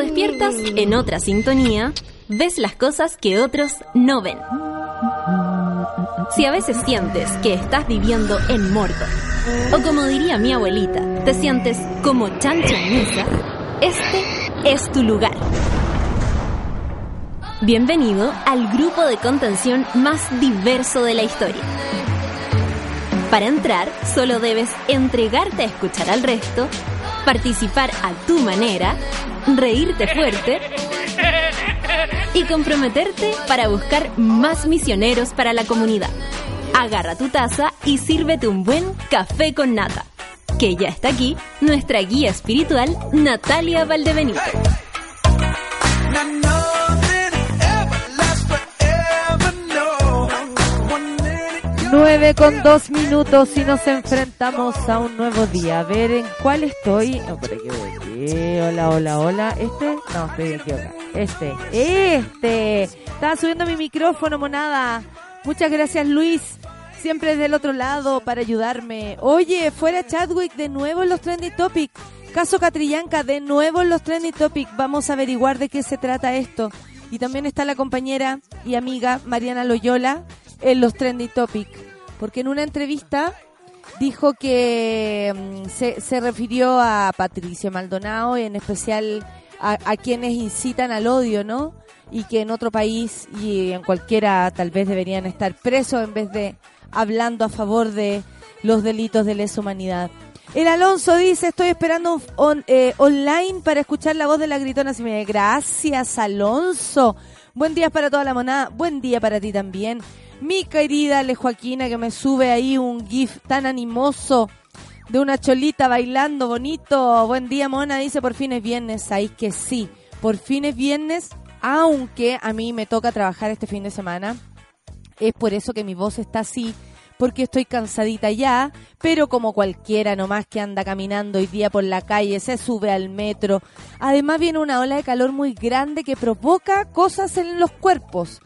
despiertas en otra sintonía, ves las cosas que otros no ven. Si a veces sientes que estás viviendo en Mordor, o como diría mi abuelita, te sientes como chancho en misa, este es tu lugar. Bienvenido al grupo de contención más diverso de la historia. Para entrar, solo debes entregarte a escuchar al resto, participar a tu manera, reírte fuerte y comprometerte para buscar más misioneros para la comunidad. Agarra tu taza y sírvete un buen café con nata. Que ya está aquí nuestra guía espiritual, Natalia Valdebenito. 9 con 2 minutos y nos enfrentamos a un nuevo día. A ver en cuál estoy. Oh, por aquí, Hola, hola, hola. ¿Este? No, estoy equivocada. Este. Este. Estaba subiendo mi micrófono, monada. Muchas gracias, Luis. Siempre del otro lado para ayudarme. Oye, fuera Chadwick, de nuevo en los Trending Topics. Caso Catrillanca, de nuevo en los Trending Topics. Vamos a averiguar de qué se trata esto. Y también está la compañera y amiga Mariana Loyola en los Trendy Topics. Porque en una entrevista dijo que mm, se, se, refirió a Patricia Maldonado y en especial a, quienes incitan al odio, ¿no? Y que en otro país y en cualquiera tal vez deberían estar presos en vez de hablando a favor de los delitos de lesa humanidad. El Alonso dice, estoy esperando eh, online para escuchar la voz de la gritona. Gracias, Alonso. Buen día para toda la monada. Buen día para ti también mi querida Le Joaquina que me sube ahí un gif tan animoso de una cholita bailando bonito. Buen día, mona, dice por fin es viernes. Ahí que sí, por fin es viernes, aunque a mí me toca trabajar este fin de semana. Es por eso que mi voz está así, porque estoy cansadita ya, pero como cualquiera nomás que anda caminando hoy día por la calle, se sube al metro. Además viene una ola de calor muy grande que provoca cosas en los cuerpos.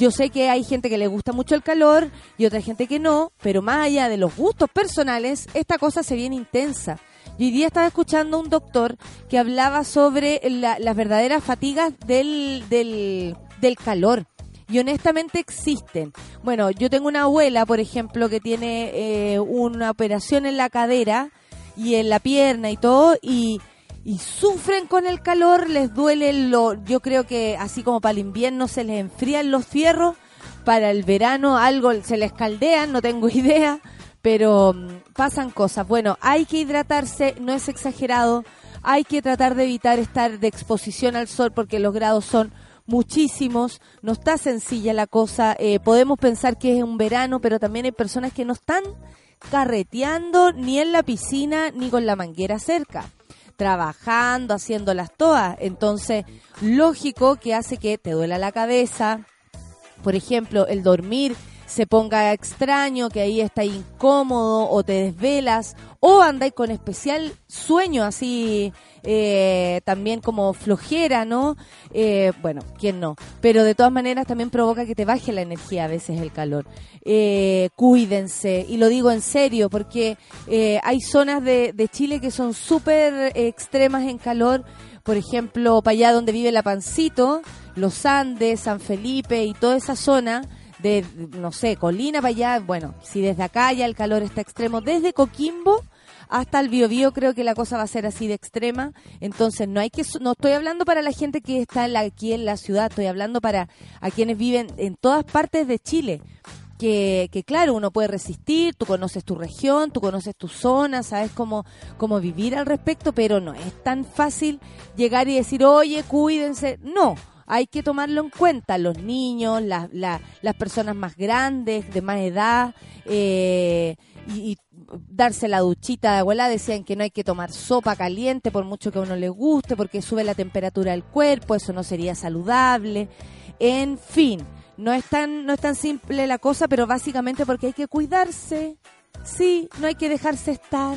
Yo sé que hay gente que le gusta mucho el calor y otra gente que no, pero más allá de los gustos personales, esta cosa se viene intensa. Y hoy día estaba escuchando a un doctor que hablaba sobre las verdaderas fatigas del, del, del calor y honestamente existen. Bueno, yo tengo una abuela, por ejemplo, que tiene eh, una operación en la cadera y en la pierna y todo, y y sufren con el calor, les duele lo, yo creo que así como para el invierno se les enfrían los fierros, para el verano algo se les caldean, no tengo idea, pero mm, pasan cosas. Bueno, hay que hidratarse, no es exagerado, hay que tratar de evitar estar de exposición al sol porque los grados son muchísimos, no está sencilla la cosa, eh, podemos pensar que es un verano, pero también hay personas que no están carreteando ni en la piscina ni con la manguera cerca trabajando, haciéndolas todas. Entonces, lógico que hace que te duela la cabeza. Por ejemplo, el dormir se ponga extraño, que ahí está incómodo o te desvelas o andáis con especial sueño así eh, también como flojera, ¿no? Eh, bueno, ¿quién no? Pero de todas maneras también provoca que te baje la energía a veces el calor. Eh, cuídense, y lo digo en serio, porque hay zonas de, de Chile que son súper extremas en calor, por ejemplo, para allá donde vive la Pancito, los Andes, San Felipe y toda esa zona, de, no sé, Colina para allá, bueno, si desde acá ya el calor está extremo, desde Coquimbo hasta el Biobío creo que la cosa va a ser así de extrema, entonces no hay que, no estoy hablando para la gente que está aquí en la ciudad, estoy hablando para a quienes viven en todas partes de Chile. Que, que, claro, uno puede resistir, tú conoces tu región, tú conoces tu zona, sabes cómo, cómo vivir al respecto, pero no es tan fácil llegar y decir, oye, cuídense. No, hay que tomarlo en cuenta, los niños, las personas más grandes, de más edad, eh, y, darse la duchita de abuela, decían que no hay que tomar sopa caliente por mucho que a uno le guste, porque sube la temperatura del cuerpo, eso no sería saludable. En fin, no es tan, no es tan simple la cosa, pero básicamente porque hay que cuidarse. Sí, no hay que dejarse estar.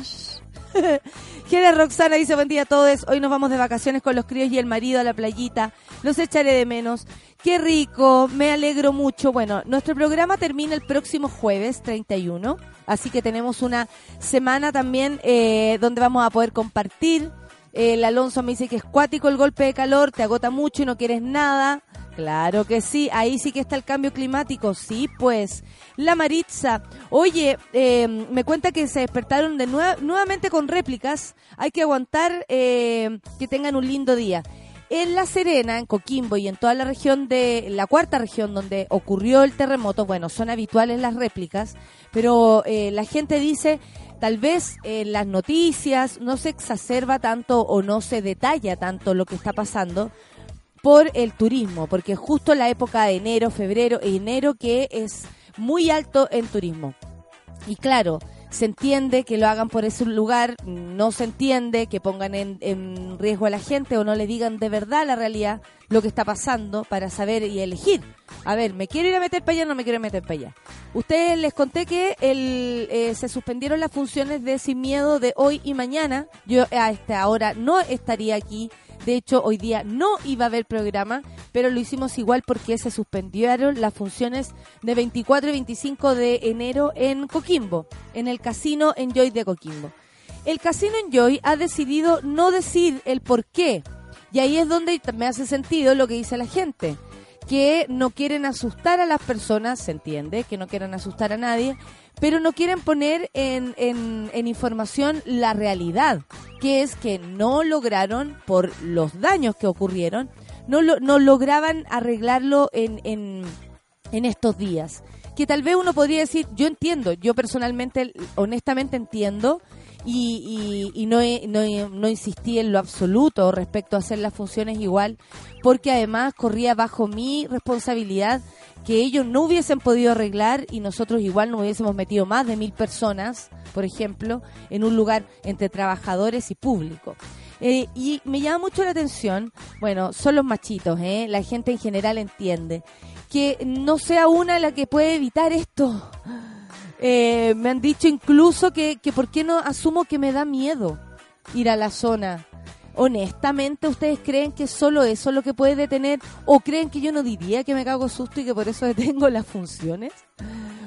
Gera Roxana dice buen día a todos. Hoy nos vamos de vacaciones con los críos y el marido a la playita. Los echaré de menos. Qué rico, me alegro mucho. Bueno, nuestro programa termina el próximo jueves 31, así que tenemos una semana también eh, donde vamos a poder compartir El Alonso me dice que es cuático el golpe de calor, te agota mucho y no quieres nada. Claro que sí, ahí sí que está el cambio climático, sí, pues. La Maritza, oye, eh, me cuenta que se despertaron de nuevamente con réplicas, hay que aguantar eh, que tengan un lindo día. En La Serena, en Coquimbo y en toda la región de la cuarta región donde ocurrió el terremoto, bueno, son habituales las réplicas, pero eh, la gente dice tal vez en las noticias no se exacerba tanto o no se detalla tanto lo que está pasando por el turismo, porque justo la época de enero, febrero, enero que es muy alto en turismo. Y claro, se entiende que lo hagan por ese lugar, no se entiende que pongan en, riesgo a la gente o no le digan de verdad la realidad lo que está pasando para saber y elegir. A ver, ¿me quiero ir a meter para allá o no me quiero meter para allá? Ustedes les conté que el, eh, se suspendieron las funciones de Sin Miedo de hoy y mañana. Yo a esta hora no estaría aquí de hecho, hoy día no iba a haber programa, pero lo hicimos igual porque se suspendieron las funciones de 24 y 25 de enero en Coquimbo, en el casino Enjoy de Coquimbo. El casino Enjoy ha decidido no decir el por qué. Y ahí es donde me hace sentido lo que dice la gente que no quieren asustar a las personas, se entiende, que no quieren asustar a nadie, pero no quieren poner en, en, información la realidad, que es que no lograron, por los daños que ocurrieron, no, no lograban arreglarlo en, en, en estos días. Que tal vez uno podría decir, yo entiendo, yo personalmente, honestamente entiendo, y, y, no, no, no, insistí en lo absoluto respecto a hacer las funciones igual, porque además corría bajo mi responsabilidad que ellos no hubiesen podido arreglar y nosotros igual no hubiésemos metido más de mil personas, por ejemplo, en un lugar entre trabajadores y público. Eh, y me llama mucho la atención, bueno, son los machitos, ¿eh? la gente en general entiende, que no sea una la que puede evitar esto. Eh, me han dicho incluso que, que por qué no asumo que me da miedo ir a la zona. Honestamente, ¿ustedes creen que solo eso es lo que puede detener? ¿O creen que yo no diría que me cago susto y que por eso detengo las funciones?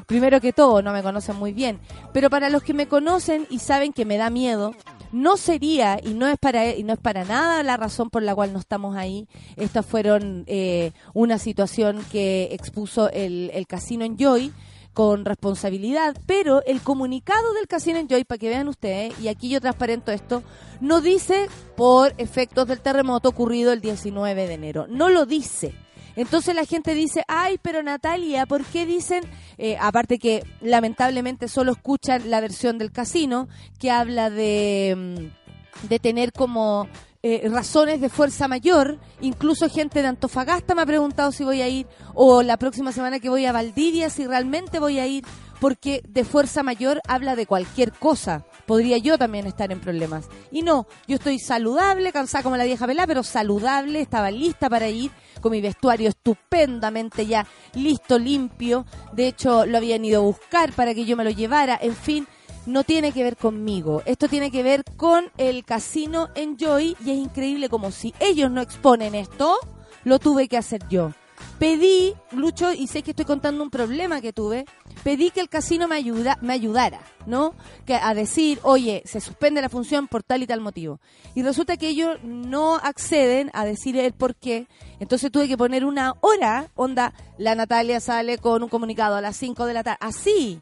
Primero que todo, no me conocen muy bien. Pero para los que me conocen y saben que me da miedo, no sería y no es para y no es para nada la razón por la cual no estamos ahí. Estas fueron eh, una situación que expuso el, el casino en Joy con responsabilidad, pero el comunicado del Casino Enjoy, para que vean ustedes, y aquí yo transparento esto, no dice por efectos del terremoto ocurrido el 19 de enero, no lo dice. Entonces la gente dice, ay, pero Natalia, ¿por qué dicen, eh, aparte que lamentablemente solo escuchan la versión del casino, que habla de, mm, de tener como eh, razones de fuerza mayor. Incluso gente de Antofagasta me ha preguntado si voy a ir, o la próxima semana que voy a Valdivia, si realmente voy a ir, porque de fuerza mayor habla de cualquier cosa. Podría yo también estar en problemas. Y no, yo estoy saludable, cansada como la vieja vela, pero saludable, estaba lista para ir, con mi vestuario estupendamente ya listo, limpio. De hecho, lo habían ido a buscar para que yo me lo llevara. En fin, no tiene que ver conmigo. Esto tiene que ver con el casino Enjoy y es increíble como si ellos no exponen esto, lo tuve que hacer yo. Pedí, Lucho, y sé que estoy contando un problema que tuve, pedí que el casino me, ayuda, me ayudara, ¿no? Que a decir, oye, se suspende la función por tal y tal motivo. Y resulta que ellos no acceden a decir el por qué. Entonces tuve que poner una hora, onda, la Natalia sale con un comunicado a las 5 de la tarde, así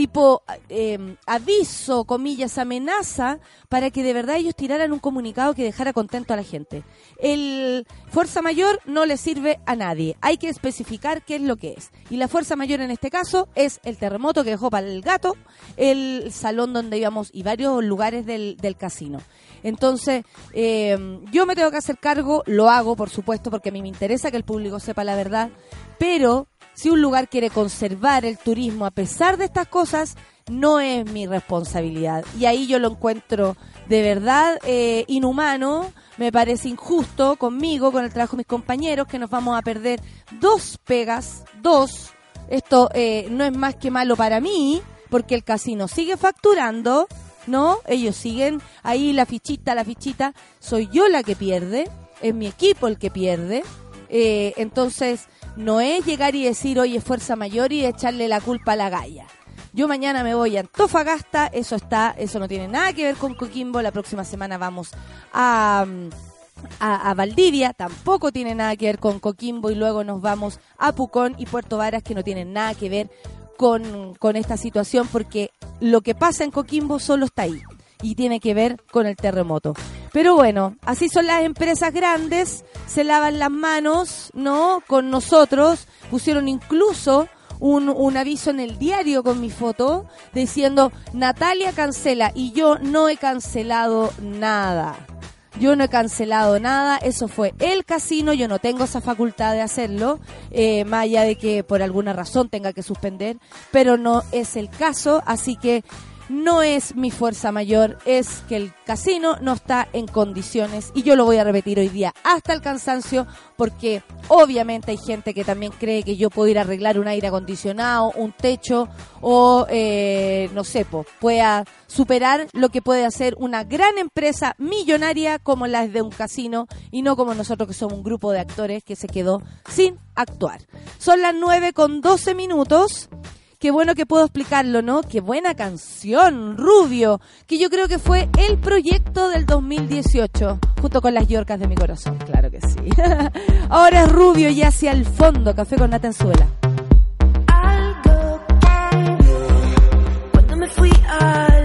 tipo em, aviso, comillas, amenaza, para que de verdad ellos tiraran un comunicado que dejara contento a la gente. El fuerza mayor no le sirve a nadie, hay que especificar qué es lo que es. Y la fuerza mayor en este caso es el terremoto que dejó para el gato, el salón donde íbamos y varios lugares del, casino. Entonces, em, yo me tengo que hacer cargo, lo hago, por supuesto, porque a mí me interesa que el público sepa la verdad, pero si un lugar quiere conservar el turismo a pesar de estas cosas, no es mi responsabilidad. Y ahí yo lo encuentro de verdad eh, inhumano, me parece injusto conmigo, con el trabajo de mis compañeros, que nos vamos a perder dos pegas, dos. Esto eh, no es más que malo para mí, porque el casino sigue facturando, ¿no? Ellos siguen ahí la fichita, la fichita. Soy yo la que pierde, es mi equipo el que pierde. Eh, entonces, no es llegar y decir, oye, fuerza mayor y echarle la culpa a la galla. Yo mañana me voy a Antofagasta, eso está, eso no tiene nada que ver con Coquimbo. La próxima semana vamos a, a, Valdivia, tampoco tiene nada que ver con Coquimbo y luego nos vamos a Pucón y Puerto Varas que no tienen nada que ver con, con esta situación porque lo que pasa en Coquimbo solo está ahí y tiene que ver con el terremoto. Pero bueno, así son las empresas grandes, se lavan las manos, ¿no? Con nosotros, pusieron incluso un, un, aviso en el diario con mi foto diciendo Natalia cancela y yo no he cancelado nada. Yo no he cancelado nada, eso fue el casino, yo no tengo esa facultad de hacerlo, eh, más allá de que por alguna razón tenga que suspender, pero no es el caso, así que no es mi fuerza mayor, es que el casino no está en condiciones y yo lo voy a repetir hoy día hasta el cansancio porque obviamente hay gente que también cree que yo puedo ir a arreglar un aire acondicionado, un techo o eh, no sé, pueda superar lo que puede hacer una gran empresa millonaria como la de un casino y no como nosotros que somos un grupo de actores que se quedó sin actuar. Son las 9 con 12 minutos qué bueno que puedo explicarlo, ¿no? Qué buena canción, Rubio, que yo creo que fue el proyecto del 2018, junto con las Yorcas de mi corazón, claro que sí. Ahora es Rubio y hacia el fondo, café con Natanzuela. Algo cuando me fui al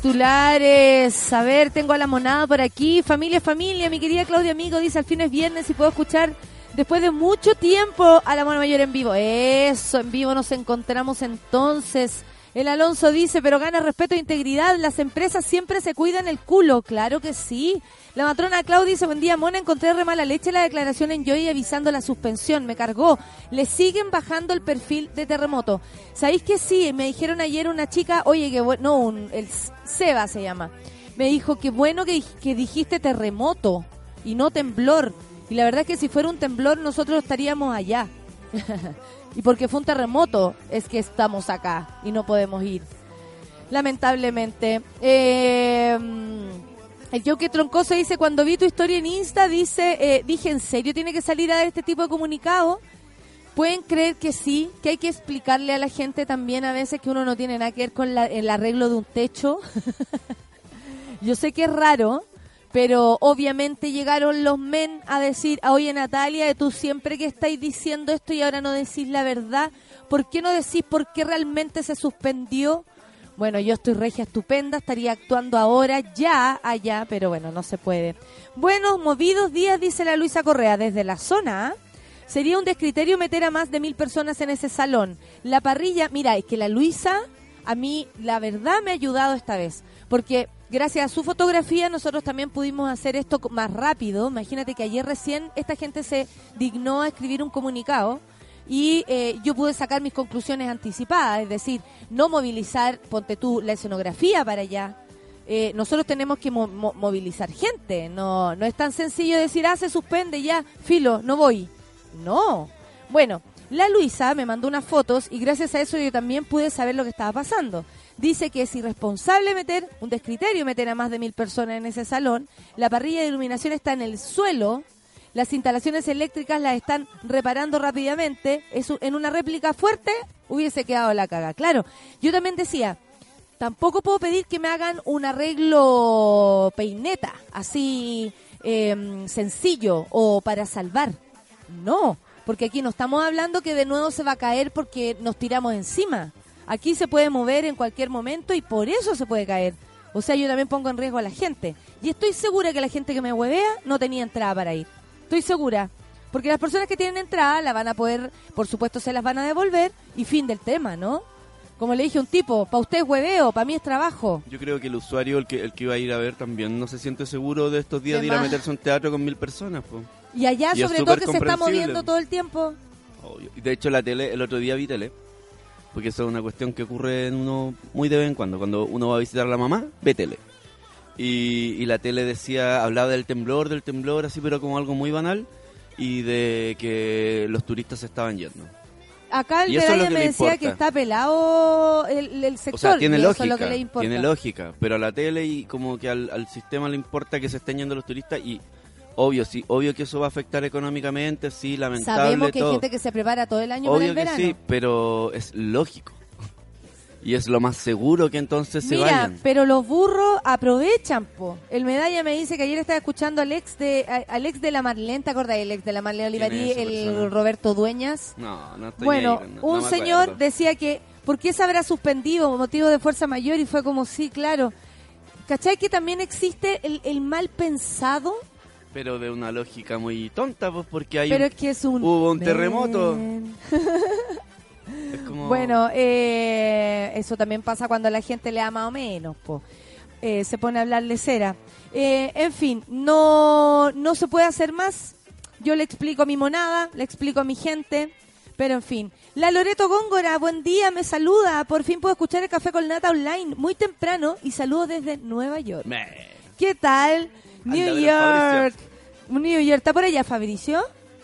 titulares. A ver, tengo a la monada por aquí. Familia, familia, mi querida Claudia Amigo dice, al fin es viernes y puedo escuchar después de mucho tiempo a la Mona Mayor en vivo. Eso, en vivo nos encontramos entonces El Alonso dice, pero gana respeto e integridad. Las empresas siempre se cuidan el culo. Claro que sí. La matrona Clau dice, buen día, Mona. Encontré re mala leche la declaración en Joy avisando la suspensión. Me cargó. Le siguen bajando el perfil de terremoto. ¿Sabéis que sí? Me dijeron ayer una chica, oye, que bueno, no, un, el Seba se llama. Me dijo, que bueno que dijiste terremoto y no temblor. Y la verdad es que si fuera un temblor nosotros estaríamos allá. y porque fue un terremoto es que estamos acá y no podemos ir. Lamentablemente. Eh, el Joke Troncoso dice, cuando vi tu historia en Insta, dice, eh, dije, ¿en serio tiene que salir a dar este tipo de comunicado? Pueden creer que sí, que hay que explicarle a la gente también a veces que uno no tiene nada que ver con la- el arreglo de un techo. Yo sé que es raro, pero obviamente llegaron los men a decir, "Ah, oye Natalia, tú siempre que estáis diciendo esto y ahora no decís la verdad, ¿por qué no decís por qué realmente se suspendió? Bueno, yo estoy regia estupenda, estaría actuando ahora, ya, allá, pero bueno, no se puede. Buenos, movidos días, dice la Luisa Correa, desde la zona ¿ah? Sería un descriterio meter a más de mil personas en ese salón. La parrilla, mira, es que la Luisa, a mí, la verdad, me ha ayudado esta vez. Porque gracias a su fotografía, nosotros también pudimos hacer esto más rápido. Imagínate que ayer recién esta gente se dignó a escribir un comunicado y eh, yo pude sacar mis conclusiones anticipadas, es decir, no movilizar, ponte tú, la escenografía para allá. Eh, nosotros tenemos que mo- mo- movilizar gente, no, no es tan sencillo decir, ah, se suspende ya, filo, no voy. No. Bueno, la Luisa me mandó unas fotos y gracias a eso yo también pude saber lo que estaba pasando. Dice que es irresponsable meter, un descriterio meter a más de mil personas en ese salón. La parrilla de iluminación está en el suelo. Las instalaciones eléctricas las están reparando rápidamente. Es en una réplica fuerte hubiese quedado la caga. Claro, yo también decía, tampoco puedo pedir que me hagan un arreglo peineta, así em, sencillo o para salvar. No, porque aquí no estamos hablando que de nuevo se va a caer porque nos tiramos encima. Aquí se puede mover en cualquier momento y por eso se puede caer. O sea, yo también pongo en riesgo a la gente. Y estoy segura que la gente que me huevea no tenía entrada para ir. Estoy segura. Porque las personas que tienen entrada la van a poder, por supuesto, se las van a devolver y fin del tema, ¿no? Como le dije a un tipo, para usted es hueveo, para mí es trabajo. Yo creo que el usuario, el que, el que iba a ir a ver también, no se siente seguro de estos días De de ir a meterse a un teatro con mil personas. po. Y allá, Y sobre todo, que se está moviendo todo el tiempo. Obvio. De hecho la tele, el otro día vi tele, porque eso es una cuestión que ocurre en uno muy de vez en cuando. Cuando uno va a visitar a la mamá, ve tele. Y, y la tele decía, hablaba del temblor, del temblor, así, pero como algo muy banal, y de que los turistas se estaban yendo. Acá el que me decía que está pelado el, el sector. O sea, tiene lógica, es lo que le importa. tiene lógica, pero a la tele y como que al, al sistema le importa que se estén yendo los turistas y obvio, sí, obvio que eso va a afectar económicamente, sí, lamentable Sabemos que hay gente que se prepara todo el año para Obvio el que verano. sí, pero es lógico. Y es lo más seguro que entonces se vayan. pero los burros aprovechan, po. El medalla me dice que ayer estaba escuchando al ex de, a- al ex de la Marlene, ¿te acordás? El ex de la Marlene ¿Quién Olivarí, el persona? Roberto Dueñas. No, no estoy Bueno, ahí, no- un señor decía que, ¿por qué se habrá suspendido? Motivo de fuerza mayor y fue como, sí, claro. ¿Cachai que también existe el, el mal pensado? Pero de una lógica muy tonta, pues porque hay Pero un- que es un... hubo un terremoto. Men. es como... Bueno, eh, eso también pasa cuando a la gente le da más o menos, po. Eh, se pone a hablarle cera. Eh, en fin, no, no se puede hacer más. Yo le explico a mi monada, le explico a mi gente, pero en fin. La Loreto Góngora, buen día, me saluda. Por fin puedo escuchar el café con nata online muy temprano y saludo desde Nueva York. ¿Qué tal? New York. New York, ¿está por allá Fabricio?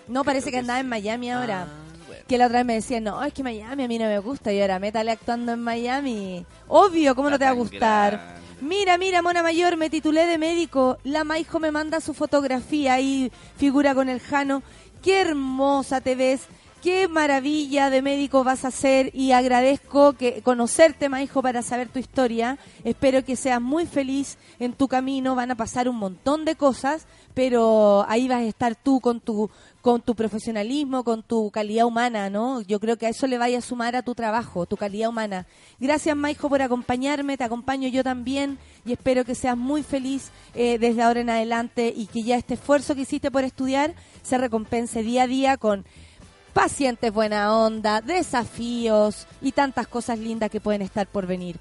No, parece que andaba en Miami ahora. Ah. Que la otra vez me decía, no, es que Miami a mí no me gusta. Y ahora métale actuando en Miami. Obvio, ¿cómo no te va a gustar? Mira, mira, Mona Mayor, me titulé de médico. La Maijo me manda su fotografía y figura con el Jano. Qué hermosa te ves. Qué maravilla de médico vas a ser y agradezco que conocerte, Maijo, para saber tu historia. Espero que seas muy feliz en tu camino. Van a pasar un montón de cosas, pero ahí vas a estar tú con tu con tu profesionalismo, con tu calidad humana, ¿no? Yo creo que a eso le vaya a sumar a tu trabajo, tu calidad humana. Gracias, Maijo, por acompañarme, te acompaño yo también y espero que seas muy feliz eh, desde ahora en adelante y que ya este esfuerzo que hiciste por estudiar se recompense día a día con pacientes buena onda, desafíos y tantas cosas lindas que pueden estar por venir.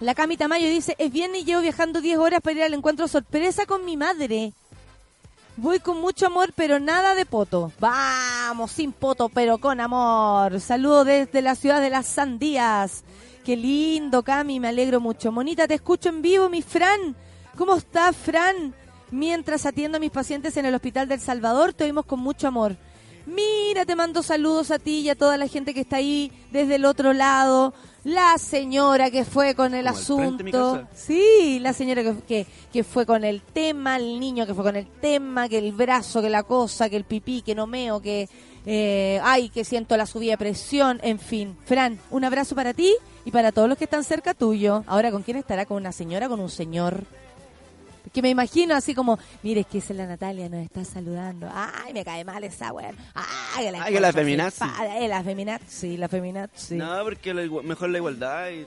La Cami Tamayo dice, es viernes y llevo viajando 10 horas para ir al encuentro sorpresa con mi madre. Voy con mucho amor, pero nada de poto. Vamos, sin poto, pero con amor. Saludo desde la ciudad de las sandías. Qué lindo, Cami, me alegro mucho. Monita, te escucho en vivo, mi Fran. ¿Cómo estás, Fran? Mientras atiendo a mis pacientes en el Hospital del Salvador, te oímos con mucho amor. Mira, te mando saludos a ti y a toda la gente que está ahí desde el otro lado. La señora que fue con el Como asunto. Sí, la señora que, que, que fue con el tema, el niño que fue con el tema, que el brazo, que la cosa, que el pipí, que no meo, que... eh, ay, que siento la subida de presión, en fin. Fran, un abrazo para ti y para todos los que están cerca tuyo. Ahora, ¿con quién estará? ¿Con una señora? ¿Con un señor? Que me imagino así como, mire, es que es la Natalia, nos está saludando. Ay, me cae mal esa weá. Ay, que la, Ay, que la feminazi. eh, la feminazi, la feminazi. No, porque la mejor la igualdad y...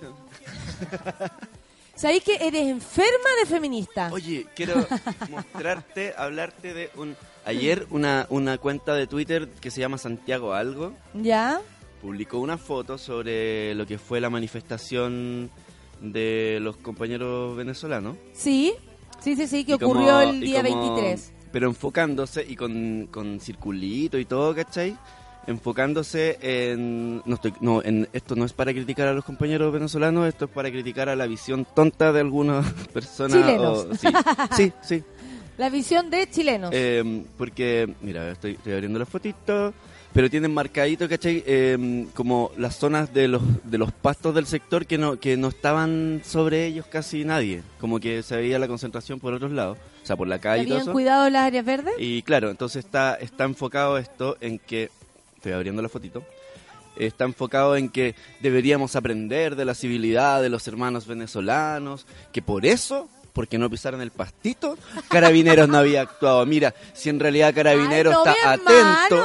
¿Sabéis que eres enferma de feminista? Oye, quiero mostrarte, hablarte de un... Ayer una, una cuenta de Twitter que se llama Santiago Algo ¿Ya? publicó una foto sobre lo que fue la manifestación de los compañeros venezolanos. Sí, sí, sí, sí, que Y como- ocurrió el día como- 23. Pero enfocándose y con, con circulito y todo, ¿cachai? Enfocándose en, no estoy, no, en. Esto no es para criticar a los compañeros venezolanos, esto es para criticar a la visión tonta de algunas personas. Chilenos. o- sí, sí, sí. La visión de chilenos. Eh, porque, mira, estoy, estoy abriendo la fotito, pero tienen marcadito, ¿cachai? Eh, como las zonas de los, de los pastos del sector que no, que no estaban sobre ellos casi nadie. Como que se veía la concentración por otros lados, o sea, por la calle y todo ¿Habían eso. cuidado las áreas verdes? Y claro, entonces está, está enfocado esto en que, estoy abriendo la fotito, está enfocado en que deberíamos aprender de la civilidad de los hermanos venezolanos, que por eso, porque no pisaron el pastito, Carabineros no había actuado. Mira, si en realidad Carabineros Ay, no, está atento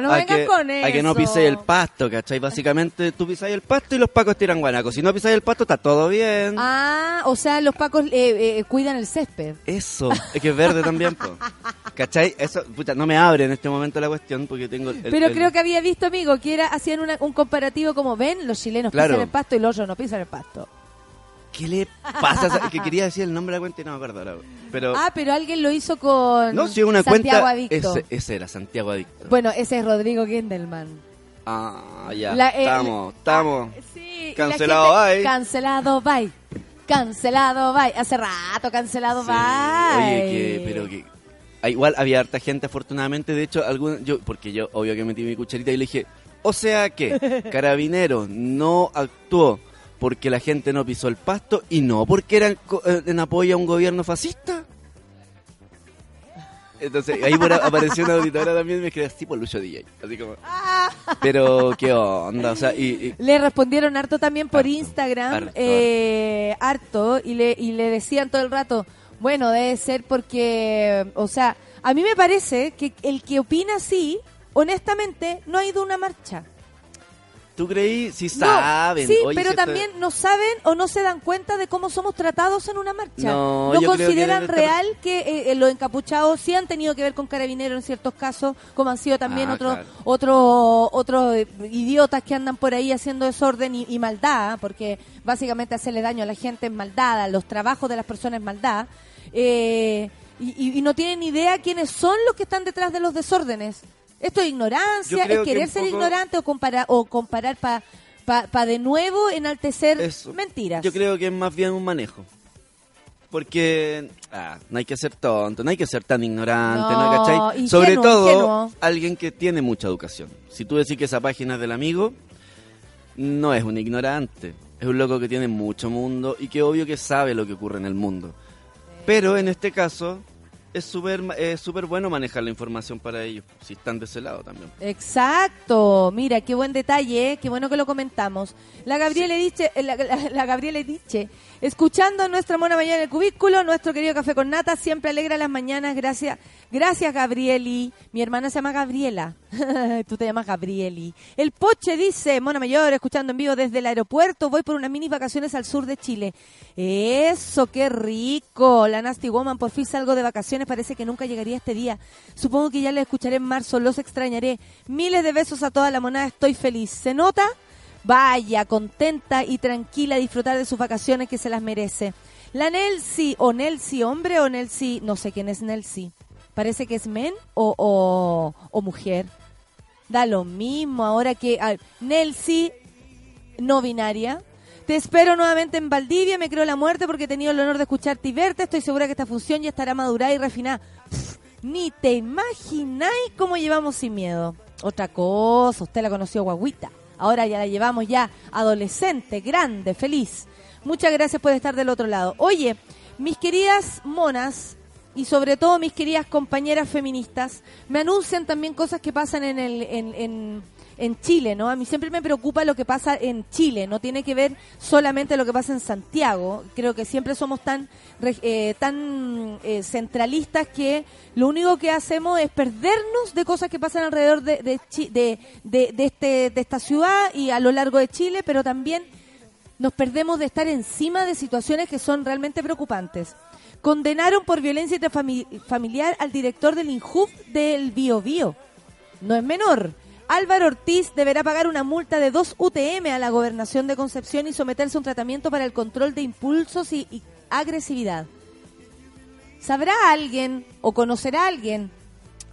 no a, que, con a que no pise el pasto, ¿cachai? Básicamente tú pisas el pasto y los pacos tiran guanaco. Si no pisas el pasto está todo bien. Ah, o sea, los pacos eh, eh, cuidan el césped. Eso, es que es verde también, po. ¿Cachai? Eso, puta, no me abre en este momento la cuestión porque tengo... el- Pero el- creo que había visto, amigo, que era hacían una- un comparativo como, ven, los chilenos Claro. pisan el pasto y los otros no pisan el pasto. ¿Qué le pasa? Es que quería decir el nombre de la cuenta y no me acuerdo ahora. Pero... Ah, pero alguien lo hizo con no, una Santiago cuenta... Adicto. Ese, ese era Santiago Adicto. Bueno, ese es Rodrigo Gendelman. Ah, ya. Eh, estamos, estamos. Sí, y la Cancelado, gente- bye. Cancelado, bye. Cancelado, bye. Hace rato cancelado, Sí, bye. Oye, que, pero que... ah, Igual había harta gente, afortunadamente. De hecho, algún, yo, porque yo, obvio que metí mi cucharita y le dije, o sea que Carabinero no actuó porque la gente no pisó el pasto y no porque eran eh, en apoyo a un gobierno fascista. Entonces, ahí por, apareció una auditora también y me quedé así por Lucho DJ. Así como... Pero, ¿qué onda? O sea, y, y- Le respondieron harto también por Harto, Instagram, harto, eh, harto, y le, y le decían todo el rato, bueno, debe ser porque, o sea, a mí me parece que el que opina así, honestamente, no ha ido a una marcha. ¿Tú creí? No, saben. sí, Oye, pero si también no saben o no se dan cuenta de cómo somos tratados en una marcha. No, que consideran estar- real que eh, eh, los encapuchados sí han tenido que ver con carabineros en ciertos casos, como han sido también Ah, otros claro. otros otros eh, idiotas que andan por ahí haciendo desorden y, y maldad, porque básicamente hacerle daño a la gente es maldad, a los trabajos de las personas es maldad. Eh, y, y- y no tienen idea quiénes son los que están detrás de los desórdenes. Esto es ignorancia, es que querer ser poco- ignorante o comparar o comparar para pa, de nuevo enaltecer Eso. mentiras. Yo creo que es más bien un manejo. Porque ah, no hay que ser tonto, no hay que ser tan ignorante, ¿no? No, ¿Cachai? Sobre todo alguien que tiene mucha educación. Si tú decís que esa página es del amigo, no es un ignorante. Es un loco que tiene mucho mundo y que obvio que sabe lo que ocurre en el mundo. Pero en este caso es súper es súper bueno manejar la información para ellos, si están de ese lado también. Exacto, mira, qué buen detalle, ¿eh? qué bueno que lo comentamos. La Gabriela dice, eh, la, la- la Gabriela dice, escuchando nuestra mona mañana en el cubículo, nuestro querido café con nata siempre alegra las mañanas, gracias, gracias Gabrieli. Mi hermana se llama Gabriela, tú te llamas Gabrieli. El Poche dice, mona mayor, escuchando en vivo desde el aeropuerto, voy por unas mini vacaciones al sur de Chile. Eso, qué rico. La Nasty Woman, por fin salgo de vacaciones vacaciones parece que nunca llegaría este día. Supongo que ya les escucharé en marzo, los extrañaré. Miles de besos a toda la monada, estoy feliz. ¿Se nota? Vaya, contenta y tranquila a disfrutar de sus vacaciones que se las merece. La Nelsi, o Nelsi hombre o Nelsi, no sé quién es Nelsi. Parece que es men o, o, mujer. Da lo mismo ahora que ah, no binaria. Te espero nuevamente en Valdivia, me creo la muerte porque he tenido el honor de escucharte y verte. Estoy segura que esta función ya estará madurada y refinada. Ni te imagináis cómo llevamos sin miedo. Otra cosa, usted la conoció guaguita. Ahora ya la llevamos ya adolescente, grande, feliz. Muchas gracias por estar del otro lado. Oye, mis queridas monas y sobre todo mis queridas compañeras feministas me anuncian también cosas que pasan en el en, en, en Chile, ¿no? A mí siempre me preocupa lo que pasa en Chile, no tiene que ver solamente lo que pasa en Santiago. Creo que siempre somos tan eh, tan eh, centralistas que lo único que hacemos es perdernos de cosas que pasan alrededor de de, de, este de esta ciudad y a lo largo de Chile, pero también nos perdemos de estar encima de situaciones que son realmente preocupantes. Condenaron por violencia familiar al director del INJUF del Bio Bio. No es menor. Álvaro Ortiz deberá pagar una multa de 2 UTM a la gobernación de Concepción y someterse a un tratamiento para el control de impulsos y, y agresividad. ¿Sabrá alguien o conocerá alguien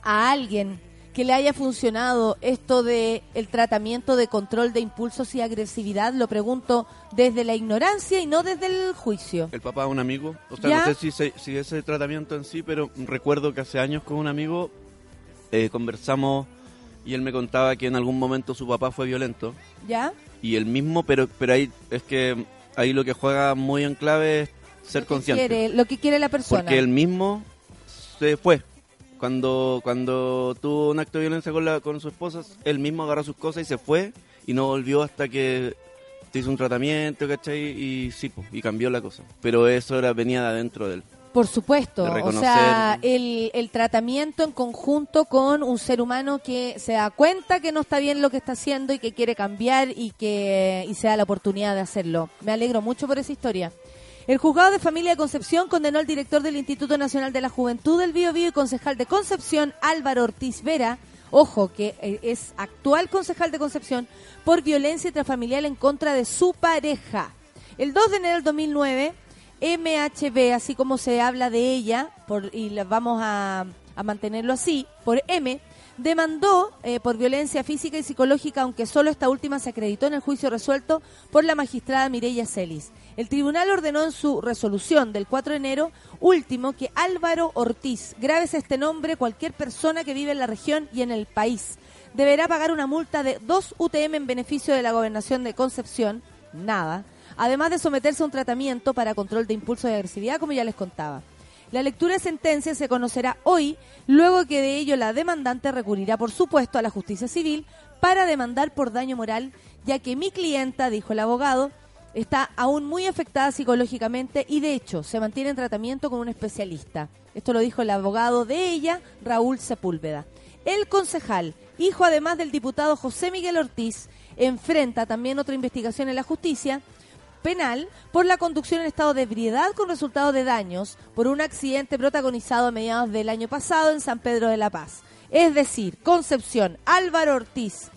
a alguien que le haya funcionado esto de el tratamiento de control de impulsos y agresividad? Lo pregunto desde la ignorancia y no desde el juicio. El papá de un amigo. O sea, ¿Ya? no sé si, se- si ese tratamiento en sí, pero recuerdo que hace años con un amigo eh, conversamos y él me contaba que en algún momento su papá fue violento. ¿Ya? Y el mismo, pero, pero ahí es que ahí lo que juega muy en clave es ser Lo consciente. quiere- lo que quiere la persona. Porque él mismo se fue. Cuando, cuando tuvo un acto de violencia con, la, con su esposa, él mismo agarró sus cosas y se fue y no volvió hasta que se hizo un tratamiento, ¿cachai? Y sí, po, y cambió la cosa. Pero eso era, venía de adentro de él. Por supuesto, o sea, el, el tratamiento en conjunto con un ser humano que se da cuenta que no está bien lo que está haciendo y que quiere cambiar y que y se da la oportunidad de hacerlo. Me alegro mucho por esa historia. El juzgado de familia de Concepción condenó al director del Instituto Nacional de la Juventud del Bío Bío y concejal de Concepción, Álvaro Ortiz Vera, ojo, que eh, es actual concejal de Concepción, por violencia intrafamiliar en contra de su pareja. El 2 de enero del 2009, MHB, así como se habla de ella, por, y la vamos a, mantenerlo así, por M, demandó eh, por violencia física y psicológica, aunque solo esta última se acreditó en el juicio resuelto por la magistrada Mireya Celis. El tribunal ordenó en su resolución del 4 de enero último que Álvaro Ortiz, graves este nombre cualquier persona que vive en la región y en el país, deberá pagar una multa de 2 UTM en beneficio de la gobernación de Concepción, nada, además de someterse a un tratamiento para control de impulso y agresividad, como ya les contaba. La lectura de sentencia se conocerá hoy, luego que de ello la demandante recurrirá, por supuesto, a la justicia civil para demandar por daño moral, ya que mi clienta, dijo el abogado, está aún muy afectada psicológicamente y de hecho se mantiene en tratamiento con un especialista. Esto lo dijo el abogado de ella, Raúl Sepúlveda. El concejal, hijo además del diputado José Miguel Ortiz, enfrenta también otra investigación en la justicia penal por la conducción en estado de ebriedad con resultado de daños por un accidente protagonizado a mediados del año pasado en San Pedro de la Paz. Es decir, Concepción, Álvaro Ortiz,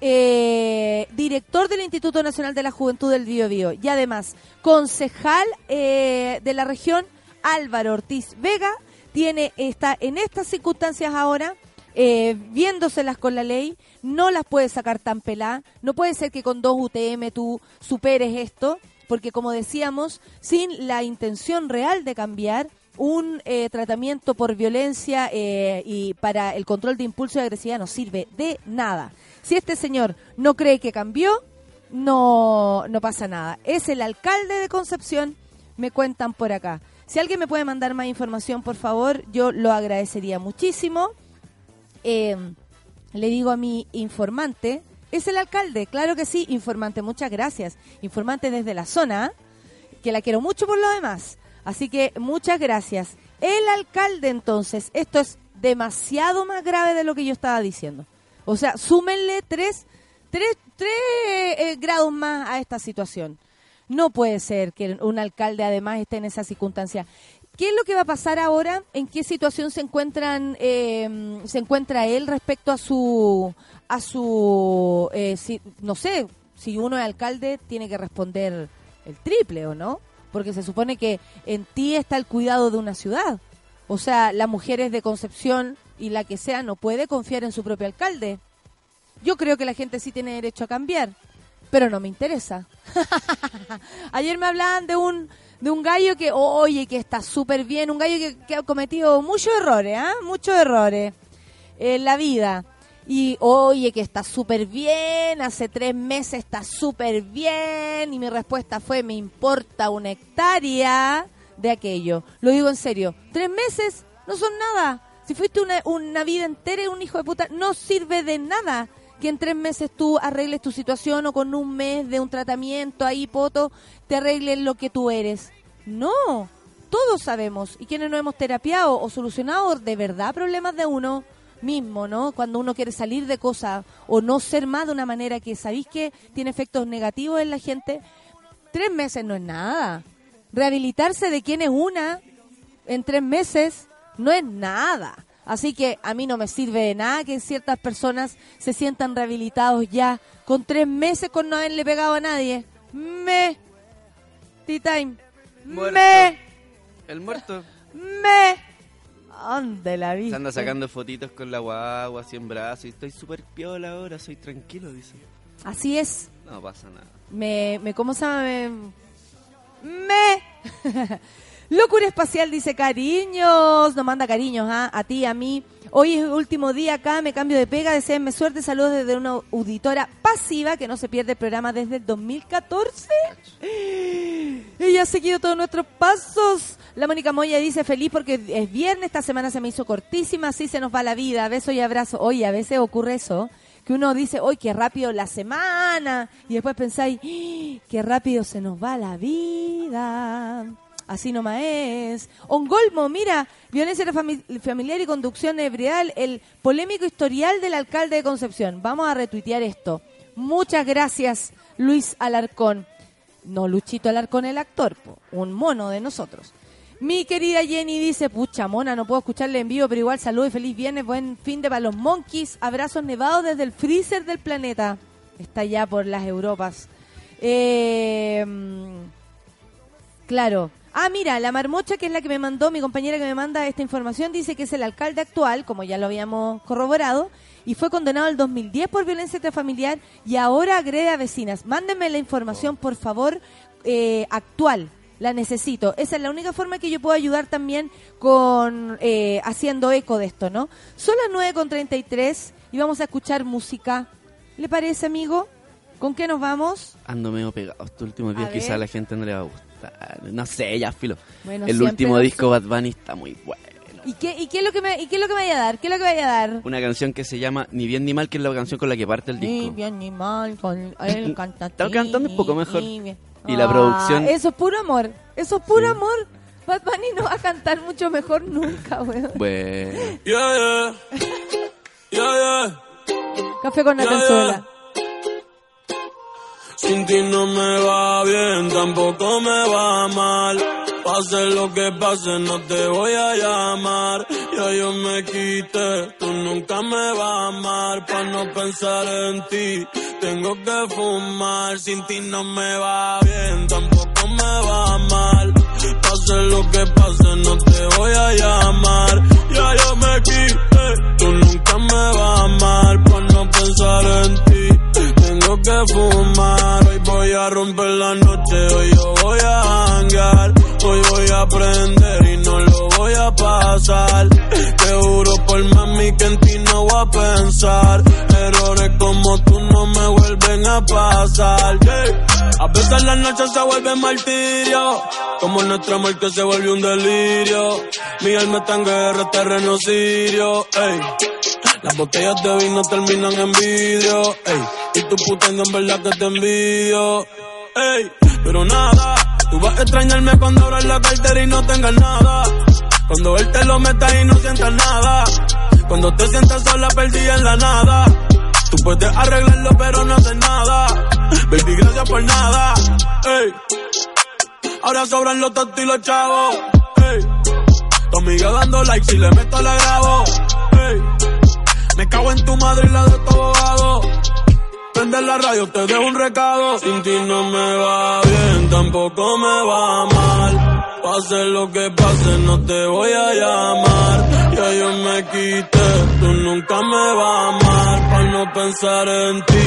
eh, director del Instituto Nacional de la Juventud del Bío Bío y además concejal eh, de la región, Álvaro Ortiz Vega, tiene está en estas circunstancias ahora eh, viéndoselas con la ley, no las puede sacar tan pelá, no puede ser que con dos UTM tú superes esto, porque como decíamos, sin la intención real de cambiar, un eh, tratamiento por violencia eh, y para el control de impulso y agresividad no sirve de nada. Si este señor no cree que cambió, no, no pasa nada. Es el alcalde de Concepción, me cuentan por acá. Si alguien me puede mandar más información, por favor, yo lo agradecería muchísimo. Eh, le digo a mi informante, es el alcalde, claro que sí, informante, muchas gracias. Informante desde la zona, que la quiero mucho por lo demás. Así que muchas gracias. El alcalde entonces, esto es demasiado más grave de lo que yo estaba diciendo. O sea, súmenle tres, tres, tres eh, grados más a esta situación. No puede ser que un alcalde además esté en esa circunstancia. ¿Qué es lo que va a pasar ahora? ¿En qué situación se encuentran eh, se encuentra él respecto a su a su eh, no sé si uno es alcalde tiene que responder el triple o no? Porque se supone que en ti está el cuidado de una ciudad. O sea, las mujeres de Concepción y la que sea no puede confiar en su propio alcalde. Yo creo que la gente sí tiene derecho a cambiar, pero no me interesa. Ayer me hablaban de un de un gallo que, oye, que está súper bien, un gallo que, ha cometido muchos errores, ¿ah? Muchos errores en la vida. Y, oye, que está súper bien, hace tres meses está súper bien. Y mi respuesta fue, me importa una hectárea de aquello. Lo digo en serio, tres meses no son nada. Si fuiste una, una vida entera un hijo de puta, no sirve de nada que en tres meses tú arregles tu situación o con un mes de un tratamiento ahí, poto, te arregles lo que tú eres. No, todos sabemos. Y quienes no hemos terapiado o solucionado de verdad problemas de uno mismo, ¿no? Cuando uno quiere salir de cosas o no ser más de una manera que sabéis que tiene efectos negativos en la gente, tres meses no es nada. Rehabilitarse de quién es una en tres meses no es nada. Así que a mí no me sirve de nada que ciertas personas se sientan rehabilitados ya con tres meses con no haberle pegado a nadie. Me. Tea time. Muerto. Me. El muerto. Me. ¿Dónde la vi? Se anda sacando fotitos con la guagua así en brazos y estoy súper piola ahora, soy tranquilo, dice. Así es. No pasa nada. Me, me ¿cómo se llama? Me, me. Locura espacial dice cariños, nos manda cariños ¿ah? a ti, a mí. Hoy es el último día acá, me cambio de pega, deseenme suerte, saludos desde una auditora pasiva que no se pierde el programa desde el 2014. Ella ha seguido todos nuestros pasos. La Mónica Moya dice feliz porque es viernes, esta semana se me hizo cortísima, así se nos va la vida, beso y abrazo. Oye, a veces ocurre eso, que uno dice, hoy qué rápido la semana, y después pensáis, ¡Ah! qué rápido se nos va la vida. Así nomás es. Ongolmo, mira, violencia fami- familiar y conducción ebrial, el polémico historial del alcalde de Concepción. Vamos a retuitear esto. Muchas gracias, Luis Alarcón. No Luchito Alarcón el actor, un mono de nosotros. Mi querida Jenny dice, pucha mona, no puedo escucharle en vivo, pero igual salud y feliz viernes, buen fin de para los monkeys, abrazos nevados desde el freezer del planeta. Está ya por las Europas. Eh, mm, Claro. Ah, mira, la marmocha, que es la que me mandó, mi compañera que me manda esta información, dice que es el alcalde actual, como ya lo habíamos corroborado, y fue condenado el 2010 por violencia intrafamiliar y ahora agrede a vecinas. Mándenme la información, por favor, eh, actual. La necesito. Esa es la única forma que yo puedo ayudar también con eh, haciendo eco de esto, ¿no? Son las 9.33 y vamos a escuchar música. ¿Le parece, amigo? ¿Con qué nos vamos? Ando medio pegado. Estos últimos días A quizá a la gente no le va a gustar. No sé, ya filo. Bueno, el último disco Bad Bunny está muy bueno. ¿Y qué, y qué es lo que me, y qué es lo que me vaya a dar? ¿Qué es lo que me vaya a dar? Una canción que se llama Ni bien ni mal, que es la canción con la que parte el Ni disco. bien ni mal, con él canta Está cantando un poco mejor. ni bien. Y la producción- Ah, Eso es puro amor. Eso es puro Sí. amor. Bad Bunny no va a cantar mucho mejor nunca, weón. Bueno. Yeah, yeah. Yeah, yeah. Café con. Natanzuela. Sin ti no me va bien, tampoco me va mal. Pase lo que pase, no te voy a llamar. Ya yo me quité, tú nunca me vas a amar. Pa' no pensar en ti, tengo que fumar. Sin ti no me va bien, tampoco me va mal. Pase lo que pase, no te voy a llamar. Ya yo me quité, tú nunca me vas a amar. No pensar en ti, que fumar. Hoy voy a romper la noche, hoy yo voy a hangar. Hoy voy a aprender y no lo voy a pasar. Te juro por mami que en ti no voy a pensar. Errores como tú no me vuelven a pasar. yeah. A veces las noches se vuelven martirio. Como nuestra muerte se vuelve un delirio. Mi alma está en guerra, terreno sirio. Ey. Las botellas de vino terminan en vidrio, ey. Y tu puteando en verdad que te envidio, ey. Pero nada, tú vas a extrañarme cuando abras la cartera y no tengas nada. Cuando él te lo meta y no sientas nada. Cuando te sientas sola perdida en la nada. Tú puedes arreglarlo pero no haces nada. Baby, gracias por nada, ey. Ahora sobran los tontos y los chavos, ey. amiga dando like, si le meto la grabo. Me cago en tu madre y la de tu abogado. Prende la radio, te dejo un recado. Sin ti no me va bien, tampoco me va mal. Pase lo que pase, no te voy a llamar. Ya yo me quité, tú nunca me vas a amar. Para no pensar en ti,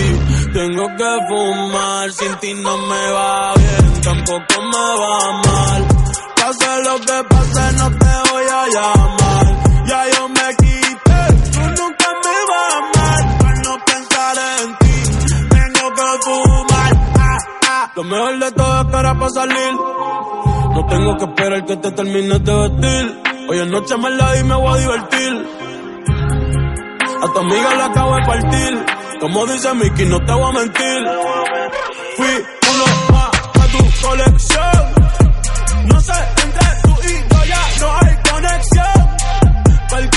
tengo que fumar. Sin ti no me va bien, tampoco me va mal. Pase lo que pase, no te voy a llamar. Lo mejor de todo es que para salir. No tengo que esperar que te termines de vestir. Hoy en noche me la y me voy a divertir. A tu amiga la acabo de partir. Como dice Mickey, no te voy a mentir. Fui uno más a tu colección. No sé, entre tú y yo ya no hay conexión. Pa'l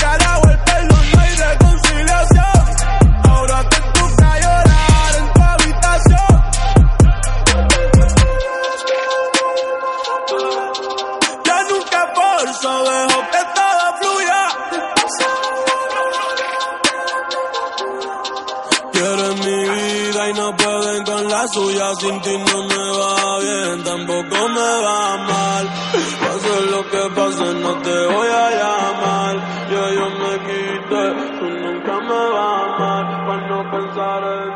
la suya. Sin ti no me va bien, tampoco me va mal. Pase lo que pase, no te voy a llamar. Ya yo me quité, tú nunca me vas a amar. Para no pensar en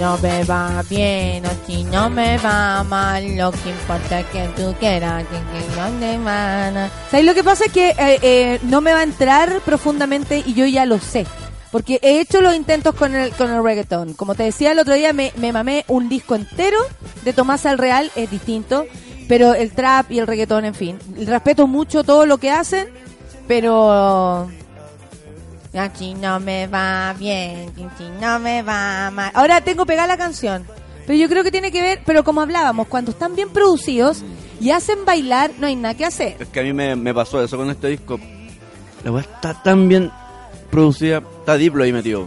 no me va bien o si no me va mal, lo que importa es que tú quieras que, no te van a- ¿Sabes lo que pasa? Es que eh, eh, no me va a entrar profundamente y yo ya lo sé. Porque he hecho los intentos con el, con el reggaetón. Como te decía el otro día, me, me mamé un disco entero de Tomás al Real, es distinto. Pero el trap y el reggaetón, en fin. Respeto mucho todo lo que hacen, pero... Aquí no me va bien, aquí no me va mal. Ahora tengo pegada la canción. Pero yo creo que tiene que ver, pero como hablábamos, cuando están bien producidos y hacen bailar, no hay nada que hacer. Es que a mí me, me pasó eso con este disco. La weá está tan bien producida. Está Diplo ahí metido.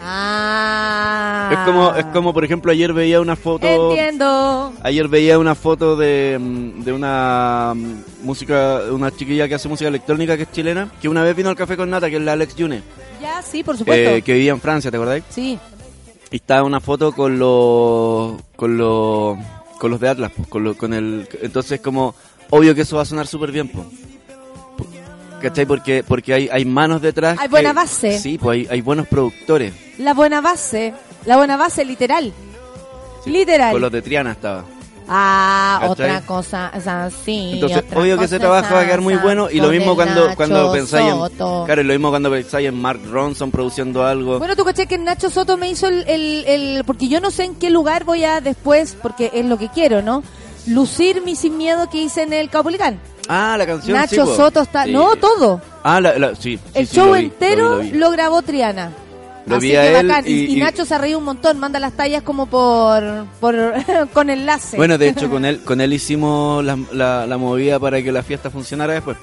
Ah. Es como, es como, por ejemplo, ayer veía una foto. Entiendo. Ayer veía una foto de, mm, de una mm, música, una chiquilla que hace música electrónica que es chilena, que una vez vino al café con Nata, que es la Alex Yune, Ya, sí, por supuesto. eh, que vivía en Francia, ¿te acordáis? Sí. Y estaba una foto con los con los con los de Atlas, pues, con, lo- con el entonces como obvio que eso va a sonar súper bien, pues. ¿Cachai? Porque porque hay, hay manos detrás. Hay que- buena base. Sí, pues hay, hay buenos productores. La buena base. La buena base, literal. Sí, Literal. Con los de Triana estaba. Ah, ¿Cachai? otra cosa, es así. Entonces, otra obvio que ese trabajo va a quedar muy bueno. Y lo mismo cuando, Nacho cuando pensáis en. Claro, y lo mismo cuando pensáis en Mark Ronson produciendo algo. Bueno, tú caché que Nacho Soto me hizo el, el, el- Porque yo no sé en qué lugar voy a después, porque es lo que quiero, ¿no? Lucir mi sin miedo que hice en el Caupolicán. Ah, la canción. Nacho sí. Soto está... Sí. No, todo. Ah, la, la- sí. el show lo vi, entero lo vi, lo, lo vi. grabó Triana. Lo Así vi a que él bacán. Y, y- y y- Nacho se reía un montón, manda las tallas como por... por con enlace. Bueno, de hecho, con él, con él hicimos la, la, la movida para que la fiesta funcionara después.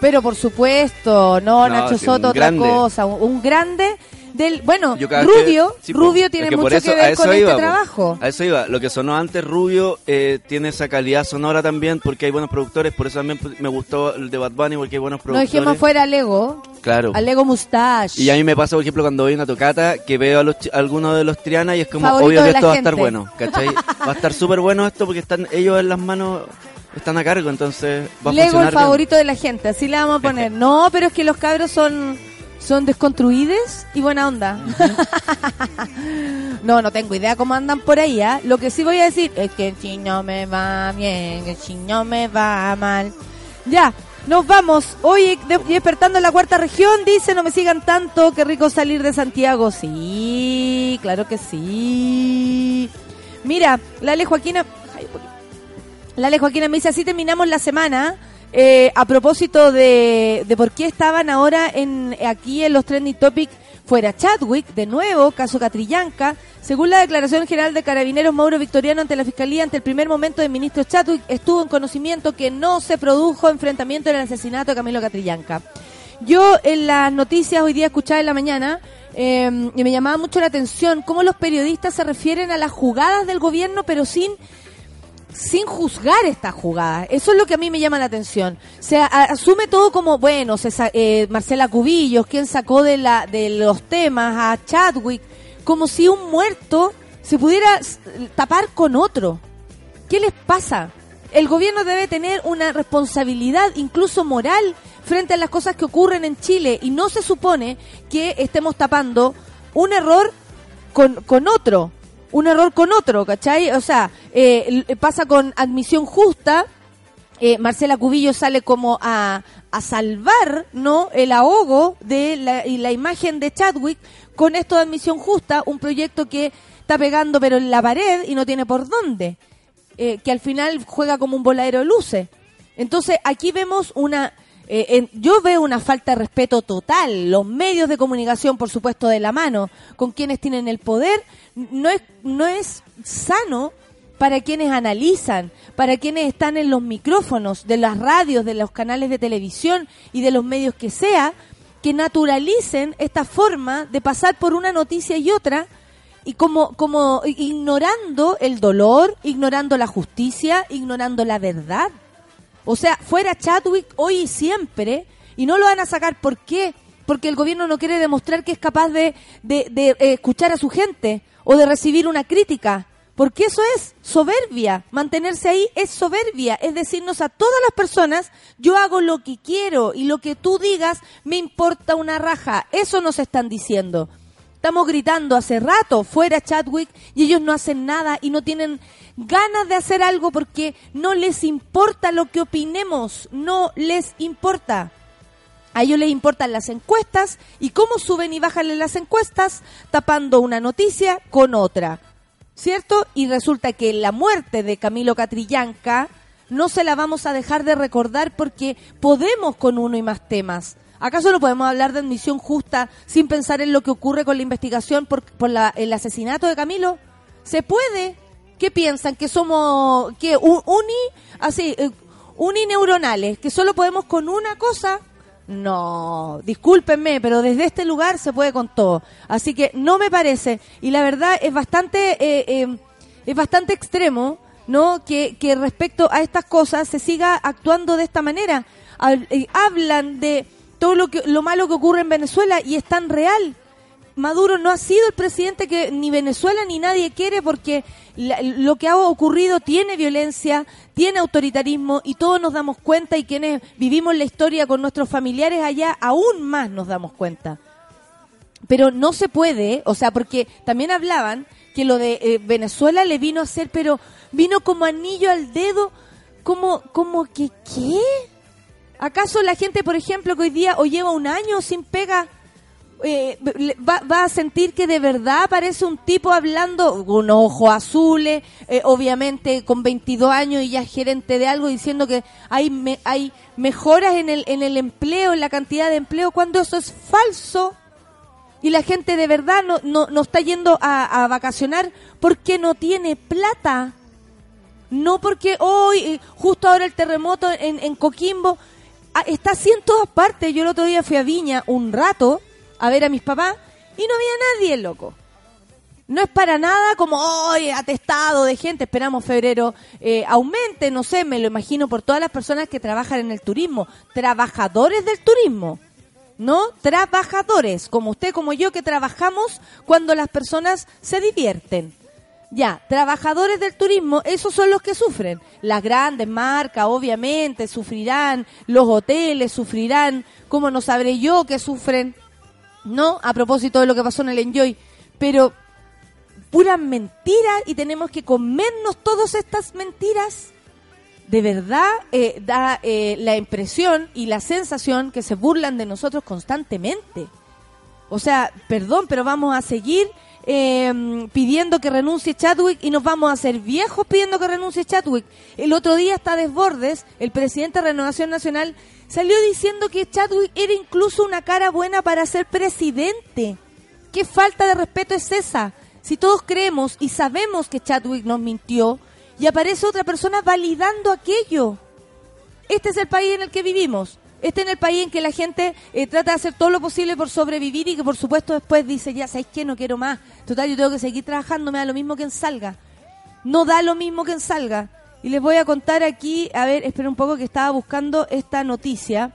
Pero por supuesto, no, No, Nacho Soto, otra grande. cosa. Un, un grande del... Bueno, que- Rubio, sí, po. Rubio tiene que mucho eso- que ver con este iba, po. trabajo. A eso iba. Lo que sonó antes Rubio eh, tiene esa calidad sonora también porque hay buenos productores. Por eso también pues, me gustó el de Bad Bunny porque hay buenos No productores. dejemos fuera Lego. Claro. A Lego Mustache. Y a mí me pasa, por ejemplo, cuando voy a una tocata que veo a, los, a algunos de los Triana y es como Favorito obvio que esto va a estar bueno. ¿Cachai? va a estar súper bueno esto porque están ellos en las manos, están a cargo, entonces va a Lego el bien. favorito de la gente, así le vamos a poner. No, pero es que los cabros son son desconstruides y buena onda. no, no tengo idea cómo andan por ahí, ¿ah? Lo que sí voy a decir es que si no me va bien, que si no me va mal. Ya, nos vamos. Hoy de- despertando en la cuarta región, dice, no me sigan tanto, qué rico salir de Santiago. Sí, claro que sí. Mira, la Ale Joaquina... La Ale Joaquina me dice, así terminamos la semana. Eh, a propósito de, de por qué estaban ahora en aquí en los trending topics fuera Chadwick, de nuevo, caso Catrillanca. Según la declaración general de Carabineros Mauro Victoriano ante la Fiscalía, ante el primer momento del ministro Chadwick, estuvo en conocimiento que no se produjo enfrentamiento en el asesinato de Camilo Catrillanca. Yo en las noticias hoy día escuchaba en la mañana eh, y me llamaba mucho la atención cómo los periodistas se refieren a las jugadas del gobierno, pero sin sin juzgar estas jugadas. Eso es lo que a mí me llama la atención. Se a- asume todo como, bueno, se eh, Marcela Cubillos, quien sacó de, la, de los temas a Chadwick, como si un muerto se pudiera tapar con otro. ¿Qué les pasa? El gobierno debe tener una responsabilidad, incluso moral, frente a las cosas que ocurren en Chile y no se supone que estemos tapando un error con, con otro, un error con otro, ¿cachai? O sea, eh, l- pasa con admisión justa, eh, Marcela Cubillo sale como a, a salvar no el ahogo de la, y la imagen de Chadwick con esto de admisión justa, un proyecto que está pegando pero en la pared y no tiene por dónde, eh, que al final juega como un voladero de luces. Entonces aquí vemos una, eh, en- yo veo una falta de respeto total, los medios de comunicación por supuesto de la mano, con quienes tienen el poder, no es, no es sano para quienes analizan, para quienes están en los micrófonos de las radios, de los canales de televisión y de los medios que sea, que naturalicen esta forma de pasar por una noticia y otra y como, como ignorando el dolor, ignorando la justicia, ignorando la verdad. O sea, fuera Chadwick hoy y siempre, y no lo van a sacar, ¿por qué? Porque el gobierno no quiere demostrar que es capaz de, eh, escuchar a su gente o de recibir una crítica. Porque eso es soberbia. Mantenerse ahí es soberbia. Es decirnos a todas las personas, yo hago lo que quiero y lo que tú digas me importa una raja. Eso nos están diciendo. Estamos gritando hace rato, fuera Chadwick, y ellos no hacen nada y no tienen ganas de hacer algo porque no les importa lo que opinemos, no les importa. A ellos les importan las encuestas y cómo suben y bajan las encuestas, tapando una noticia con otra. ¿Cierto? Y resulta que la muerte de Camilo Catrillanca no se la vamos a dejar de recordar porque podemos con uno y más temas. ¿Acaso no podemos hablar de admisión justa sin pensar en lo que ocurre con la investigación por, por la- el asesinato de Camilo? ¿Se puede? ¿Qué piensan? ¿Que somos que uni, así, eh, unineuronales? ¿Que solo podemos con una cosa? No, discúlpenme, pero desde este lugar se puede con todo. Así que no me parece. Y la verdad es bastante, eh, eh, es bastante extremo, ¿no? Que, que respecto a estas cosas se siga actuando de esta manera. Eh, Hablan de todo lo que, lo malo que ocurre en Venezuela y es tan real. Maduro no ha sido el presidente que ni Venezuela ni nadie quiere porque lo que ha ocurrido tiene violencia, tiene autoritarismo y todos nos damos cuenta y quienes vivimos la historia con nuestros familiares allá aún más nos damos cuenta. Pero no se puede, o sea, porque también hablaban que lo de eh, Venezuela le vino a hacer, pero vino como anillo al dedo, como, como que, ¿qué? ¿Acaso la gente, por ejemplo, que hoy día o lleva un año sin pega, eh, va, va a sentir que de verdad parece un tipo hablando con ojos azules, eh, obviamente con 22 años y ya gerente de algo, diciendo que hay, me- hay mejoras en el, en el empleo, en la cantidad de empleo, cuando eso es falso? Y la gente de verdad no, no, no está yendo a, a vacacionar porque no tiene plata. No porque hoy, eh, justo ahora el terremoto en, en Coquimbo, ah, está así en todas partes. Yo el otro día fui a Viña un rato a ver a mis papás y no había nadie, loco. No es para nada como hoy atestado de gente. Esperamos febrero eh, aumente, no sé, me lo imagino por todas las personas que trabajan en el turismo, trabajadores del turismo. ¿no? Trabajadores, como usted, como yo, que trabajamos cuando las personas se divierten. Ya, trabajadores del turismo, esos son los que sufren. Las grandes marcas, obviamente, sufrirán, los hoteles sufrirán, ¿cómo no sabré yo que sufren? ¿No? A propósito de lo que pasó en el Enjoy. Pero puras mentiras y tenemos que comernos todas estas mentiras. De verdad eh, da eh, la impresión y la sensación que se burlan de nosotros constantemente. O sea, perdón, pero vamos a seguir eh, pidiendo que renuncie Chadwick y nos vamos a hacer viejos pidiendo que renuncie Chadwick. El otro día está Desbordes, el presidente de Renovación Nacional, salió diciendo que Chadwick era incluso una cara buena para ser presidente. ¿Qué falta de respeto es esa? Si todos creemos y sabemos que Chadwick nos mintió y aparece otra persona validando aquello. Este es el país en el que vivimos. Este es el país en que la gente eh, trata de hacer todo lo posible por sobrevivir y que por supuesto después dice, ya sabéis que no quiero más. Total, yo tengo que seguir trabajando, me da lo mismo que en salga. No da lo mismo que en salga. Y les voy a contar aquí, a ver, espera un poco que estaba buscando esta noticia.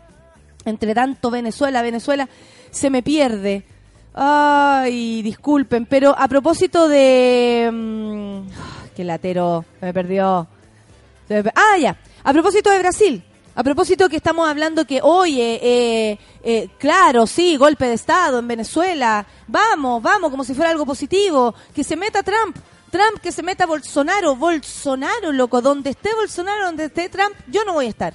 Entre tanto, Venezuela, Venezuela, se me pierde. Ay, disculpen, pero a propósito de... mm, qué latero, me perdió. Ah, ya. A propósito de Brasil. A propósito que estamos hablando que, oye, eh, eh, claro, sí, golpe de Estado en Venezuela. Vamos, vamos, como si fuera algo positivo. Que se meta Trump. Trump, que se meta Bolsonaro. Bolsonaro, loco. Donde esté Bolsonaro, donde esté Trump, yo no voy a estar.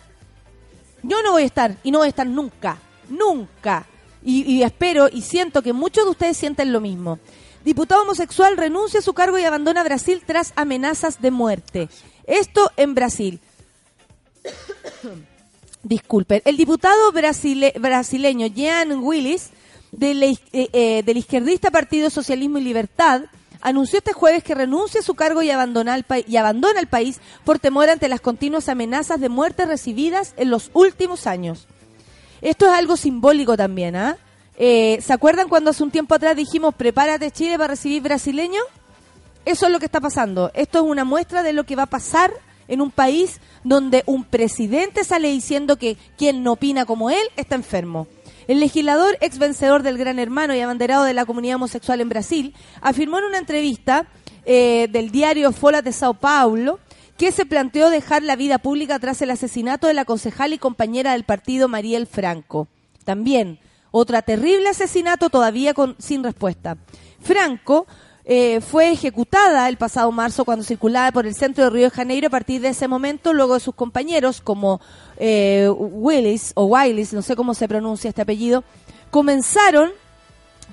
Yo no voy a estar y no voy a estar nunca, nunca. Y, y espero y siento que muchos de ustedes sienten lo mismo. Diputado homosexual renuncia a su cargo y abandona Brasil tras amenazas de muerte. Esto en Brasil. Disculpen. El diputado brasile- brasileño Jean Willis de la is- eh, eh, del izquierdista Partido Socialismo y Libertad anunció este jueves que renuncia a su cargo y abandona, el y abandona el país por temor ante las continuas amenazas de muerte recibidas en los últimos años. Esto es algo simbólico también, ¿ah? Eh, ¿Se acuerdan cuando hace un tiempo atrás dijimos prepárate Chile para recibir brasileños? Eso es lo que está pasando. Esto es una muestra de lo que va a pasar en un país donde un presidente sale diciendo que quien no opina como él está enfermo. El legislador, ex vencedor del Gran Hermano y abanderado de la comunidad homosexual en Brasil, afirmó en una entrevista eh, del diario Folha de Sao Paulo que se planteó dejar la vida pública tras el asesinato de la concejal y compañera del partido Mariel Franco. También, otra terrible asesinato todavía con, sin respuesta. Franco eh, fue ejecutada el pasado marzo cuando circulaba por el centro de Río de Janeiro. A partir de ese momento, luego de sus compañeros, como eh, Willis o Willis, no sé cómo se pronuncia este apellido, comenzaron,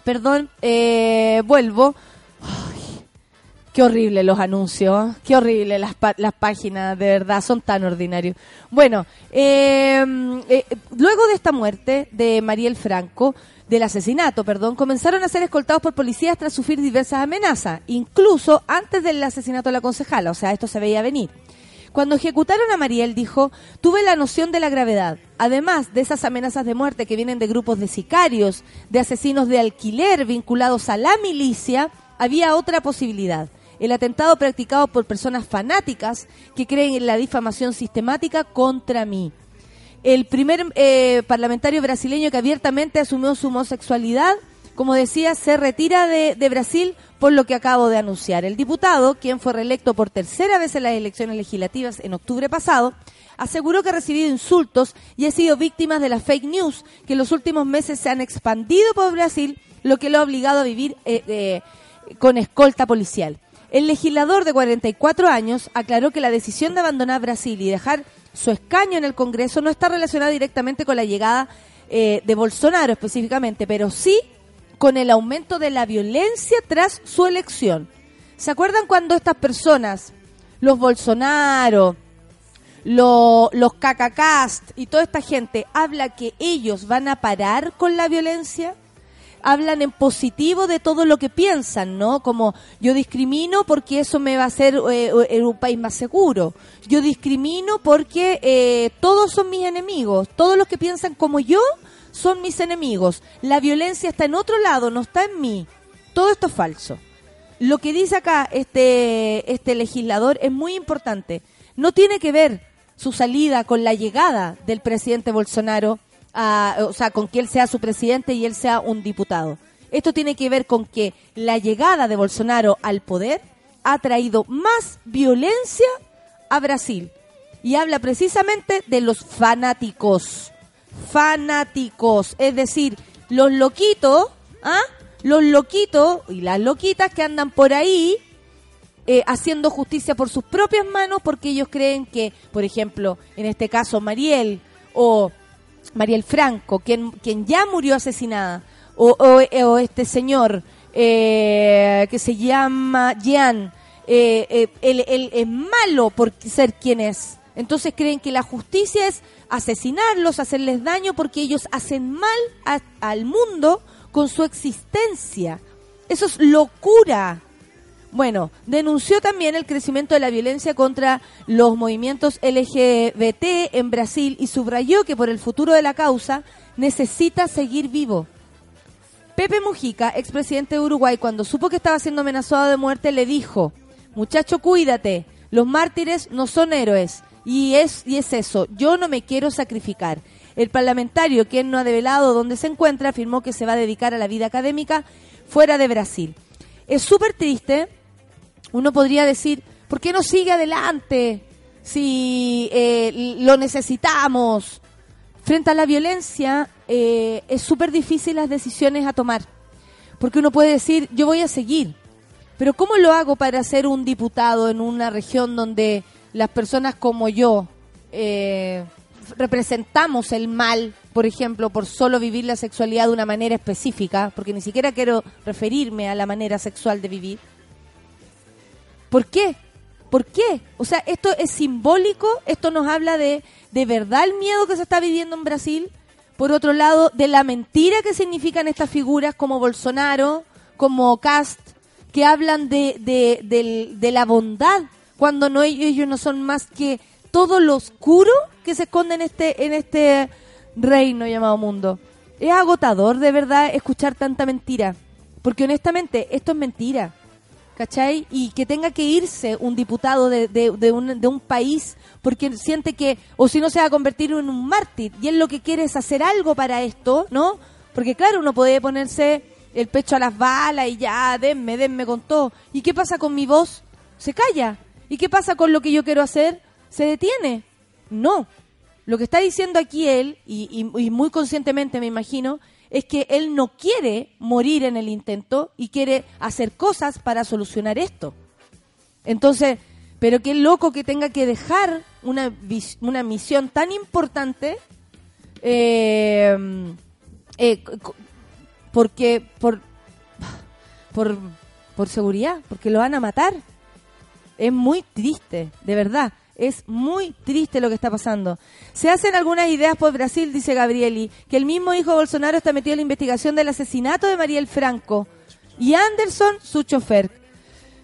perdón, eh, vuelvo. Qué horrible los anuncios, ¿eh? qué horrible las, las páginas, de verdad, son tan ordinarios. Bueno, eh, eh, luego de esta muerte de Mariel Franco, del asesinato, perdón, comenzaron a ser escoltados por policías tras sufrir diversas amenazas, incluso antes del asesinato de la concejala, o sea, esto se veía venir. Cuando ejecutaron a Mariel, dijo, tuve la noción de la gravedad. Además de esas amenazas de muerte que vienen de grupos de sicarios, de asesinos de alquiler vinculados a la milicia, había otra posibilidad. El atentado practicado por personas fanáticas que creen en la difamación sistemática contra mí. El primer eh, parlamentario brasileño que abiertamente asumió su homosexualidad, como decía, se retira de, Brasil por lo que acabo de anunciar. El diputado, quien fue reelecto por tercera vez en las elecciones legislativas en octubre pasado, aseguró que ha recibido insultos y ha sido víctima de las fake news que en los últimos meses se han expandido por Brasil, lo que lo ha obligado a vivir eh, eh, con escolta policial. El legislador de 44 años aclaró que la decisión de abandonar Brasil y dejar su escaño en el Congreso no está relacionada directamente con la llegada eh, de Bolsonaro específicamente, pero sí con el aumento de la violencia tras su elección. ¿Se acuerdan cuando estas personas, los Bolsonaro, lo- los cacacast y toda esta gente habla que ellos van a parar con la violencia? Hablan en positivo de todo lo que piensan, ¿no? Como yo discrimino porque eso me va a hacer eh, en un país más seguro. Yo discrimino porque eh, todos son mis enemigos. Todos los que piensan como yo son mis enemigos. La violencia está en otro lado, no está en mí. Todo esto es falso. Lo que dice acá este, este legislador es muy importante. No tiene que ver su salida con la llegada del presidente Bolsonaro o sea, con que él sea su presidente y él sea un diputado. Esto tiene que ver con que la llegada de Bolsonaro al poder ha traído más violencia a Brasil. Y habla precisamente de los fanáticos. Fanáticos. Es decir, los loquitos, ¿Ah? Los loquitos y las loquitas que andan por ahí eh, haciendo justicia por sus propias manos porque ellos creen que, por ejemplo, en este caso Mariel o Mariel Franco, quien, quien ya murió asesinada, o, o- eh, este señor eh, que se llama Jean, eh, eh, él, él es malo por ser quien es. Entonces creen que la justicia es asesinarlos, hacerles daño porque ellos hacen mal al mundo con su existencia. Eso es locura. Bueno, denunció también el crecimiento de la violencia contra los movimientos LGBT en Brasil y subrayó que por el futuro de la causa necesita seguir vivo. Pepe Mujica, expresidente de Uruguay, cuando supo que estaba siendo amenazado de muerte, le dijo, muchacho, cuídate, los mártires no son héroes. Y es, y es eso, yo no me quiero sacrificar. El parlamentario, quien no ha develado dónde se encuentra, afirmó que se va a dedicar a la vida académica fuera de Brasil. Es súper triste, uno podría decir, ¿por qué no sigue adelante si eh, lo necesitamos? Frente a la violencia eh, es súper difícil las decisiones a tomar, porque uno puede decir, yo voy a seguir, pero ¿cómo lo hago para ser un diputado en una región donde las personas como yo eh, representamos el mal, por ejemplo, por solo vivir la sexualidad de una manera específica, porque ni siquiera quiero referirme a la manera sexual de vivir? ¿Por qué? ¿Por qué? O sea, esto es simbólico, esto nos habla de de verdad el miedo que se está viviendo en Brasil, por otro lado, de la mentira que significan estas figuras como Bolsonaro, como Cast, que hablan de, de, la bondad, cuando no ellos no son más que todo lo oscuro que se esconde en este, en este reino llamado mundo. Es agotador de verdad escuchar tanta mentira, porque honestamente esto es mentira. ¿Cachai? Y que tenga que irse un diputado de, de- de un, de un país porque siente que, o si no se va a convertir en un mártir, y él lo que quiere es hacer algo para esto, ¿no? Porque claro, uno puede ponerse el pecho a las balas y ya, denme, denme con todo. ¿Y qué pasa con mi voz? Se calla. ¿Y qué pasa con lo que yo quiero hacer? Se detiene. No. Lo que está diciendo aquí él, y, y- y muy conscientemente me imagino, es que él no quiere morir en el intento y quiere hacer cosas para solucionar esto. Entonces, pero qué loco que tenga que dejar una, una misión tan importante eh, eh, porque por, por, por seguridad, porque lo van a matar. Es muy triste, de verdad. Es muy triste lo que está pasando. Se hacen algunas ideas por Brasil, dice Gabrieli, que el mismo hijo Bolsonaro está metido en la investigación del asesinato de Mariel Franco y Anderson, su chofer.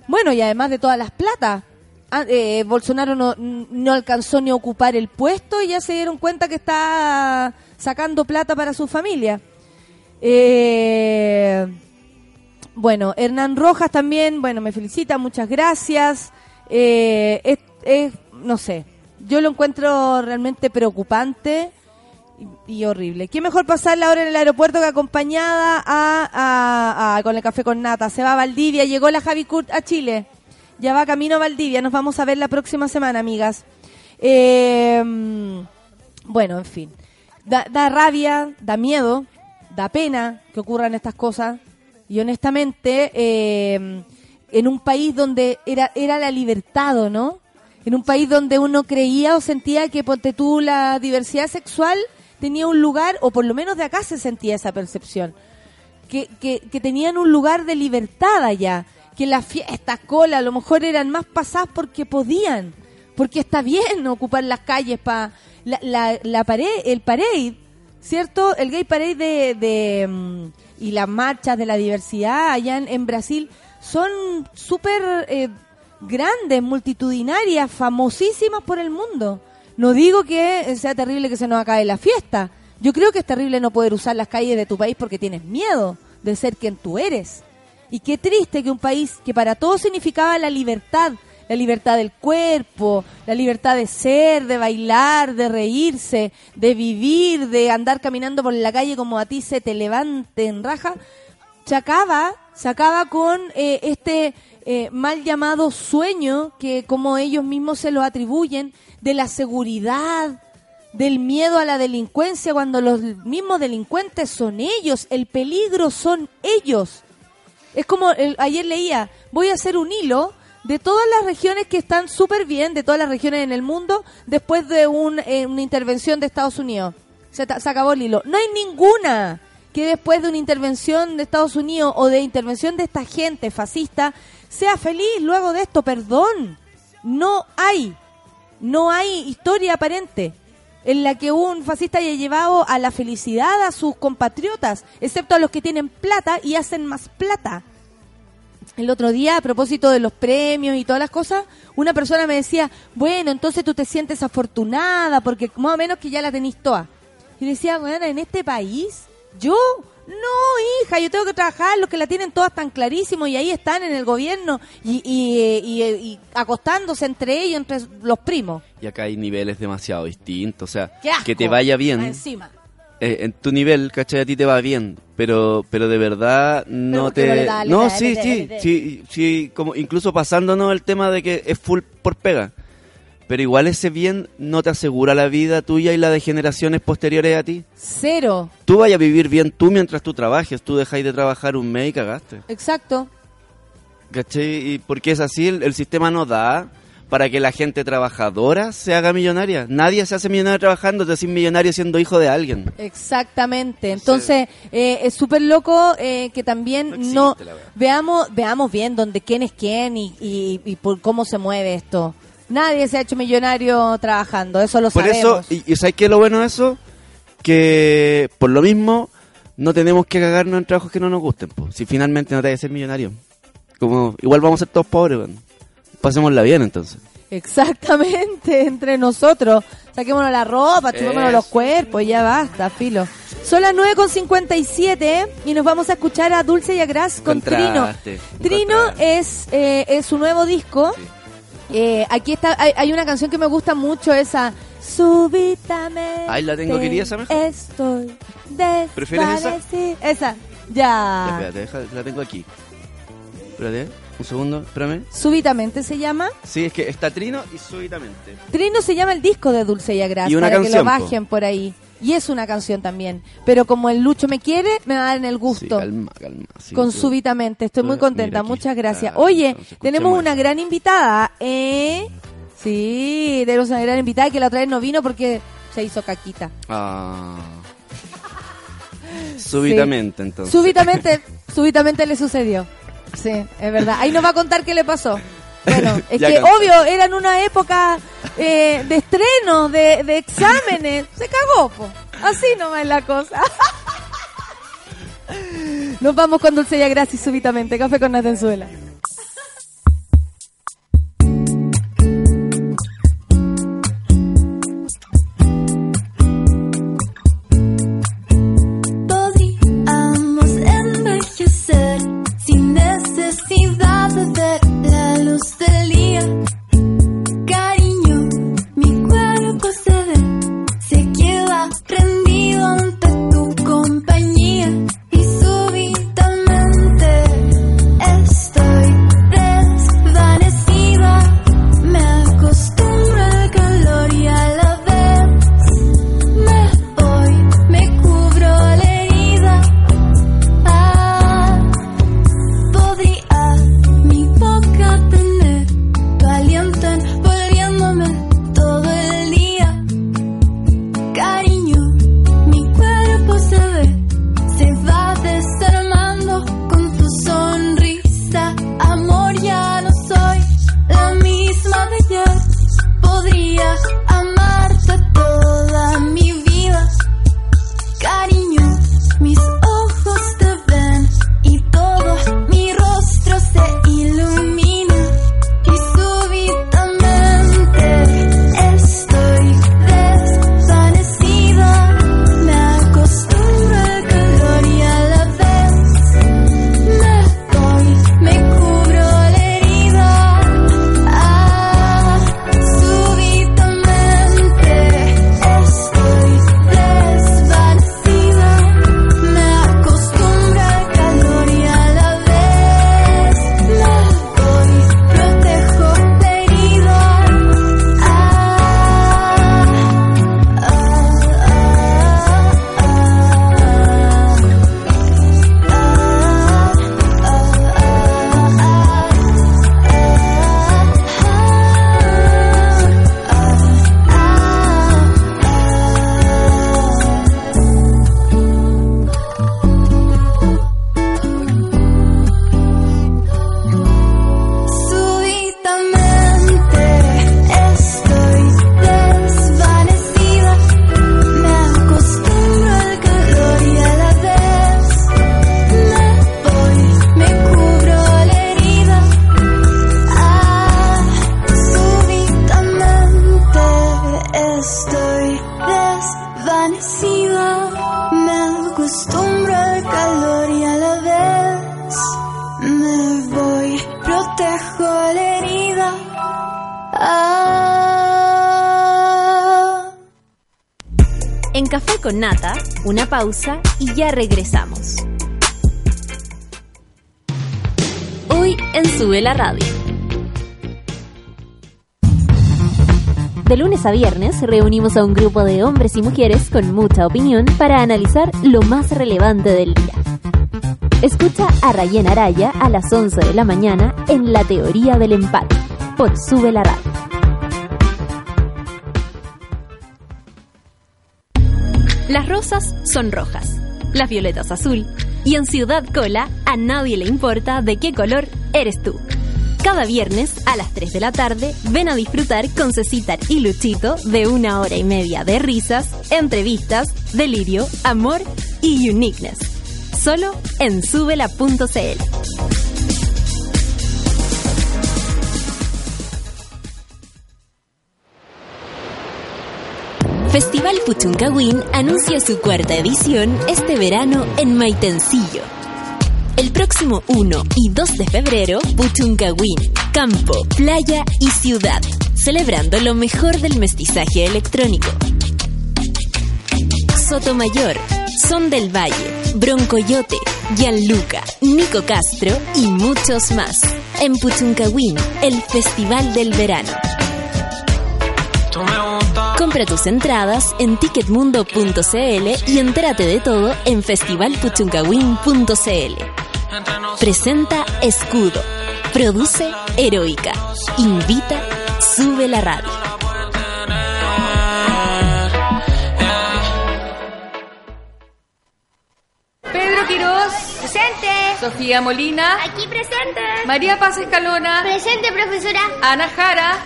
Bueno, y además de todas las platas, ah, eh, Bolsonaro no, alcanzó ni a ocupar el puesto y ya se dieron cuenta que está sacando plata para su familia. Eh, bueno, Hernán Rojas también, bueno, me felicita, muchas gracias. Eh, es- no sé, yo lo encuentro realmente preocupante y, horrible. ¿Qué mejor pasarla ahora en el aeropuerto que acompañada a, a- con el café con nata? Se va a Valdivia, llegó la Javi Kurt a Chile. Ya va camino a Valdivia, nos vamos a ver la próxima semana, amigas. Eh, bueno, en fin. Da, da rabia, da miedo, da pena que ocurran estas cosas. Y honestamente, eh, en un país donde era, era la libertad, ¿o ¿no? En un país donde uno creía o sentía que, ponte tú, la diversidad sexual tenía un lugar, o por lo menos de acá se sentía esa percepción, que, que, que tenían un lugar de libertad allá, que las fiestas, cola, a lo mejor eran más pasadas porque podían, porque está bien ocupar las calles para la, la, la pared, el parade, ¿cierto? El gay parade de, de, mm, y las marchas de la diversidad allá en, Brasil son súper eh, grandes, multitudinarias, famosísimas por el mundo. No digo que sea terrible que se nos acabe la fiesta. Yo creo que es terrible no poder usar las calles de tu país porque tienes miedo de ser quien tú eres. Y qué triste que un país que para todos significaba la libertad, la libertad del cuerpo, la libertad de ser, de bailar, de reírse, de vivir, de andar caminando por la calle como a ti se te levante en raja, se acaba, se acaba con eh, este eh, mal llamado sueño que como ellos mismos se lo atribuyen de la seguridad, del miedo a la delincuencia cuando los mismos delincuentes son ellos, el peligro son ellos. Es como el- ayer leía, voy a hacer un hilo de todas las regiones que están súper bien, de todas las regiones en el mundo, después de un, eh, una intervención de Estados Unidos. Se, acabó el hilo. No hay ninguna que después de una intervención de Estados Unidos o de intervención de esta gente fascista sea feliz luego de esto. Perdón. No hay. No hay historia aparente en la que un fascista haya llevado a la felicidad a sus compatriotas, excepto a los que tienen plata y hacen más plata. El otro día, a propósito de los premios y todas las cosas, una persona me decía, bueno, entonces tú te sientes afortunada porque más o menos que ya la tenís toda. Y decía, bueno, en este país, yo, no, hija, yo tengo que trabajar, los que la tienen todas tan clarísimo y ahí están en el gobierno y, y, y, y acostándose entre ellos, entre los primos. Y acá hay niveles demasiado distintos. O sea, ¡Qué asco! que te vaya bien. Encima. eh, en tu nivel, ¿cachai? A ti te va bien, pero pero de verdad no te... no sí, sí, sí, sí, como incluso pasándonos el tema de que es full por pega. Pero igual ese bien no te asegura la vida tuya y la de generaciones posteriores a ti. Cero. Tú vayas a vivir bien tú mientras tú trabajes. Tú dejáis de trabajar un mes y cagaste. Exacto. ¿Cachai? Y porque es así, el, el sistema no da para que la gente trabajadora se haga millonaria. Nadie se hace millonario trabajando, te haces millonario siendo hijo de alguien. Exactamente. Entonces, eh, es súper loco eh, que también No veamos veamos bien dónde quién es quién y, y, y por cómo se mueve esto. Nadie se ha hecho millonario trabajando, eso lo Por sabemos. eso, y, y ¿sabes qué es lo bueno de eso? Que por lo mismo no tenemos que cagarnos en trabajos que no nos gusten. po. Si finalmente no te a ser millonario. Como, igual vamos a ser todos pobres, weón. Pasémosla bien entonces. Exactamente, entre nosotros. Saquémonos la ropa, chupémonos los cuerpos, ya basta, filo. Son las 9.57 y nos vamos a escuchar a Dulce y a Gras con Trino. Trino es, eh, es su nuevo disco. Sí. Eh, aquí está, hay, hay una canción que me gusta mucho, esa Súbitamente. Ay, la tengo, ¿quería esa mejor? Estoy ¿Prefieres esa? Esa, Ya, espérate, deja- la tengo aquí. Espérate, un segundo, espérame. Súbitamente se llama. Sí, es que está Trino y súbitamente. Trino se llama el disco de Dulce y Agras Y una para que lo canción, po. bajen por ahí. Y es una canción también. Pero como el Lucho me quiere, me va a dar en el Sí, gusto. calma, calma. sí, con tú- súbitamente. Estoy muy contenta. Muchas gracias. Oye, tenemos una gran invitada. ¿eh? Sí, tenemos una gran invitada que la otra vez no vino porque se hizo caquita. Ah. Súbitamente, entonces. Súbitamente, súbitamente le sucedió. Sí, es verdad. Ahí nos va a contar qué le pasó. Bueno, es que obvio, era en una época eh, de estreno, de, de exámenes. Se cagó, po. Así nomás es la cosa. Nos vamos con Dulce y Gracia súbitamente. Café con Natenzuela. Una pausa y ya regresamos. Hoy en Sube la Radio. De lunes a viernes reunimos a un grupo de hombres y mujeres con mucha opinión para analizar lo más relevante del día. Escucha a Rayen Araya a las 11 de la mañana en La Teoría del Empate por Sube la Radio. Rosas son rojas, las violetas azul y en Ciudad Cola a nadie le importa de qué color eres tú. Cada viernes a las 3 de la tarde ven a disfrutar con Cecitar y Luchito de una hora y media de risas, entrevistas, delirio, amor y uniqueness. Solo en subela.cl. Festival Puchuncahuín anuncia su cuarta edición este verano en Maitencillo. El próximo 1 y 2 de febrero, Puchuncahuín, campo, playa y ciudad, celebrando lo mejor del mestizaje electrónico. Sotomayor, Son del Valle, Broncoyote, Gianluca, Nico Castro y muchos más. En Puchuncahuín, el Festival del Verano. Compra tus entradas en ticketmundo.cl y entérate de todo en festivalpuchuncahuín.cl. Presenta Escudo. Produce Heroica. Invita Sube la radio. Pedro Quirós, Presente. Sofía Molina, Aquí presente. María Paz Escalona, Presente, profesora. Ana Jara,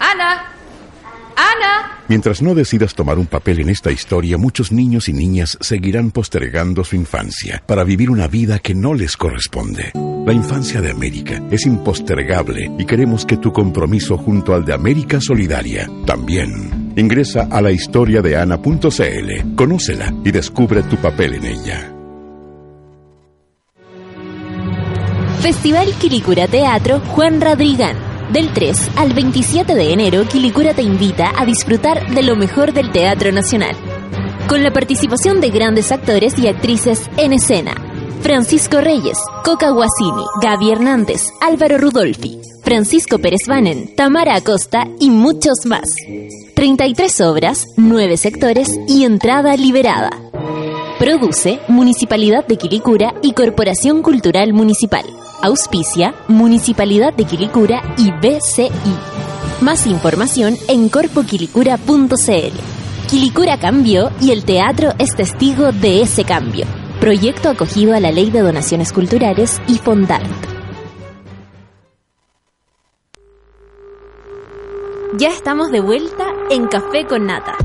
Ana, Ana. Mientras no decidas tomar un papel en esta historia, muchos niños y niñas seguirán postergando su infancia para vivir una vida que no les corresponde. La infancia de América es impostergable y queremos que tu compromiso junto al de América Solidaria también. Ingresa a la historia de Ana.cl, conócela y descubre tu papel en ella. Festival Quilicura Teatro Juan Radrigán. Del 3 al 27 de enero, Quilicura te invita a disfrutar de lo mejor del Teatro Nacional. Con la participación de grandes actores y actrices en escena. Francisco Reyes, Coca Guasini, Gaby Hernández, Álvaro Rudolfi, Francisco Pérez Banen, Tamara Acosta y muchos más. 33 obras, 9 sectores y entrada liberada. Produce Municipalidad de Quilicura y Corporación Cultural Municipal. Auspicia Municipalidad de Quilicura y BCI. Más información en corpoquilicura.cl. Quilicura cambió y el teatro es testigo de ese cambio. Proyecto acogido a la Ley de Donaciones Culturales y Fondart. Ya estamos de vuelta en Café con Nata.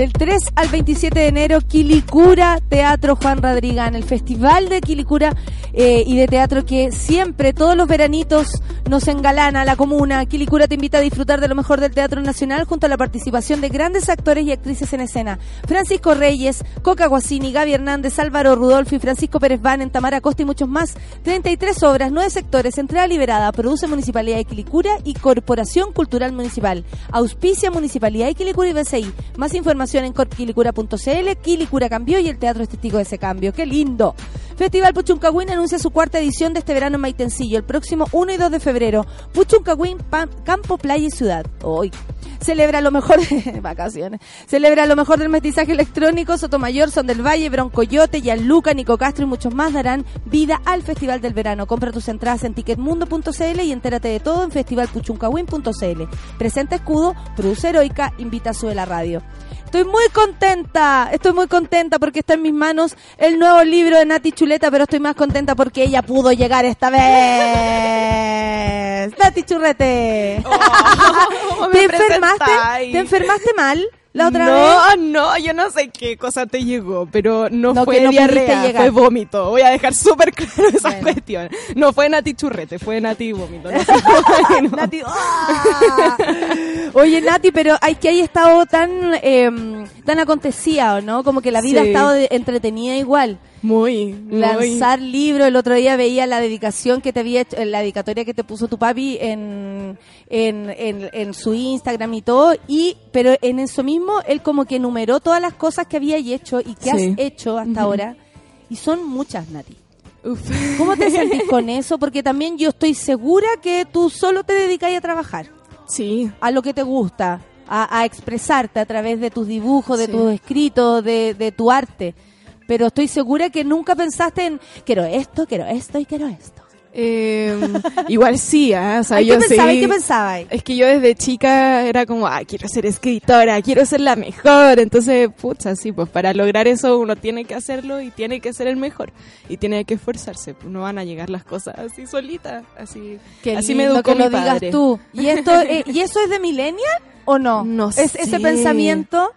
Del 3 al 27 de enero, Quilicura Teatro Juan Radrigán, el festival de Quilicura eh, y de teatro que siempre, todos los veranitos, nos engalana la comuna. Quilicura te invita a disfrutar de lo mejor del Teatro Nacional junto a la participación de grandes actores y actrices en escena. Francisco Reyes, Coca Guasini, Gaby Hernández, Álvaro Rudolfi, Francisco Pérez Van, Tamara Costa y muchos más. 33 obras, 9 sectores, entrada liberada, produce Municipalidad de Quilicura y Corporación Cultural Municipal. Auspicia Municipalidad de Quilicura y BCI. Más información en corpquilicura.cl. Quilicura cambió y el teatro es testigo de ese cambio. ¡Qué lindo! Festival Puchuncahuín anuncia su cuarta edición de este verano en Maitencillo, el próximo 1 y 2 de febrero. Puchuncahuín, Campo, Playa y Ciudad. Hoy. Celebra lo mejor vacaciones. Celebra lo mejor del mestizaje electrónico. Sotomayor, Son del Valle, Broncoyote, Gianluca, Nico Castro y muchos más darán vida al Festival del Verano. Compra tus entradas en ticketmundo.cl y entérate de todo en festivalpuchuncahuín.cl. Presenta escudo, produce heroica, invita a Sube la Radio. Estoy muy contenta, estoy muy contenta porque está en mis manos el nuevo libro de Nati Chuleta, pero estoy más contenta porque ella pudo llegar esta vez. Nati Churrete. ¿Te enfermaste? ¿Te enfermaste mal la otra no, vez? no, yo no sé qué cosa te llegó, pero no, No, fue no diarrea, fue vómito. Voy a dejar súper claro esa Bueno. cuestión. No fue Nati Churrete, fue Nati Vómito. No sé cómo- Nati, ¡ah! Oye, Nati, pero hay que hay estado tan eh, tan acontecía, ¿o no? Como que la vida Sí. ha estado de- entretenida igual. Muy, muy. Lanzar libros, el otro día veía la dedicación que te había hecho, la dedicatoria que te puso tu papi en, en, en, en su Instagram y todo, y pero en eso mismo él como que enumeró todas las cosas que había hecho y que Sí. has hecho hasta ahora, y son muchas, Nati. Uf. ¿Cómo te sentís con eso? Porque también yo estoy segura que tú solo te dedicas a trabajar, Sí, a lo que te gusta, a, a expresarte a través de tus dibujos, de Sí. tus escritos, de, de tu arte. Pero estoy segura que nunca pensaste en quiero esto, quiero esto y quiero esto. Eh, igual sí, ¿ah? o sea, Ay, yo sí- ¿Qué pensabas? Es que yo desde chica era como, ah, quiero ser escritora, quiero ser la mejor. Entonces, pucha, sí, pues para lograr eso uno tiene que hacerlo y tiene que ser el mejor. Y tiene que esforzarse, pues no van a llegar las cosas así solitas, así. Qué así me educó que lo mi digas padre. tú. ¿Y esto eh, y eso es de millennial o no? No ¿Es, Ese sé. pensamiento,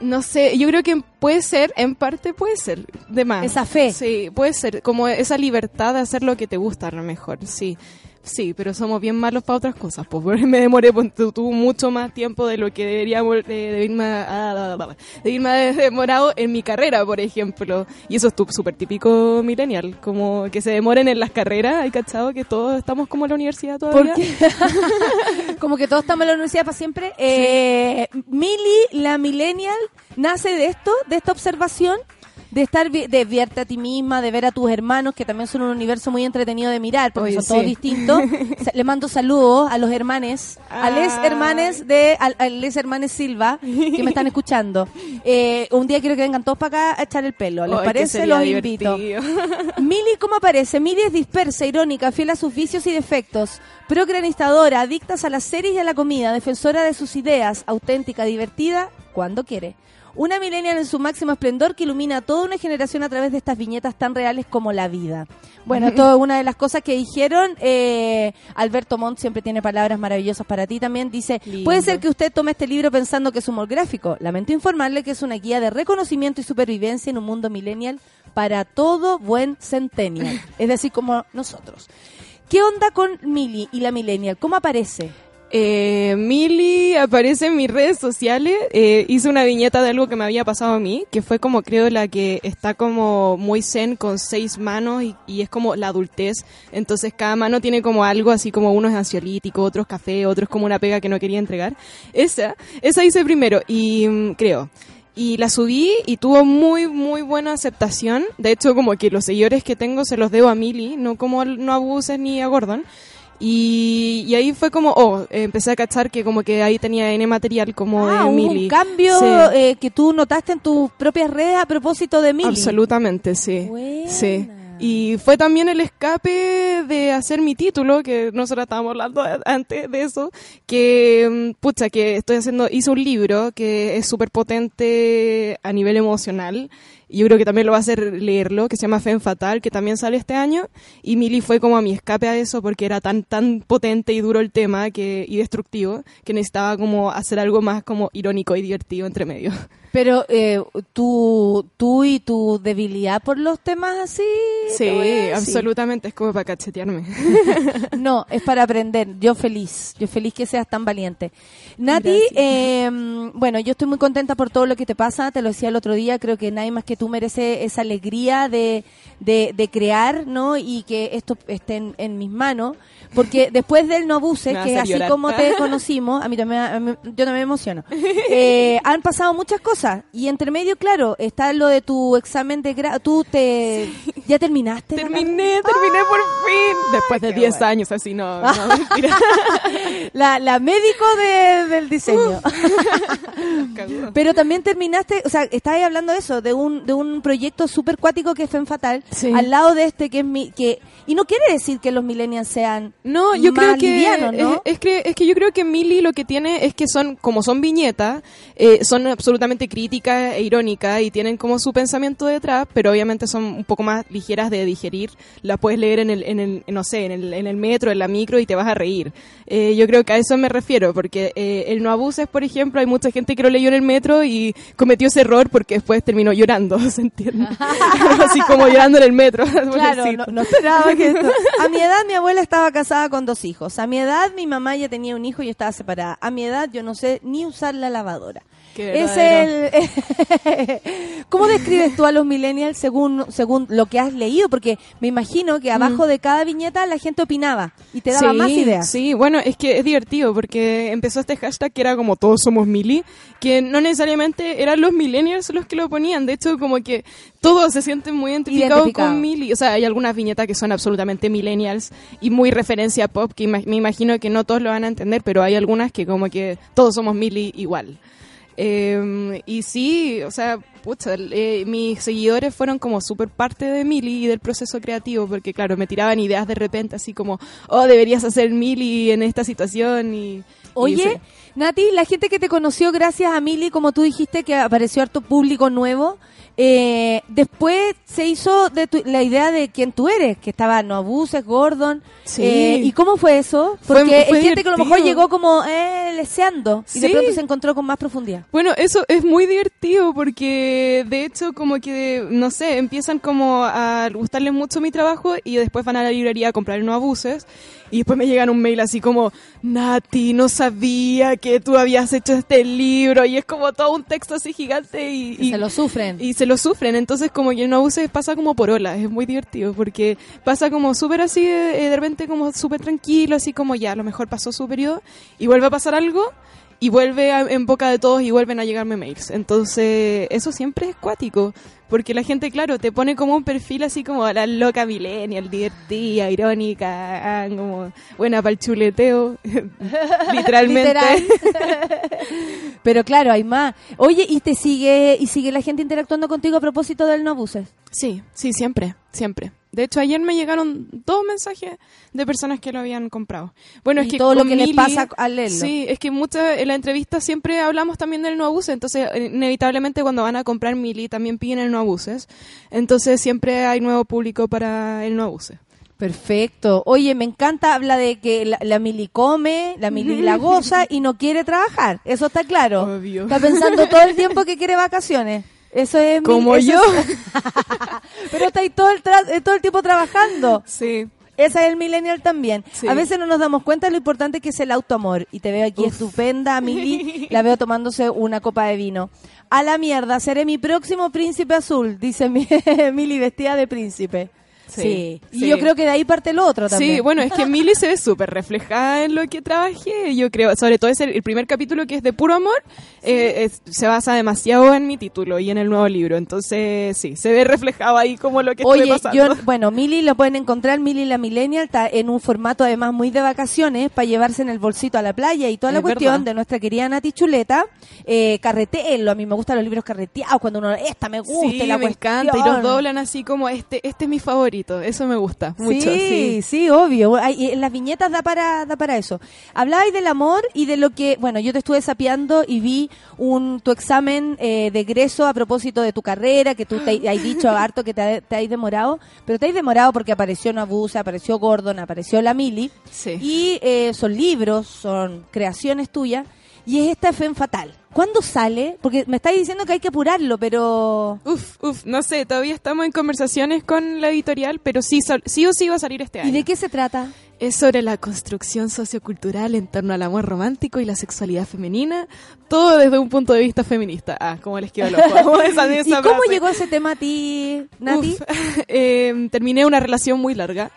No sé, yo creo que puede ser, en parte puede ser, de más. esa fe. Sí, puede ser, como esa libertad de hacer lo que te gusta a lo mejor, sí. Sí, pero somos bien malos para otras cosas, pues me demoré ponte tú, mucho más tiempo de lo que deberíamos, eh, de irme, a- de irme a- demorado en mi carrera, por ejemplo. Y eso es súper típico millennial, como que se demoren en las carreras, ¿hay cachado? Que todos estamos como en la universidad todavía. ¿Por qué? Como que todos estamos en la universidad para siempre. Eh, Mili, la millennial, nace de esto, de esta observación, de estar de vierte a ti misma, de ver a tus hermanos, que también son un universo muy entretenido de mirar, porque Oye, son todos sí. distintos. Sa- Le mando saludos a los hermanes, a les Ay. hermanes de, a, a les hermanes Silva, que me están escuchando. Eh, un día quiero que vengan todos para acá a echar el pelo. ¿Les parece? Los invito. Mili, ¿cómo aparece? Mili es dispersa, irónica, fiel a sus vicios y defectos, procranistadora, adictas a las series y a la comida, defensora de sus ideas, auténtica, divertida, cuando quiere. Una millennial en su máximo esplendor que ilumina a toda una generación a través de estas viñetas tan reales como la vida. Bueno, esto es una de las cosas que dijeron. Eh, Alberto Montt siempre tiene palabras maravillosas para ti también. Dice, Lindo. puede ser que usted tome este libro pensando que es humor gráfico. Lamento informarle que es una guía de reconocimiento y supervivencia en un mundo millennial para todo buen centennial. Es decir, como nosotros. ¿Qué onda con Mili y la millennial? ¿Cómo aparece? Eh, aparece en mis redes sociales. Eh, hizo una viñeta de algo que me había pasado a mí, que fue como creo la que está como muy zen con seis manos y, es como la adultez. Entonces cada mano tiene como algo, así como uno es ansiolítico, otro es café, otro es como una pega que no quería entregar. Esa, esa hice primero y mm, creo. Y la subí y tuvo muy, muy buena aceptación. De hecho, como que los seguidores que tengo se los debo a Mili, no como no abuses ni a Gordon. Y, y ahí fue como, oh, empecé a cachar que como que ahí tenía N material como ah, de Mili. un cambio Sí. eh, que tú notaste en tus propias redes a propósito de Mili. Absolutamente, sí. Buena. Sí. Y fue también el escape de hacer mi título, que nosotros estábamos hablando antes de eso, que, mm, pucha, que estoy haciendo, hice un libro que es súper potente a nivel emocional. Yo creo que también lo va a hacer leerlo, que se llama Fen Fatal, que también sale este año. Y Mili fue como a mi escape a eso, porque era tan, tan potente y duro el tema que, y destructivo, que necesitaba como hacer algo más como irónico y divertido entre medio. Pero eh, tú, tú y tu debilidad por los temas así. Sí, absolutamente, es como para cachetearme. No, es para aprender. Yo feliz, yo feliz que seas tan valiente. Nati, eh, bueno, yo estoy muy contenta por todo lo que te pasa. Te lo decía el otro día. Creo que nadie más que tú merece esa alegría de, de, de crear, ¿no? Y que esto esté en, en mis manos. Porque después del no abuses, que así llorar. como te conocimos, a mí también, a mí- yo también me emociono. Eh, han pasado muchas cosas y entre medio, claro, está lo de tu examen de grado. Tú te ya terminaste. Terminé, terminé por fin. Después de qué 10 bueno. años, así no, no, mentira. La, la médico de- del diseño. Pero también terminaste, o sea, estabas hablando de eso, de un, de un proyecto súper cuático que es Fen Fatal, Sí. al lado de este que es mi, que, y no quiere decir que los millennials sean No, yo creo que ¿no? es, es que es que yo creo que Mili lo que tiene es que son como son viñetas, eh, son absolutamente críticas e irónicas y tienen como su pensamiento detrás, pero obviamente son un poco más ligeras de digerir. Las puedes leer en el, en el no sé, en el, en el metro, en la micro y te vas a reír. Eh, yo creo que a eso me refiero, porque eh, el no abuses, por ejemplo, hay mucha gente que lo leyó en el metro y cometió ese error porque después terminó llorando. ¿se entiende? Así como llorando en el metro. Claro, no, no esperaba A mi edad mi abuela estaba casada con dos hijos. A mi edad mi mamá ya tenía un hijo y yo estaba separada. A mi edad yo no sé ni usar la lavadora. Qué Es el... ¿Cómo describes tú a los millennials según, según lo que has leído? Porque me imagino que abajo de cada viñeta la gente opinaba y te daba sí, más ideas. Sí, bueno, es que es divertido porque empezó este hashtag que era como todos somos mili, que no necesariamente eran los millennials los que lo ponían, de hecho como que todos se sienten muy identificados Identificado. con mili, o sea, hay algunas viñetas que son absolutamente millennials y muy referencia pop, que me imagino que no todos lo van a entender, pero hay algunas que como que todos somos mili igual. Eh, y sí, o sea, pucha, eh, mis seguidores fueron como súper parte de Mili y del proceso creativo, porque claro, me tiraban ideas de repente así como, oh, deberías hacer Mili en esta situación y... y Oye, sí. Nati, la gente que te conoció gracias a Mili, como tú dijiste, que apareció harto público nuevo, eh, después se hizo de tu- la idea de quién tú eres, que estaba No Abuses, Gordon. Sí. eh, ¿Y cómo fue eso? Fue- Porque fue hay gente que a lo mejor llegó como eh, leseando y de pronto se encontró con más profundidad. Bueno, eso es muy divertido porque de hecho como que, no sé, empiezan como a gustarles mucho mi trabajo y después van a la librería a comprar No Abuses y después me llegan un mail así como, Nati, no sabía que tú habías hecho este libro y es como todo un texto así gigante y... Y y- se lo sufren. y se lo sufren, entonces como que no abuses pasa como por olas, es muy divertido porque pasa como súper así, eh, de repente como súper tranquilo, así como ya, a lo mejor pasó su periodo y vuelve a pasar algo y vuelve a- en boca de todos y vuelven a llegarme mails. Entonces eso siempre es cuático, porque la gente, claro, te pone como un perfil así como la loca millennial, divertida, irónica, ah, como buena para el chuleteo, literalmente. Literal. Pero claro, hay más. Oye, ¿y te sigue y sigue la gente interactuando contigo a propósito del no abuses? Sí, sí, siempre, siempre. De hecho, ayer me llegaron dos mensajes de personas que lo habían comprado. Bueno, es Y que todo lo que les Mili- pasa al leerlo. Sí, es que muchas en la entrevista siempre hablamos también del no abuses, entonces eh, inevitablemente cuando van a comprar Mili también piden el no abuses. Entonces siempre hay nuevo público para el no abuses. Perfecto. Oye, me encanta, habla de que la, la Mili come, la Mili la goza y no quiere trabajar. Eso está claro. Obvio. Está pensando todo el tiempo que quiere vacaciones. Eso es Como eso yo. es- Pero está ahí todo el, tra- eh, todo el tiempo trabajando. Sí. Esa es el millennial también. Sí. A veces no nos damos cuenta de lo importante que es el autoamor. Y te veo aquí estupenda, Mili. La veo tomándose una copa de vino. A la mierda, seré mi próximo príncipe azul, dice mi- Mili vestida de príncipe. Sí. Sí, Y yo creo que de ahí parte lo otro también. Sí, bueno, es que Milly se ve súper reflejada en lo que trabajé, yo creo. Sobre todo es el, el primer capítulo que es de puro amor, eh, es- se basa demasiado en mi título y en el nuevo libro. Entonces, sí, se ve reflejado ahí como lo que estuve Oye, pasando. yo, bueno, Mili lo pueden encontrar, Mili la Millennial, está en un formato además muy de vacaciones para llevarse en el bolsito a la playa y toda la Es cuestión verdad. de nuestra querida Nati Chuleta. Eh, a mí me gustan los libros carreteados, cuando uno, esta me gusta, Sí, y la me encanta. Y los doblan así como este, este es mi favorito. Eso me gusta mucho. sí, Sí. sí, obvio. En las viñetas da para, da para eso. Hablabais del amor y de lo que, bueno, yo te estuve sapeando y vi un tu examen eh, de egreso a propósito de tu carrera, que tú te has dicho harto que te, te has demorado, pero te has demorado porque apareció Nabusa, apareció Gordon, apareció la Mili, Sí. y eh, son libros, son creaciones tuyas, y es esta Femme Fatal. ¿Cuándo sale? Porque me estáis diciendo que hay que apurarlo, pero... Uf, uf, no sé, todavía estamos en conversaciones con la editorial, pero sí, sol- sí o sí va a salir este año. ¿Y de qué se trata? Es sobre la construcción sociocultural en torno al amor romántico y la sexualidad femenina, todo desde un punto de vista feminista. Ah, como les quedó loco. Esa, ¿Y esa cómo frase. llegó ese tema a ti, Nati? Uf, eh, terminé una relación muy larga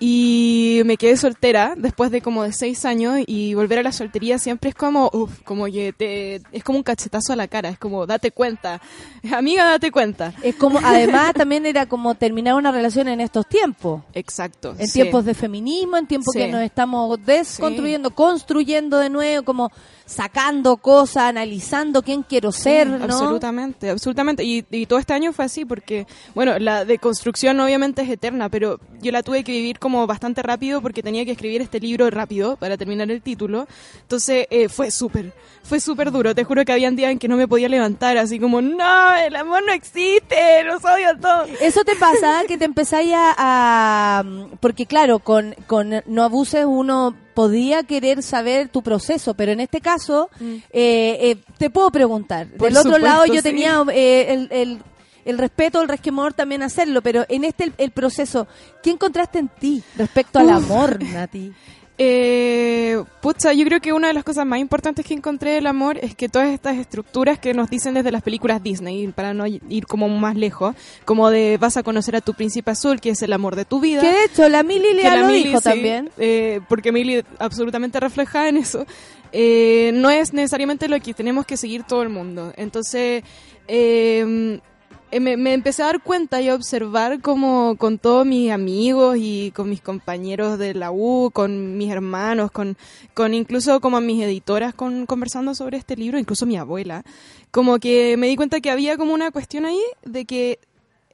y me quedé soltera después de como de seis años y volver a la soltería siempre es como, uf, como que te, es como un cachetazo a la cara, es como, date cuenta, amiga, date cuenta. Es como, además también era como terminar una relación en estos tiempos. Exacto. En sí. tiempos de feminismo, en tiempos Sí. que nos estamos desconstruyendo, construyendo de nuevo, como sacando cosas, analizando quién quiero ser, ¿no? Absolutamente, absolutamente. Y, y todo este año fue así porque, bueno, la deconstrucción obviamente es eterna, pero yo la tuve que vivir como bastante rápido porque tenía que escribir este libro rápido para terminar el título. Entonces eh, fue súper, fue súper duro. Te juro que habían días en que no me podía levantar, así como, no, el amor no existe, los odio a todos. Eso te pasa, que te empezáis a, a- Porque claro, con, con No Abuses uno podía querer saber tu proceso, pero en este caso eh, eh, te puedo preguntar. Mm. Por Del otro supuesto, lado yo sí. tenía eh, el, el, el respeto, el resquemor también hacerlo, pero en este el, el proceso, ¿qué encontraste en ti respecto al amor, Nati? Eh, pucha, yo creo que una de las cosas más importantes que encontré del amor es que todas estas estructuras que nos dicen desde las películas Disney, para no ir como más lejos, como de vas a conocer a tu príncipe azul, que es el amor de tu vida. Que de hecho la Mili que le lo Mili, dijo sí, también. eh, porque Mili absolutamente refleja en eso. Eh, no es necesariamente lo que tenemos que seguir todo el mundo. Entonces, eh, me, me empecé a dar cuenta y a observar como con todos mis amigos y con mis compañeros de la U, con mis hermanos, con, con incluso como mis editoras con, conversando sobre este libro, incluso mi abuela, como que me di cuenta que había como una cuestión ahí de que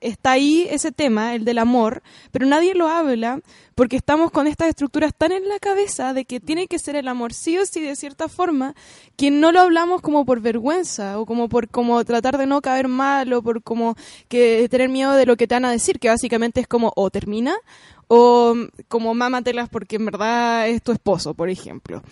está ahí ese tema, el del amor, pero nadie lo habla porque estamos con estas estructuras tan en la cabeza de que tiene que ser el amor sí o sí de cierta forma que no lo hablamos como por vergüenza o como por como tratar de no caer mal o por como que tener miedo de lo que te van a decir, que básicamente es como o termina o como mámatelas porque en verdad es tu esposo, por ejemplo.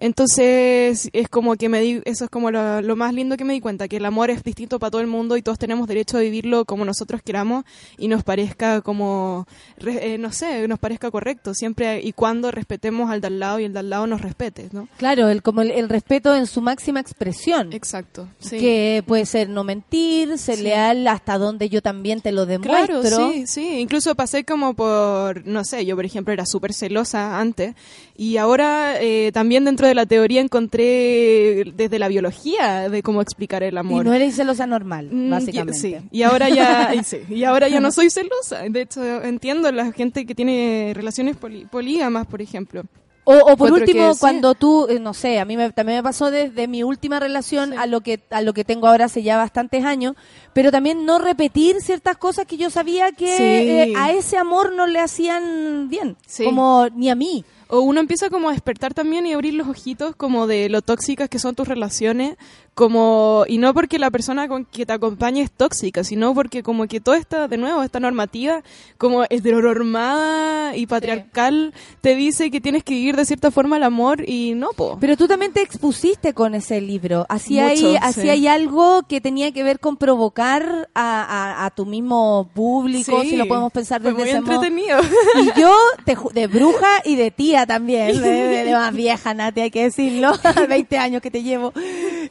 Entonces, es como que me di, eso es como lo, lo más lindo que me di cuenta, que el amor es distinto para todo el mundo y todos tenemos derecho a vivirlo como nosotros queramos y nos parezca como, eh, no sé, nos parezca correcto, siempre y cuando respetemos al de al lado y el de al lado nos respete, ¿no? Claro, el, como el, el respeto en su máxima expresión. Exacto, sí. Que puede ser no mentir, ser Sí. leal hasta donde yo también te lo demuestro. Claro, sí, sí. Incluso pasé como por, no sé, yo por ejemplo era súper celosa antes y ahora eh, también dentro de la teoría encontré desde la biología de cómo explicar el Y amor. no eres celosa normal, Mm, básicamente. y- Sí, y ahora ya, y sí, y ahora ya no soy celosa. De hecho, entiendo la gente que tiene relaciones poli- polígamas, por ejemplo. O, o por último, cuando tú, eh, no sé, a mí me- también me pasó desde mi última relación a lo que a lo que tengo ahora hace ya bastantes años, pero también no repetir ciertas cosas que yo sabía que Sí. eh, a ese amor no le hacían bien, Sí. como ni a mí. O uno empieza como a despertar también y abrir los ojitos como de lo tóxicas que son tus relaciones, como y no porque la persona con que te acompañe es tóxica, sino porque como que toda esta de nuevo esta normativa como heteronormada y patriarcal te dice que tienes que vivir de cierta forma el amor y no po. Pero tú también te expusiste con ese libro. Así hay, así sí. hay algo que tenía que ver con provocar a, a- a tu mismo público, Sí, si lo podemos pensar fue desde muy ese modo. entretenido. Y yo, te de bruja y de tía también, de, de- de más vieja, Nati, hay que decirlo, 20 años que te llevo,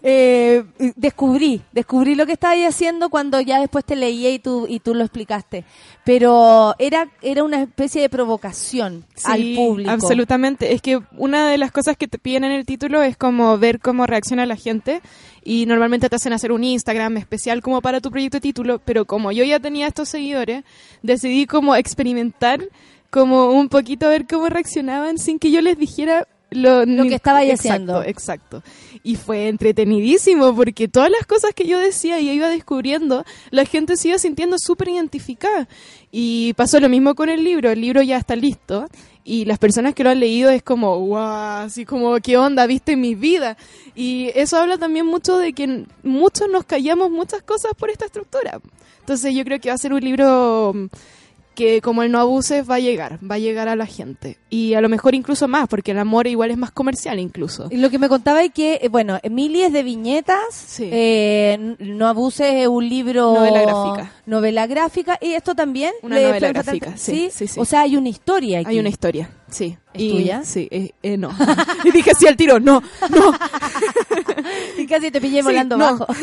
eh, descubrí, descubrí lo que estabas haciendo cuando ya después te leía y tú, y tú lo explicaste. Pero era, era una especie de provocación al Sí, público. Absolutamente. Es que una de las cosas que te piden en el título es como ver cómo reacciona la gente y normalmente te hacen hacer un Instagram especial como para tu proyecto de título, pero como yo ya tenía estos seguidores, decidí como experimentar como un poquito a ver cómo reaccionaban sin que yo les dijera lo, Lo que estabas exacto, haciendo. Exacto. Y fue entretenidísimo porque todas las cosas que yo decía y iba descubriendo, la gente se iba sintiendo súper identificada. Y pasó lo mismo con el libro. El libro ya está listo y las personas que lo han leído es como, wow, así como, ¿qué onda? ¿Viste mi vida? Y eso habla también mucho de que muchos nos callamos muchas cosas por esta estructura. Entonces yo creo que va a ser un libro que como el no abuses va a llegar, va a llegar a la gente. Y a lo mejor incluso más, porque el amor igual es más comercial incluso. Y Lo que me contaba es que, eh, bueno, Emily es de viñetas, Sí. eh, No abuses es un libro... Novela gráfica. Novela gráfica, y esto también... Una novela gráfica, sí, sí, sí. O sea, hay una historia aquí. Hay una historia, sí. ¿Es tuya? Sí, eh, eh, no. y dije sí al tiro, no, no. Y casi te pillé volando no. bajo.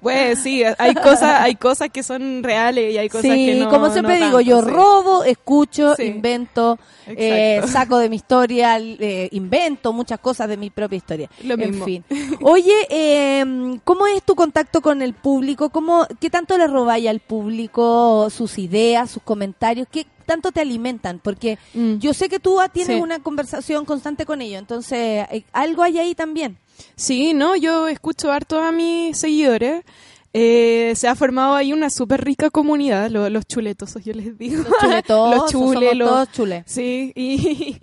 Pues sí, hay cosas, hay cosas que son reales y hay cosas sí, que no. como siempre no digo, tanto, yo robo, escucho, invento, eh, saco de mi historia, eh, invento muchas cosas de mi propia historia. Lo en mismo. fin. Oye, eh, ¿cómo es tu contacto con el público? ¿Cómo, ¿Qué tanto le robáis al público sus ideas, sus comentarios? ¿Qué tanto te alimentan? Porque Mm. yo sé que tú tienes Sí. una conversación constante con ellos, entonces eh, algo hay ahí también. Sí, no, yo escucho harto a mis seguidores. Eh, se ha formado ahí una súper rica comunidad, lo- los chuletosos, yo les digo. Los chuletosos, los chules, los- todos chules. Sí, y,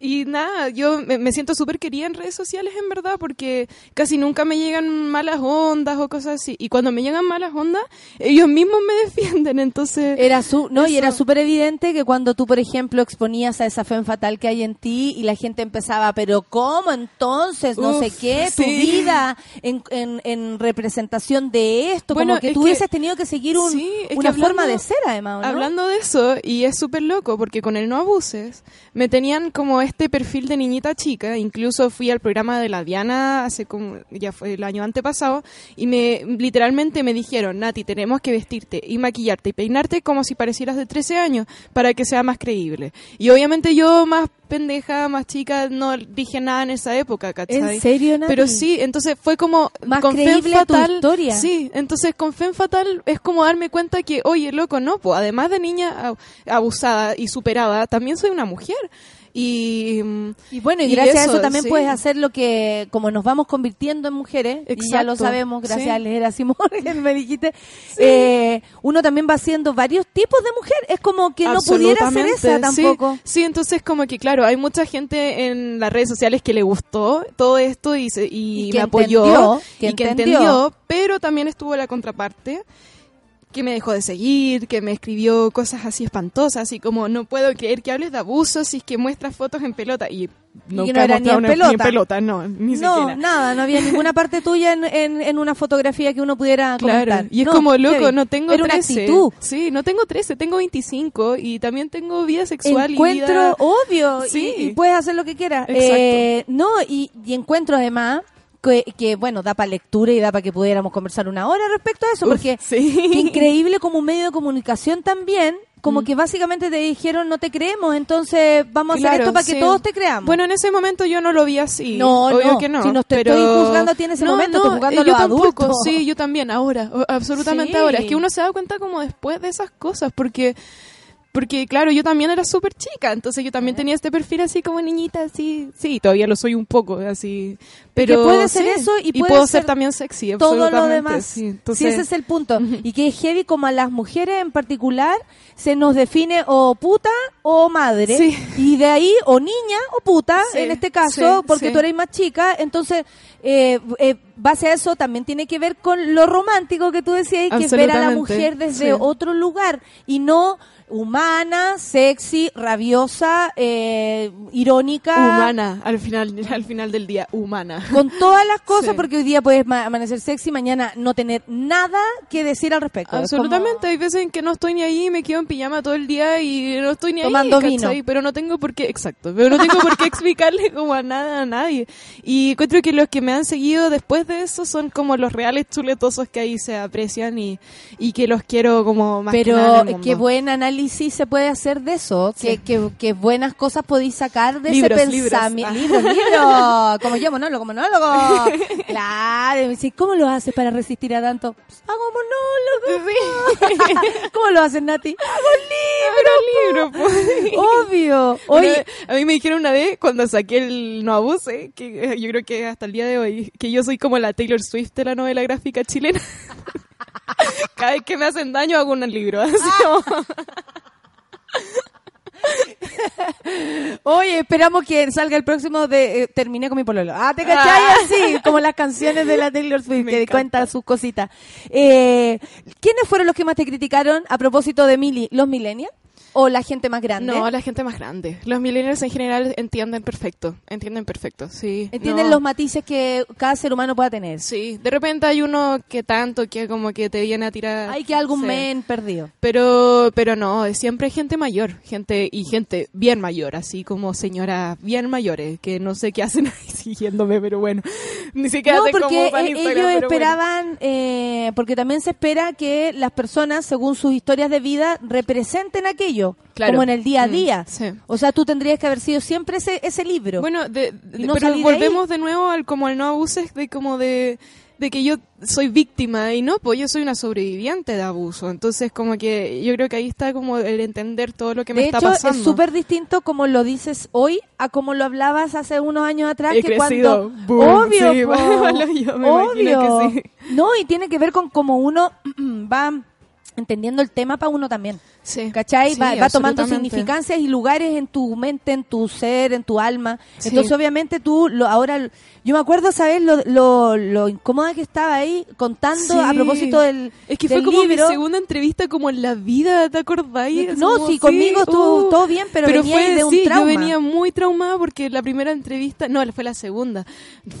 y nada, yo me, me siento súper querida en redes sociales, en verdad, porque casi nunca me llegan malas ondas o cosas así. Y cuando me llegan malas ondas, ellos mismos me defienden, entonces... Era su, no, y era súper evidente que cuando tú, por ejemplo, exponías a esa fe fatal que hay en ti y la gente empezaba, pero ¿cómo entonces? No Uf, sé qué, tu sí. vida en, en, en representación de esto, Bueno, como que tú hubieses tenido que seguir un- Sí, una hablando- forma de ser además, ¿o ¿no? Hablando de eso, y es súper loco, porque con el no abuses, me tenían como este perfil de niñita chica, incluso fui al programa de la Diana hace como, ya fue el año antepasado, y me, literalmente me dijeron, Nati, tenemos que vestirte y maquillarte y peinarte como si parecieras de 13 años, para que sea más creíble. Y obviamente yo más pendeja, más chica, no dije nada en esa época, ¿cachai? ¿En serio, Nati? Pero sí, entonces fue como Más con creíble tu Fatal, historia. Sí, entonces con Femme Fatal es como darme cuenta que, oye, loco, no, pues además de niña ab- abusada y superada, también soy una mujer. Y, Y bueno, y, Y gracias a eso, también sí. puedes hacer lo que, como nos vamos convirtiendo en mujeres, y ya lo sabemos gracias sí. a leer a Simón, que me dijiste, eh, uno también va haciendo varios tipos de mujer. Es como que no pudiera ser esa sí. tampoco. Sí, entonces como que claro, hay mucha gente en las redes sociales que le gustó todo esto y, se- y, me apoyó entendió, que y que entendió, pero también estuvo la contraparte que me dejó de seguir, que me escribió cosas así espantosas, y como no puedo creer que hables de abusos si es que muestras fotos en pelota y no, no era ni en pelota. no, ni no, siquiera. nada, no había ninguna parte tuya en, en, en una fotografía que uno pudiera Claro, comentar. y es No, como loco, no tengo Era una 13. actitud. Sí, no tengo 13, tengo 25 y también tengo vida sexual y encuentro vida... obvio Sí. y, y puedes hacer lo que quieras Exacto. Eh, no y, y encuentro además que, que, bueno da para lectura y da para que pudiéramos conversar una hora respecto a eso Uf, porque sí. increíble como un medio de comunicación también como Mm. que básicamente te dijeron no te creemos entonces vamos a hacer esto para que todos te creamos Bueno, en ese momento yo no lo vi así. No, Obvio no, que no. si no te pero... estoy juzgando a ti en ese No, momento, no, estoy juzgando a eh, yo los tampoco, adultos. Sí, yo también, ahora, absolutamente Sí. ahora. Es que uno se da cuenta como después de esas cosas, porque... Porque, claro, yo también era súper chica, entonces yo también tenía este perfil así como niñita, así, sí, todavía lo soy un poco, así, pero... puede ser sí, eso y puede puedo ser ser también sexy, todo lo demás. Sí, Sí, entonces, ese es el punto. Y que es heavy como a las mujeres en particular se nos define o puta o madre. Sí. Y de ahí o niña o puta, en este caso, porque tú eres más chica. Entonces, eh, eh, base a eso también tiene que ver con lo romántico que tú decías, que es ver a la mujer desde sí. otro lugar y no humana, sexy, rabiosa, eh, irónica. humana, al final, al final del día, humana. Con todas las cosas, Sí. porque hoy día puedes ma- amanecer sexy, mañana no tener nada que decir al respecto. Es Absolutamente, hay veces en que no estoy ni ahí, me quedo en pijama todo el día y no estoy ni Tomando ahí, vino. ¿cachai? Pero no tengo por qué, exacto, pero no tengo por qué explicarle como a nada a nadie. Y encuentro que los que me han seguido después de eso son como los reales chuletosos que ahí se aprecian y, y que los quiero como más que Pero nada en el mundo. qué buen análisis se puede hacer de eso, Sí. que, que, que buenas cosas podéis sacar de Libros, ese pensamiento. Ah. Libros, libros, como yo, monólogo, monólogo. Claro, y ¿cómo lo haces para resistir a tanto? Pues, hago monólogo. ¿Cómo lo haces, Nati? Hago libro, pues. Obvio. Oye, a mí me dijeron una vez cuando saqué el No Abuse, que eh, yo creo que hasta el día de hoy, que yo soy como la Taylor Swift de la novela gráfica chilena. Cada vez que me hacen daño hago un libro. así como- Oye, esperamos que salga el próximo de eh, Terminé con mi pololo. Ah, ¿te cachai? Así, como las canciones de la Taylor Swift, Me que encanta. cuenta sus cositas. Eh, ¿Quiénes fueron los que más te criticaron a propósito de Mili? ¿Los millennials? ¿O la gente más grande? No, la gente más grande. Los millennials en general entienden perfecto. Entienden perfecto, sí. ¿Entienden No. los matices que cada ser humano pueda tener? Sí, de repente hay uno que tanto que como que te viene a tirar. Hay que algún Sí. men perdido. Pero, pero no, es siempre gente mayor, gente y gente bien mayor, así como señoras bien mayores, que no sé qué hacen ahí siguiéndome, pero bueno, ni siquiera No, porque eh, ellos pero bueno. esperaban, eh, porque también se espera que las personas, según sus historias de vida, representen aquello, Claro. como en el día a Mm, día. sí. O sea, tú tendrías que haber sido siempre ese, ese libro. Bueno, de, no pero de volvemos de nuevo al como al no abuses de como de de que yo soy víctima y no, pues yo soy una sobreviviente de abuso. Entonces, como que yo creo que ahí está como el entender todo lo que me está pasando. es súper distinto como lo dices hoy a como lo hablabas hace unos años atrás. He que crecido. cuando. Boom. Obvio, Sí, po, bueno, yo me obvio. que sí. No, y tiene que ver con cómo uno va entendiendo el tema para uno también. Sí. ¿Cachai? Sí, va, va tomando significancias y lugares en tu mente, en tu ser, en tu alma. Sí. Entonces, obviamente, tú lo, ahora, yo me acuerdo, ¿sabes? Lo, lo, lo incómoda que estaba ahí contando a propósito del, Es que del fue como libro. mi segunda entrevista como en la vida, ¿te acordáis? No, como, sí, conmigo estuvo uh. todo bien, pero, venía fue, de un trauma. yo venía muy traumada porque la primera entrevista, no, fue la segunda.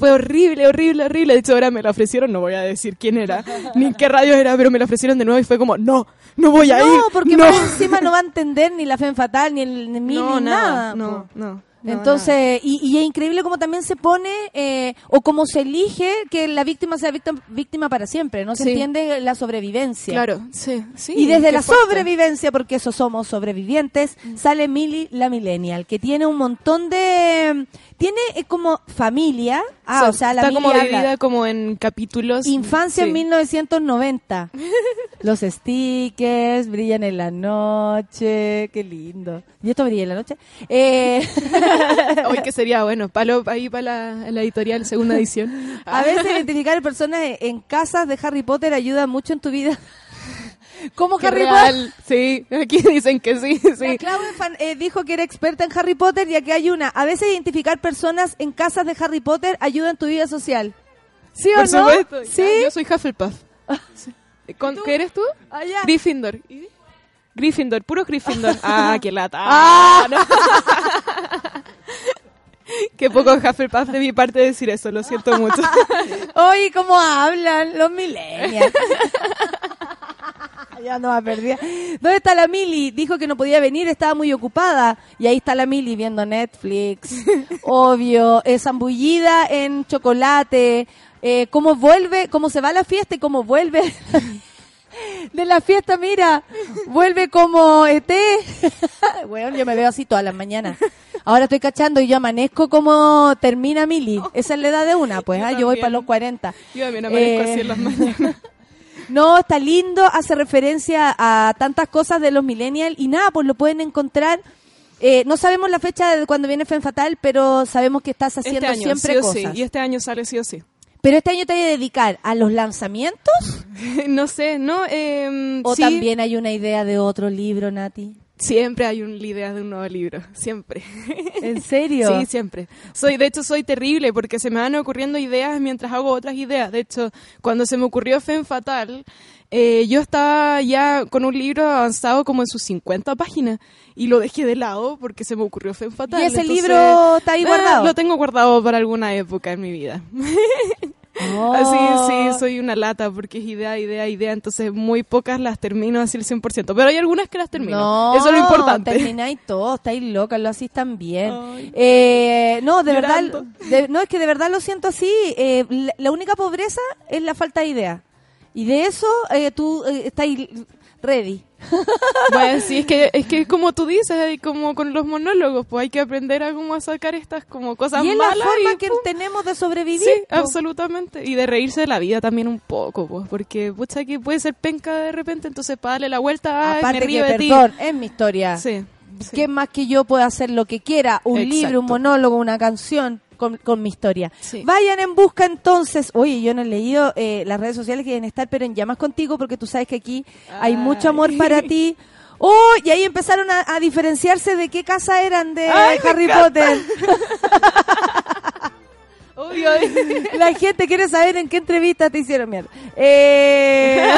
Fue horrible, horrible, horrible. De hecho, ahora me la ofrecieron, no voy a decir quién era, ni en qué radio era, pero me la ofrecieron de nuevo y fue como, no, no voy a ir. No, porque no. Más encima no va a entender ni la fe fatal, ni el ni, mí, no, ni nada, nada. no, no, no, Entonces, y, y es increíble cómo también se pone, eh, o cómo se elige que la víctima sea víctima, víctima para siempre, no se Sí. entiende la sobrevivencia. Claro, sí, sí. Y desde la fuerte. sobrevivencia, porque eso somos sobrevivientes, sale Millie la Millennial, que tiene un montón de... Tiene eh, como familia, ah, o sea, la está como habla- dividida como en capítulos. Infancia Sí. en 1990. Los stickers brillan en la noche. Qué lindo. ¿Y esto brilla en la noche? Eh, Hoy que sería bueno, palo ahí para la, la editorial segunda edición. a veces identificar personas en- en casas de Harry Potter ayuda mucho en tu vida. ¿Cómo Qué Harry real. Sí, aquí dicen que sí, Potter? sí. La Clau fan- eh, dijo que era experta en Harry Potter y aquí hay una. A veces identificar personas en casas de Harry Potter ayuda en tu vida social. ¿Sí o Por no? supuesto. Sí. Yo soy Hufflepuff. Sí. ¿Con- ¿Qué eres tú? Ah. Gryffindor. ¿Y? Gryffindor, puro Gryffindor. Ah, qué lata. Ah. no. Qué poco Hufflepuff de mi parte decir eso, lo siento mucho. Oye, ¿cómo hablan los millennials? Ya no va a perder. ¿Dónde está la Mili? Dijo que no podía venir, estaba muy ocupada. Y ahí está la Mili viendo Netflix. Obvio, es zambullida en chocolate. Eh, ¿Cómo vuelve? ¿Cómo se va a la fiesta y cómo vuelve? De la fiesta, mira, vuelve como ET. Weón, yo me veo así todas las mañanas. Ahora estoy cachando y yo amanezco como termina Mili. Esa es la edad de una, pues, Yo ah, yo voy para los 40. Yo también amanezco Eh, así en las mañanas. No, está lindo, hace referencia a tantas cosas de los millennials y nada, pues lo pueden encontrar. Eh, no sabemos la fecha de cuando viene Fen Fatal, pero sabemos que estás haciendo Este año, siempre sí o cosas. sí. Y este año sale sí o sí. Pero este año te voy a dedicar a los lanzamientos no sé, ¿no? Eh, o sí, también hay una idea de otro libro, Nati. Siempre hay una idea de un nuevo libro, siempre. ¿En serio? Sí, siempre. Soy, de hecho, soy terrible porque se me van ocurriendo ideas mientras hago otras ideas. De hecho, cuando se me ocurrió Fen Fatal, eh, yo estaba ya con un libro avanzado como en sus 50 páginas y lo dejé de lado porque se me ocurrió Fen Fatal. ¿Y ese Entonces, libro está ahí eh, guardado? lo tengo guardado para alguna época en mi vida. Oh. Así, sí, soy una lata porque es idea, idea, idea. Entonces, muy pocas las termino así el 100%. Pero hay algunas que las termino. No, Eso es lo importante. termináis todo, estáis locas, lo hacís también. Ay. Eh, no, de Llorando. verdad, de- no, es que de verdad lo siento así. eh, la, la única pobreza es la falta de idea. Y de eso eh, tú eh, estás ready. Bueno, sí, es que, es que como tú dices, como con los monólogos, pues hay que aprender a cómo a sacar estas como cosas y es la malas forma y, que pum. tenemos de sobrevivir. Sí, absolutamente. Y de reírse de la vida también un poco, pues, porque pucha que puede ser penca de repente, entonces para darle la vuelta, Aparte me río que, de ti. perdón, es mi historia. Sí, sí. ¿Qué más que yo puedo hacer lo que quiera? Un Exacto. libro, un monólogo, una canción con, con mi historia. Sí. Vayan en busca entonces. Oye, yo no he leído eh, las redes sociales que deben estar, pero en llamas contigo porque tú sabes que aquí hay Ay. mucho amor para ti. Oh, y ahí empezaron a, a diferenciarse de qué casa eran de Ay, Harry. Potter. La gente quiere saber en qué entrevista te hicieron mierda. Eh,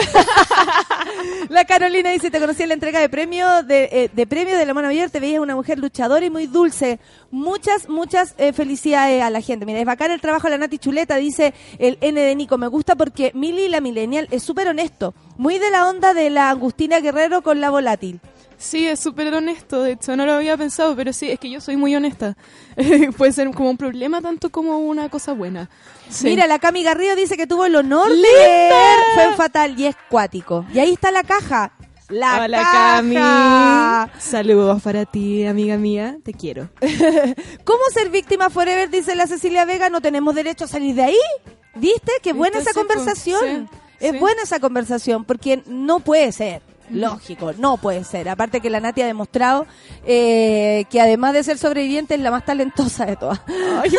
la Carolina dice, te conocí en la entrega de premio de, eh, de premio de la mano abierta, te veías una mujer luchadora y muy dulce. Muchas, muchas eh, felicidades a la gente. Mira, es bacán el trabajo de la Nati Chuleta, dice el N de Nico. Me gusta porque Mili, la millennial, es súper honesto. Muy de la onda de la Angustina Guerrero con la volátil. Sí, es súper honesto, de hecho, no lo había pensado, pero sí, es que yo soy muy honesta. Puede ser como un problema tanto como una cosa buena. Sí. Mira, la Cami Garrido dice que tuvo el honor de Fue Fatal y es cuático. Y ahí está la caja. La Hola, caja. Cami. Saludos para ti, amiga mía. Te quiero. ¿Cómo ser víctima forever? Dice la Cecilia Vega. No tenemos derecho a salir de ahí. ¿Viste? Qué buena esa po. conversación. Sí, Es sí. buena esa conversación porque no puede ser. Lógico, no puede ser. Aparte que la Nati ha demostrado eh, que además de ser sobreviviente es la más talentosa de todas. Ay.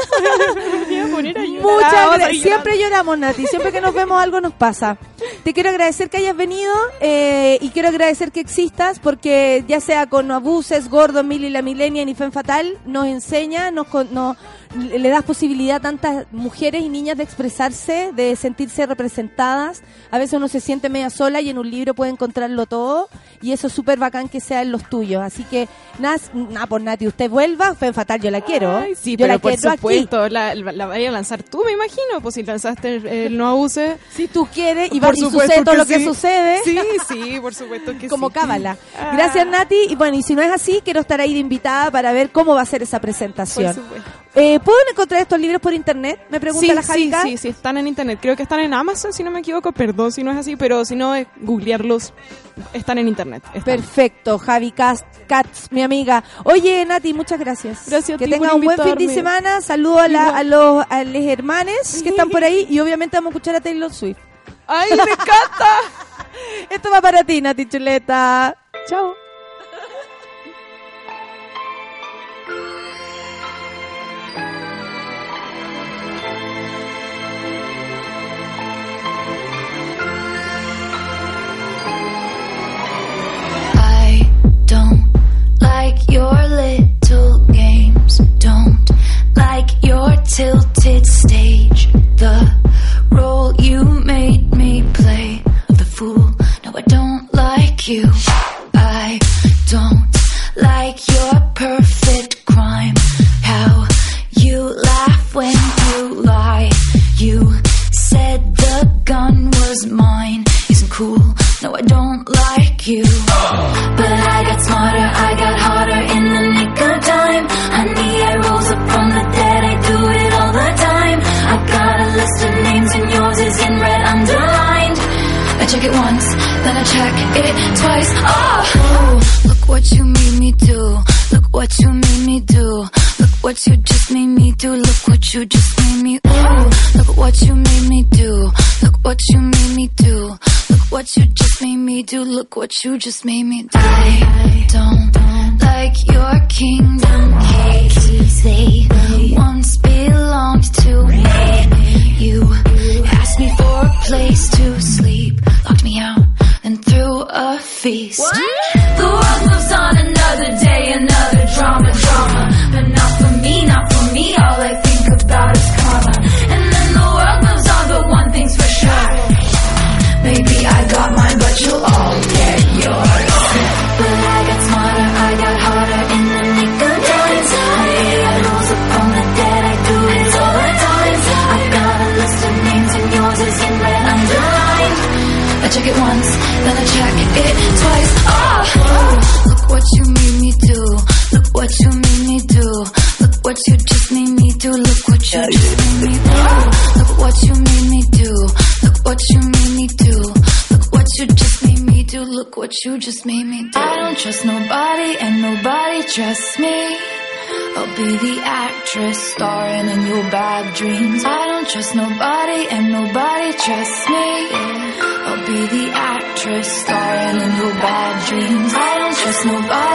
Muchas Ah, gracias. Siempre lloramos, Nati. Siempre que nos vemos algo nos pasa. Te quiero agradecer que hayas venido eh, y quiero agradecer que existas porque ya sea con Abuses, Gordo, Mili, la Milenia y Fen Fatal, nos enseña, nos, nos- le das posibilidad a tantas mujeres y niñas de expresarse, de sentirse representadas. A veces uno se siente media sola y en un libro puede encontrarlo todo y eso es súper bacán que sea en los tuyos. Así que, nada, nada por Nati, usted vuelva, Fen Fatal yo la quiero. Ay, sí, yo pero la por quiero aquí. supuesto, la, la, la vaya a lanzar tú, me imagino, pues si lanzaste el, el no abuse. Si tú quieres y, Por va- y sucede todo lo que sí. sucede. Sí, sí, por supuesto que como sí. cábala. Ah. Gracias Nati. Y bueno, y si no es así, quiero estar ahí de invitada para ver cómo va a ser esa Por presentación. supuesto. Eh, ¿Puedo encontrar estos libros por internet? Me pregunta Sí, la sí, Javica. sí, sí, están en internet. Creo que están en Amazon, si no me equivoco. Perdón si no es así, pero si no, es googlearlos. Están en internet. están. Perfecto, Javi Cast, Katz, mi amiga. Oye, Nati, muchas gracias. Gracias Que ti tenga por un buen fin de semana. Saludos a, la- Igual. a los a hermanes que están por ahí y obviamente vamos a escuchar a Taylor Swift. ¡Ay, me encanta! Esto va para ti, Nati Chuleta. Chao. Like your little games. Don't like your tilted stage. The role you made me play of the fool. No, I don't like you. I don't like your perfect crime. How you laugh when you lie. You said the gun was mine. Cool. No, I don't like you. But I got smarter, I got harder in the nick of time. Honey, I rose up from the dead, I do it all the time. I got a list of names and yours is in red underlined. I check it once, then I check it twice. Oh, look what you made me do. Look what you made me do. What you just made me do. Look what you just made me. Ooh, look what you made me do. Look what you made me do. Look what you just made me do. Look what you just made me do. I don't like your kingdom keys. They once belonged to me. You asked me for a place to sleep, locked me out, and threw a feast. The world moves on another day, another drama, drama. But not for me, not for me. All I trusts me. I'll be the actress starring in your bad dreams. I don't trust nobody and nobody trusts me. I'll be the actress starring in your bad dreams. I don't trust nobody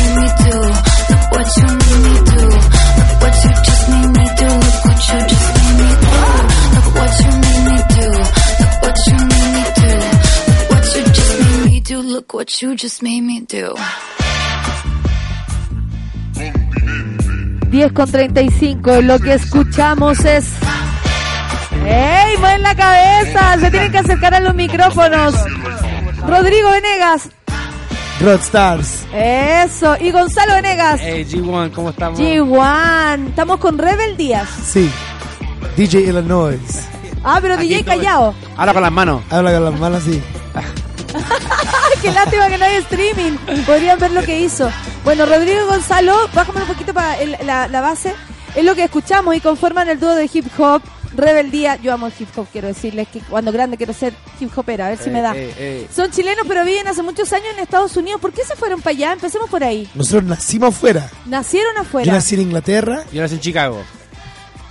what you just made me do. 10 con 35, lo que escuchamos es... ¡Ey! ¡Mueven la cabeza! Se tienen que acercar a los micrófonos. Rodrigo Venegas, Rockstars. Eso. Y Gonzalo Venegas. Hey, G1, ¿cómo estamos? G1. Estamos con Rebel Díaz. Sí. DJ Illinois. Ah, pero Aquí DJ estoy. callado. Habla con las manos. Habla con las manos así. Qué lástima que no hay streaming. Podrían ver lo que hizo. Bueno, Rodrigo Gonzalo, bájame un poquito para el- la, la base. Es lo que escuchamos y conforman el dúo de hip hop. Rebeldía, yo amo el hip hop, quiero decirles que cuando grande quiero ser hip hopera, a ver si me da. Eh, eh, Son chilenos pero viven hace muchos años en Estados Unidos. ¿Por qué se fueron para allá? Empecemos por ahí. Nosotros nacimos afuera. Nacieron Yo afuera. nací en Inglaterra. Yo nací en Chicago.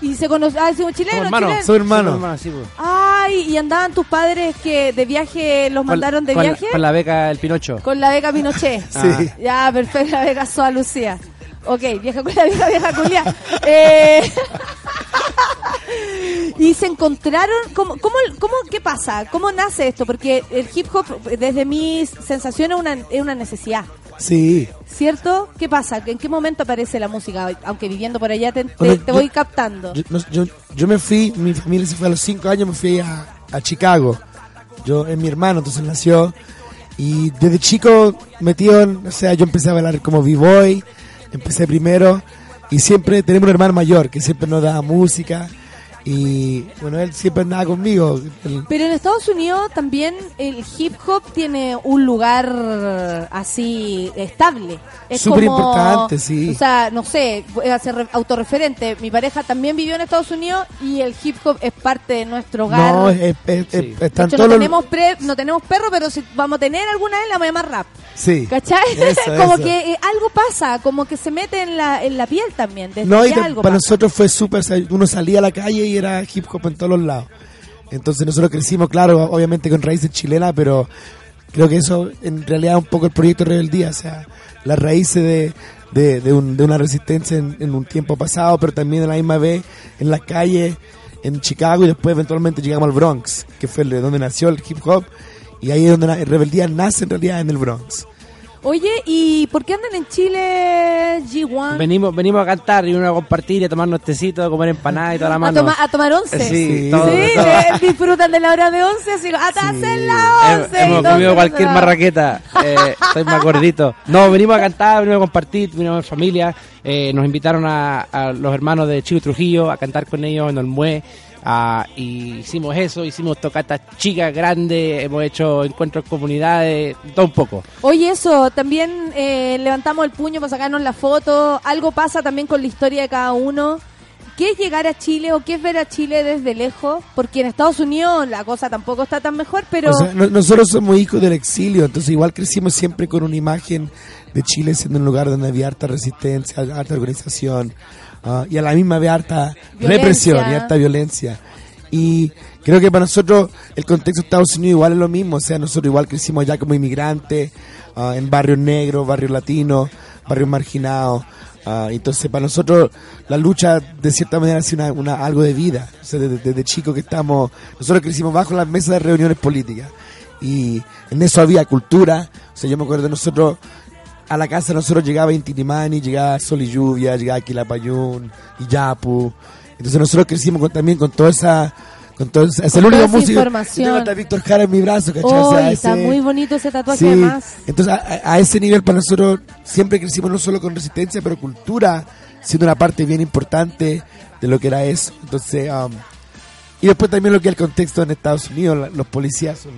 Y se conocen. Ah, chilenos. Soy hermano. Somos hermanos, sí, pues. Ay, y andaban tus padres que de viaje, los mandaron de con, viaje. Con la beca El Pinocho. Con la beca Pinochet. Sí. Ya, perfecto, la beca Soa Lucía. Ok, vieja culia, vieja, vieja culia. Eh, y se encontraron, ¿cómo, cómo, cómo, ¿qué pasa? ¿Cómo nace esto? Porque el hip hop, desde mi sensación, es una, es una necesidad. Sí. ¿Cierto? ¿Qué pasa? ¿En qué momento aparece la música? Aunque viviendo por allá te, te- Bueno, te yo- voy captando. Yo, yo, yo me fui, mi familia se fue a los cinco años, me fui a, a Chicago. Yo es mi hermano, entonces nació. Y desde chico metido, en- o sea, yo empecé a bailar como b-boy, empecé primero. Y siempre tenemos un hermano mayor que siempre nos daba música. Y bueno, él siempre andaba conmigo. Pero en Estados Unidos también el hip hop tiene un lugar así estable. Es Súper como- importante, sí. O sea, no sé, voy a ser re- autorreferente. Mi pareja también vivió en Estados Unidos y el hip hop es parte de nuestro hogar. no, es, es- es- Sí. Están hecho, todos no tenemos, pre- no tenemos perro, pero si vamos a tener alguna vez la vamos a llamar rap. Sí. ¿Cachai? Eso, como eso. que eh, algo pasa, como que se mete en la, en la piel también. Desde No, y de- algo para pasa. nosotros fue súper, uno salía a la calle y era hip hop en todos los lados. Entonces nosotros crecimos, claro, obviamente con raíces chilenas, pero creo que eso en realidad es un poco el proyecto Rebeldía, o sea, las raíces de, de, de un- de una resistencia en, en un tiempo pasado, pero también a la misma vez en las calles, en Chicago y después eventualmente llegamos al Bronx, que fue donde nació el hip hop, y ahí es donde la Rebeldía nace en realidad en el Bronx. Oye, ¿y por qué andan en Chile G1? Venimos, venimos a cantar y uno a compartir y a tomarnos tecito, a comer empanada y toda la a, mano. toma- a tomar once. Sí, Sí. todo, Sí, todo. le- disfrutan de la hora de once, así hasta hacer la once. Hemos comido cualquier la- marraqueta. Eh, estoy más gordito. No, venimos a cantar, venimos a compartir, venimos en familia. Eh, nos invitaron a, a los hermanos de Chivo y Trujillo a cantar con ellos en Olmué. Ah, y hicimos eso, hicimos tocatas chicas, grandes, hemos hecho encuentros en comunidades, todo un poco. Oye, eso, también eh, levantamos el puño para sacarnos la foto. Algo pasa también con la historia de cada uno. ¿Qué es llegar a Chile o qué es ver a Chile desde lejos? Porque en Estados Unidos la cosa tampoco está tan mejor, pero... O sea, no- nosotros somos hijos del exilio, entonces igual crecimos siempre con una imagen de Chile siendo un lugar donde había harta resistencia, harta organización ah, y a la misma vez harta Violencia. represión y harta violencia. Y creo que para nosotros el contexto de Estados Unidos igual es lo mismo, o sea, nosotros igual crecimos allá como inmigrantes, ah, en barrios negros, barrios latinos, barrios marginados. ah, entonces para nosotros la lucha de cierta manera ha sido una, una- algo de vida. O sea, desde, desde chico que estamos, nosotros crecimos bajo las mesas de reuniones políticas y en eso había cultura. O sea, yo me acuerdo de nosotros, a la casa nosotros llegaba Intinimani, llegaba Sol y Lluvia, llegaba Quilapayún, y Yapu. Entonces nosotros crecimos con- también con toda esa... Con todo es el único músico. tengo hasta Víctor Jara en mi brazo, ¿cachai? Oh, O sea, está ese- muy bonito ese tatuaje Sí, además. entonces a, a- a ese nivel para nosotros siempre crecimos no solo con resistencia, pero cultura, siendo una parte bien importante de lo que era eso. Entonces, um, y después también lo que es el contexto en Estados Unidos, la- los policías son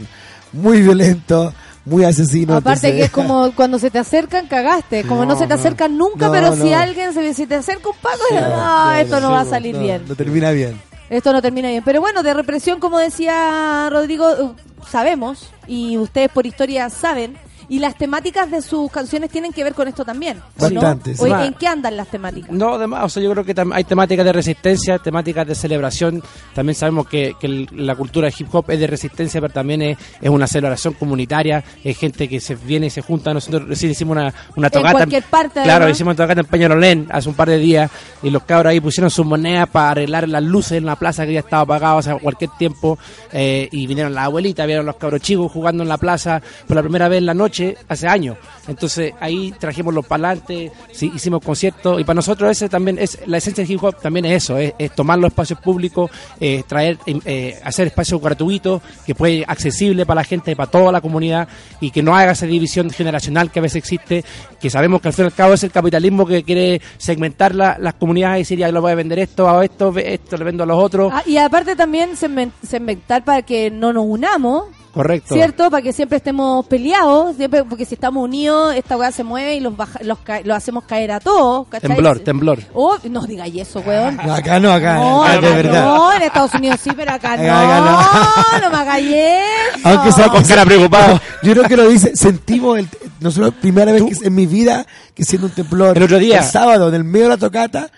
muy violentos, muy asesinos. Aparte entonces- que es como cuando se te acercan, cagaste. Como no, No, se te acercan nunca, No, pero si alguien se, si te acerca un paco, Sí, no, claro, esto no va a salir bien. No termina bien. Esto no termina bien. Pero bueno, de represión, como decía Rodrigo, uh, sabemos, y ustedes por historia saben, y las temáticas de sus canciones tienen que ver con esto también. ¿o no? Bastante, sí. ¿O ¿En qué andan las temáticas? No, además, o sea, yo creo que hay temáticas de resistencia, temáticas de celebración. También sabemos que, que la cultura de hip hop es de resistencia, pero también es, es una celebración comunitaria. Es gente que se viene y se junta. Nosotros recién hicimos una, una En tocata. cualquier parte, Claro, además. hicimos una tocata en Peñarolén hace un par de días. Y los cabros ahí pusieron sus monedas para arreglar las luces en la plaza que ya estaba apagada hace cualquier tiempo. eh, y vinieron las abuelitas, vieron los cabros chicos jugando en la plaza por la primera vez en la noche. Hace años. Entonces ahí trajimos los parlantes, sí, hicimos conciertos y para nosotros ese también es la esencia del hip hop también es eso, es, tomar los espacios públicos, eh, traer, eh, hacer espacios gratuitos que puede accesible para la gente, para toda la comunidad y que no haga esa división generacional que a veces existe, que sabemos que al fin y al cabo es el capitalismo que quiere segmentar la- las comunidades y decir ya lo voy a vender esto a esto, esto le vendo a los otros. Ah, y aparte también se inven- se inventar para que no nos unamos, Correcto. ¿cierto? Para que siempre estemos peleados, siempre porque si estamos unidos, esta weá se mueve y los, baja- los, ca- los hacemos caer a todos, ¿cachai? Temblor, temblor. Oh, no digáis eso, weón. No, acá no, acá, No, acá de acá verdad. no, en Estados Unidos sí, pero acá no. Acá no. no. me hagáis eso. Aunque sea Con cara preocupado. Yo creo que lo dice, sentimos el, nosotros primera vez que, en mi vida que siendo un temblor. El otro día. El sábado, en el medio de la tocata,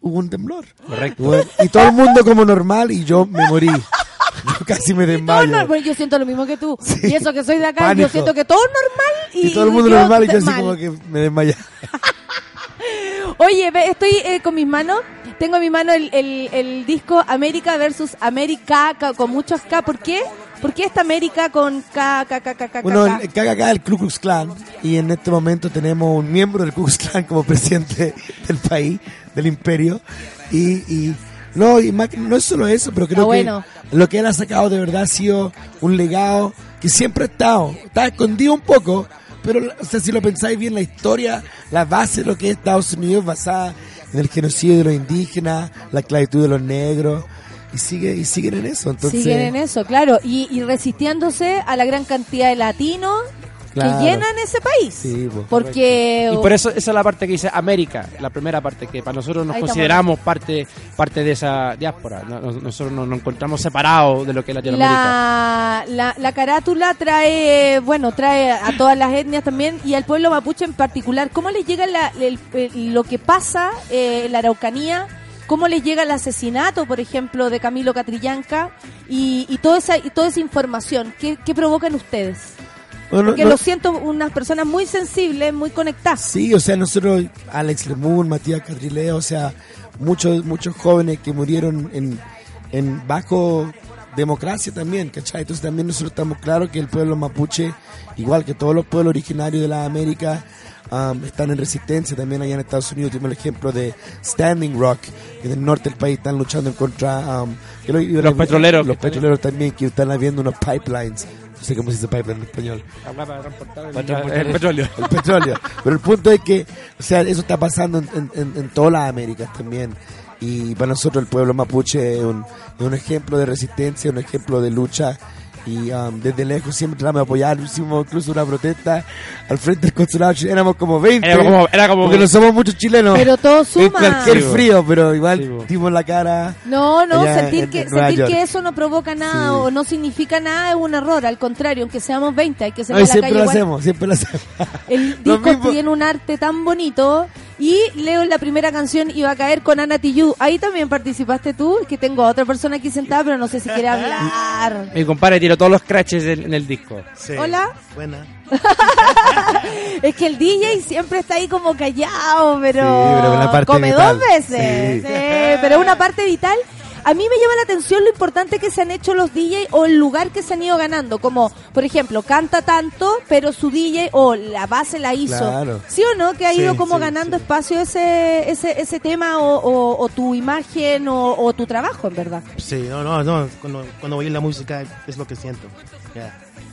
hubo un temblor. Correcto. Y todo el mundo como normal y yo me morí. Yo casi me Todo desmayo. normal, bueno, yo siento lo mismo que tú. Y eso que soy de acá, Pánico. yo siento que todo es normal. Y, Y todo el mundo normal y yo así como que me desmayé. Oye, ve, estoy eh, con mis manos. Tengo en mi mano el, el, el disco América versus América ca- con muchos K. ¿Por qué? ¿Por qué esta América con K, K, K, K, K, Bueno, K? el KKK el Ku Klux Klan y en este momento tenemos un miembro del Ku Klux Klan como presidente del país, del imperio y, y no, y más no es solo eso, pero creo Ah, bueno. que lo que él ha sacado de verdad ha sido un legado que siempre ha estado, está escondido un poco, pero o sea, si lo pensáis bien, la historia, la base de lo que es Estados Unidos basada en el genocidio de los indígenas, la esclavitud de los negros y sigue y siguen en eso, entonces Siguen en eso, claro. Y, y resistiéndose a la gran cantidad de latinos Claro. que llenan ese país. Sí, pues, Porque... Y por eso esa es la parte que dice América, la primera parte que para nosotros nos Ahí consideramos parte parte de esa diáspora. No- no- Nosotros nos, nos encontramos separados de lo que es Latinoamérica. La, la, la carátula trae, bueno, trae a todas las etnias también y al pueblo mapuche en particular. ¿Cómo les llega la- el- el- lo que pasa eh, en la Araucanía? ¿Cómo les llega el asesinato, por ejemplo, de Camilo Catrillanca? Y, y, toda, esa, y toda esa información. ¿Qué, qué provocan ustedes? Bueno, Porque no- lo siento, unas personas muy sensibles, muy conectadas. Sí, o sea, nosotros, Alex Lemun, Matías Catrileo, o sea, muchos muchos jóvenes que murieron en, en bajo democracia también, ¿cachai? Entonces también nosotros estamos claros que el pueblo mapuche, igual que todos los pueblos originarios de la América, um, están en resistencia. También allá en Estados Unidos tuvimos el ejemplo de Standing Rock, que en el norte del país están luchando en contra... um, que lo- Los petroleros Los petroleros también, que están habiendo unos pipelines. No sé cómo se dice pipeline en español. El petróleo. El petróleo. Pero el punto es que, o sea, eso está pasando en, en- en- en todas las Américas también. Y para nosotros el pueblo mapuche es un, es un ejemplo de resistencia, un ejemplo de lucha. Y um, desde lejos siempre tratamos de apoyar. Hicimos incluso una protesta al frente del consulado chileno. Éramos como 20. Era como- era como- Porque no somos muchos chilenos. Pero todo En suma. cualquier Sí, frío, pero igual Sí, dimos la cara. No, no, sentir, en- que, en sentir que eso no provoca nada Sí. o no significa nada es un error. Al contrario, aunque seamos 20, hay que salir No, la siempre calle lo igual. hacemos, siempre lo hacemos. El disco tiene un arte tan bonito. Y leo en la primera canción iba a caer con Ana Tijoux. Ahí también participaste tú, que tengo a otra persona aquí sentada, pero no sé si quiere hablar. Mi compadre tiró todos los scratches en, en el disco. Hola. Buena. Es que el DJ siempre está ahí como callado, pero, Sí, pero una parte come vital. dos veces. Sí. Sí, pero una parte vital. A mí me llama la atención lo importante que se han hecho los DJ o el lugar que se han ido ganando. Como, por ejemplo, canta tanto, pero su DJ o la base la hizo. Claro. ¿Sí o no? Que ha Sí, ido como sí, ganando espacio ese, ese, ese tema o, o- o tu imagen o, o tu trabajo, en verdad. Sí, no, no, no. Cuando, cuando oí la música es lo que siento.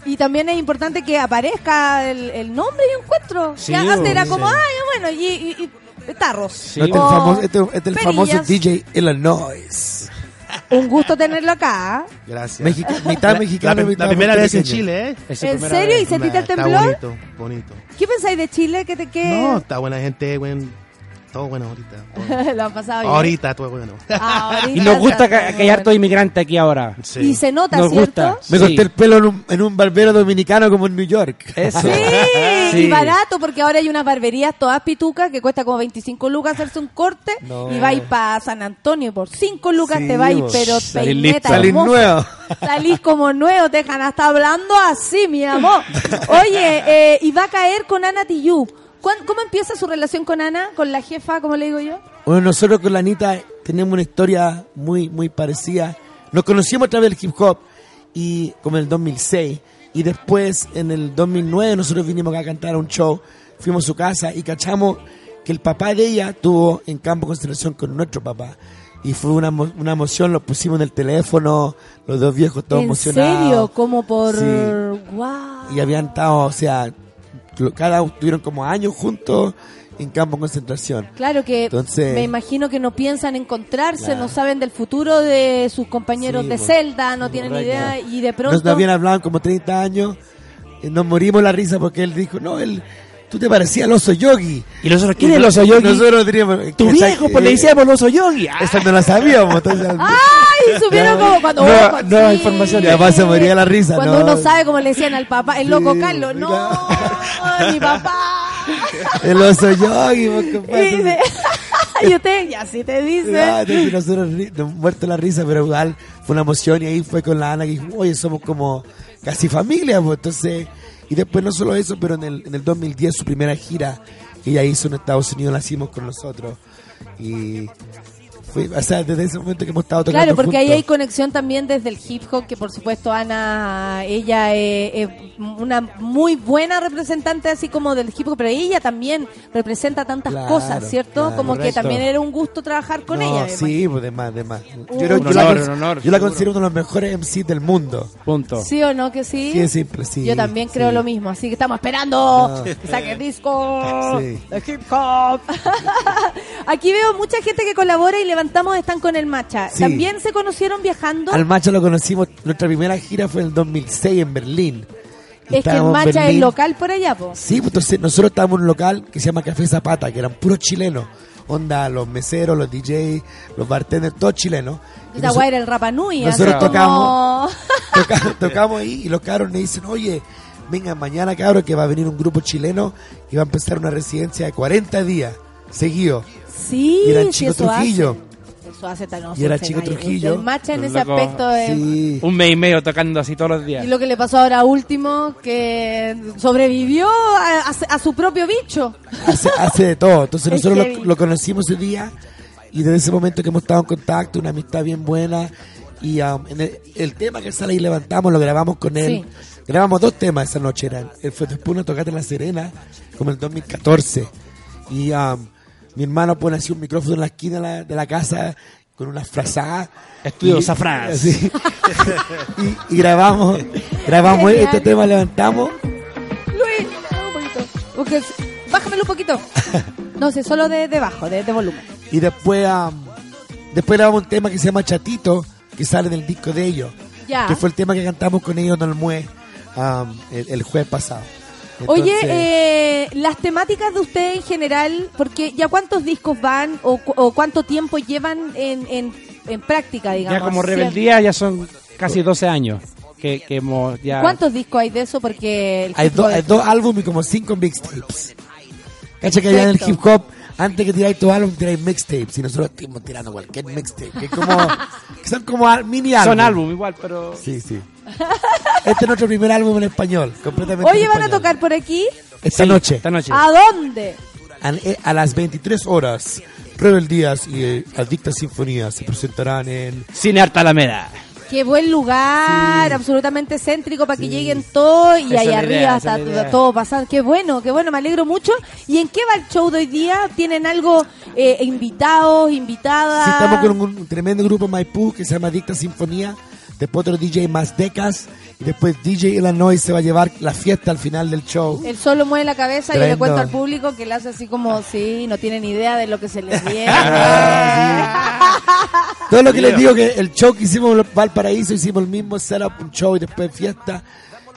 Y también es importante que aparezca el, el nombre y encuentro. Sí, Ya antes era sí. como, ay, bueno, y, y- y tarros. Sí, No, este, el O famoso, este, este es el famoso. DJ Illinois. Un gusto tenerlo acá. Gracias. Mexica- mitad La- mexicano, la, mitad la primera vez en. Chile, ¿eh? ¿En serio? vez. ¿Y sentiste el Está temblor? bonito, bonito. ¿Qué pensáis de Chile? ¿Qué te qué? No, está buena gente, buen, todo bueno ahorita. Lo han pasado bien. Ahorita todo bueno. Ahorita Y nos gusta que, que hay harto inmigrante aquí ahora. Sí. Y se nota, Nos ¿cierto? gusta. Me Sí. corté el pelo en un, en un barbero dominicano como en New York. Eso. Sí, Sí. y barato, porque ahora hay unas barberías todas pitucas que cuesta como 25 lucas hacerse un corte No. y vais para San Antonio por 5 lucas Sí, te vais, pero Salís peineta. Salís nuevo. Salís como nuevo, te dejan hasta hablando así, mi amor. Oye, eh, y va a caer con Ana Tijoux. ¿Cuán- ¿Cómo empieza su relación con Ana, con la jefa, como le digo yo? Bueno, nosotros con la Anita tenemos una historia muy, muy parecida. Nos conocimos a través del hip hop y como en el 2006 Y después, en el 2009, nosotros vinimos acá a cantar a un show, fuimos a su casa y cachamos que el papá de ella tuvo en campo de concentración con nuestro papá. Y fue una, una emoción, lo pusimos en el teléfono, los dos viejos todos ¿En emocionados. serio? Como por... Sí. Guau. Y habían estado, o sea, cada uno tuvieron como años juntos en campo de concentración. Claro que Entonces- me imagino que no piensan encontrarse, Claro. no saben del futuro de sus compañeros Sí, de pues, celda, no tienen idea y de Nos pronto... habían hablado como 30 años, y nos morimos la risa porque él dijo, no, él, tú te parecías al oso yogi. ¿Y nosotros quién es el oso yogi? Nosotros teníamos... Tu que- viejo, pues le eh, decíamos el oso yogi. Ah. Esa no la sabíamos. Entonces, ¡Ay! Subieron como cuando... Nueva sí. información. Papá se moría la risa, Cuando no. uno sabe como le decían al papá, el loco Carlos, no, mi papá. el oso yogi, pues, Y, compadre. y usted ya sí te dice. Ah, entonces nosotros nos muerto la risa, pero igual fue una emoción y ahí fue con la Ana que dijo, oye, somos como casi familia, pues entonces, y después no solo eso, pero en el, en el 2010 su primera gira que ella hizo en Estados Unidos la hicimos con nosotros. Y fue, o sea, desde ese momento que hemos estado tocando Claro, porque ahí hay conexión también desde el hip hop, que por supuesto Ana, ella es, es una muy buena representante así como del hip hop, pero ella también representa tantas Claro, cosas, ¿cierto? claro, como que también era un gusto trabajar con No, ella. sí, pues de más, de más. Yo, Un creo- yo honor, la, un cons- honor, yo la considero uno de los mejores MCs del mundo. Punto. ¿Sí o no que sí? Sí, siempre, sí. Yo también creo sí. lo mismo, así que estamos esperando No. que saque el disco Sí. de hip hop. Aquí veo mucha gente que colabora y levantamos están con el Macha. Sí. ¿También se conocieron viajando? Al Macho lo conocimos, nuestra primera gira fue en el 2006 en Berlín. Y es que el Macha es local por allá, po. Sí, pues entonces nosotros estábamos en un local que se llama Café Zapata, que eran puros chilenos. Onda, los meseros, los DJs, los bartenders, todos chilenos. Y Esa noso- guay era el Rapanui. nosotros como- tocamos. toca- tocamos ahí y los cabros me dicen, oye, venga mañana cabros que va a venir un grupo chileno y va a empezar una residencia de 40 días seguidos. Sí, Y eran sí, Chico eso Trujillo. Y era Chico. Trujillo. El Macha en ese aspecto es... Sí. Un mes y medio tocando así todos los días. Y lo que le pasó ahora último, que sobrevivió a, a- a su propio bicho. hace, hace de todo. Entonces Es nosotros lo, lo conocimos ese día y desde ese momento que hemos estado en contacto, una amistad bien buena. Y um, en el, el tema que sale y levantamos lo grabamos con él. Sí. Grabamos dos temas esa noche. Eran, él fue después una tocata en La Serena, como en el 2014. Y um, mi hermano pone así un micrófono en la esquina de la, de la casa con una frazada. Estudio Y- Safras. así. y, y grabamos, grabamos Genial. este tema, levantamos. Luis, un poquito. Porque, bájamelo un poquito. No sé, solo de, de bajo, de, de volumen. Y después, am, después grabamos un tema que se llama Chatito, que sale del disco de ellos. Ya. Que fue el tema que cantamos con ellos en el Mue am, el, el jueves pasado. Oye, eh, las temáticas de usted en general, porque ya cuántos discos van o, cu- o cuánto tiempo llevan en, en, en práctica, digamos. Ya como ¿cierto? rebeldía ya son casi 12 años que, que hemos ya... ¿Cuántos discos hay de eso? Porque el hay, do- hay dos álbumes y como cinco mixtapes. Cacha que allá en el hip hop, antes que tiráis tu álbum, tiráis mixtapes. Y nosotros estamos tirando cualquier mixtape. Que, es como, que son como mini álbum. Son álbum igual, pero... Sí, sí. Este es nuestro primer álbum en español, completamente Oye, en ¿van a tocar por aquí? Esta Sí, noche. Esta noche. ¿A dónde? A, eh, a las 23 horas, Rebeldías y eh, Adicta Sinfonía se presentarán en... Cine Arte Alameda. Qué buen lugar, absolutamente céntrico para que lleguen todos y ahí arriba está todo pasando. Qué bueno, qué bueno, me alegro mucho. ¿Y en qué va el show de hoy día? ¿Tienen algo eh, invitados, invitadas? Sí, estamos con un, un tremendo grupo Maipú que se llama Adicta Sinfonía. Después otro DJ más decas. Y después DJ Illinois se va a llevar la fiesta al final del show. Él solo mueve la cabeza y yo le cuento al público que le hace así como, sí, no tienen idea de lo que se les viene. Todo lo que les digo que el show que hicimos en Valparaíso, hicimos el mismo setup, un show y después fiesta.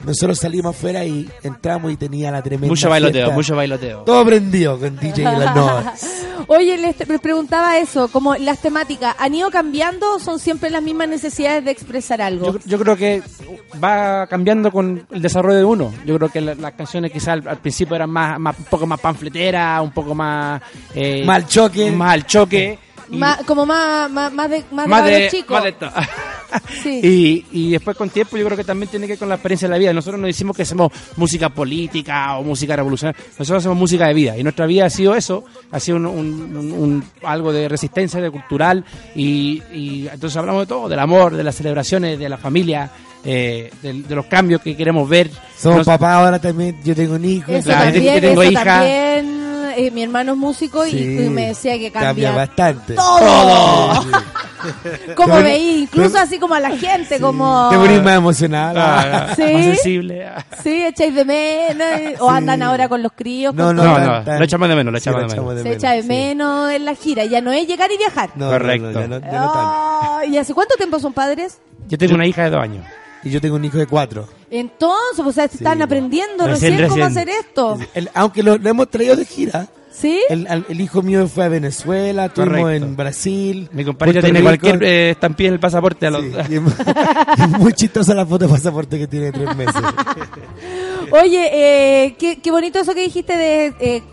Nosotros salimos afuera y entramos y tenía la tremenda Mucho bailoteo, fiesta. mucho bailoteo. Todo prendido con DJ Illinois. Oye, les, les preguntaba eso, como las temáticas, ¿han ido cambiando o son siempre las mismas necesidades de expresar algo? Yo, yo creo que va cambiando con el desarrollo de uno. Yo creo que la- las canciones quizás al, al principio eran más, más un poco más panfleteras, un poco más... eh, Más al choque. Más al choque. Como más, más, más de, más, más de, chicos. más de esto. Sí. y, y después con tiempo yo creo que también tiene que ver con la experiencia de la vida. Nosotros no decimos que hacemos música política o música revolucionaria, nosotros hacemos música de vida y nuestra vida ha sido eso, ha sido un, un- un- un- algo de resistencia, de cultural y, y entonces hablamos de todo, del amor, de las celebraciones, de la familia, eh, de, de los cambios que queremos ver. Somos Nos- papá ahora también, yo tengo un hijo. Eso Claro, yo también, tengo eso hija. también, eh, mi hermano es músico y- Sí. y, me decía que Cambia cambia, bastante. todo. Como Te pone- veía, incluso así como a la gente, como... Te ponís más emocional. Ah, Sí. más sensible. Sí, echáis de menos, eh, o andan ahora con los críos. No, con no. No, lo echamos de menos, lo echamos de menos. echamos de Se echa de sí. menos en la gira, ya no es llegar y viajar. No, Correcto. ya no- ya no tanto. Ay, ¿Y hace cuánto tiempo son padres? Yo tengo una hija de dos años. Y yo tengo un hijo de cuatro. Entonces, o sea, están aprendiendo recién, Recién, cómo hacer esto. El- aunque lo, lo hemos traído de gira. ¿Sí? El, hijo mío fue a Venezuela, estuvimos Correcto. en Brasil. Mi compadre Puerto tiene Rico. cualquier eh, estampilla en el pasaporte a los... Sí, y es muy- es muy chistosa la foto de pasaporte que tiene tres meses. Oye, eh, qué, qué bonito eso que dijiste de eh,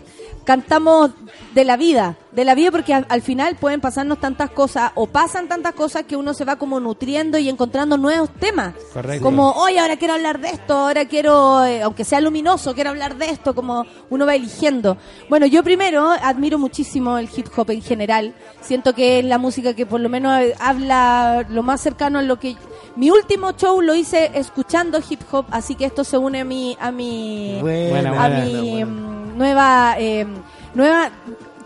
cantamos de la vida, de la vida porque al, al final pueden pasarnos tantas cosas o pasan tantas cosas que uno se va como nutriendo y encontrando nuevos temas. Correcto. Como, oye, ahora quiero hablar de esto, ahora quiero, eh, aunque sea luminoso, quiero hablar de esto, como uno va eligiendo. Bueno, yo primero admiro muchísimo el hip hop en general. Siento que es la música que por lo menos eh, habla lo más cercano a lo que... Mi último show lo hice escuchando hip hop, así que esto se une a mi... A mi Buena, a buena, mi buena. mm, nueva eh, nueva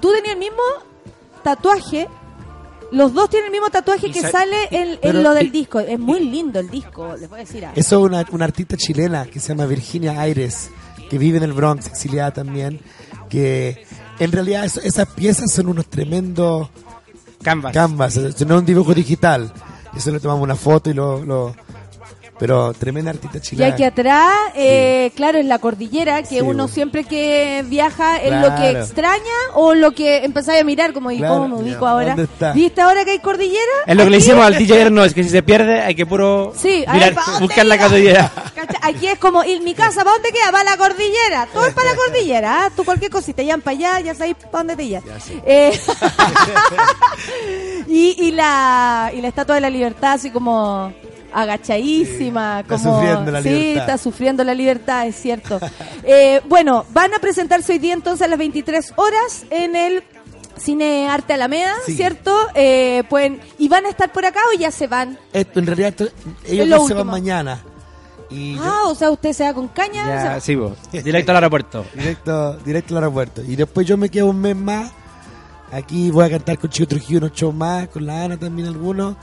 tú tenías el mismo tatuaje los dos tienen el mismo tatuaje Y que sa- sale en, en pero- lo del y- disco es muy lindo el disco les voy a decir algo. Eso es una, una artista chilena que se llama Virginia Aires, que vive en el Bronx, exiliada también, que en realidad eso- esas piezas son unos tremendos Canvas. canvas, no es un dibujo digital. Eso le tomamos una foto y lo... lo- pero tremenda artista y chilena. aquí atrás eh, claro en la cordillera que Sí, uno bueno. siempre que viaja es lo que extraña o lo que empezáis a mirar como y Claro. cómo me ubico ahora ¿Dónde está? viste ahora que hay cordillera Es lo que le hicimos al DJ Erno, es que si se pierde hay que puro Sí, mirar, ver, ¿pa' dónde buscar la cordillera. Aquí es como, ¿y mi casa para dónde queda? Para la cordillera. Todo es para la cordillera. ¿ah? Tú cualquier cosita, ya para allá, ya sabes para dónde te llevas. Eh, y, y, la, y la estatua de la libertad, así como agachadísima. está como, sufriendo la sí, libertad. está sufriendo la libertad, es cierto. Eh, bueno, van a presentarse hoy día entonces a las 23 horas en el Cine Arte Alameda, Sí. ¿cierto? Eh, pueden, ¿Y van a estar por acá o ya se van? Esto, en realidad esto- ellos no se van mañana. Y yo- Ah, o sea, usted se va con caña. o sea, Ya, sí, vos. Directo al aeropuerto. directo, directo al aeropuerto. Y después yo me quedo un mes más. Aquí voy a cantar con Chico Trujillo unos shows más, con la Ana también algunos.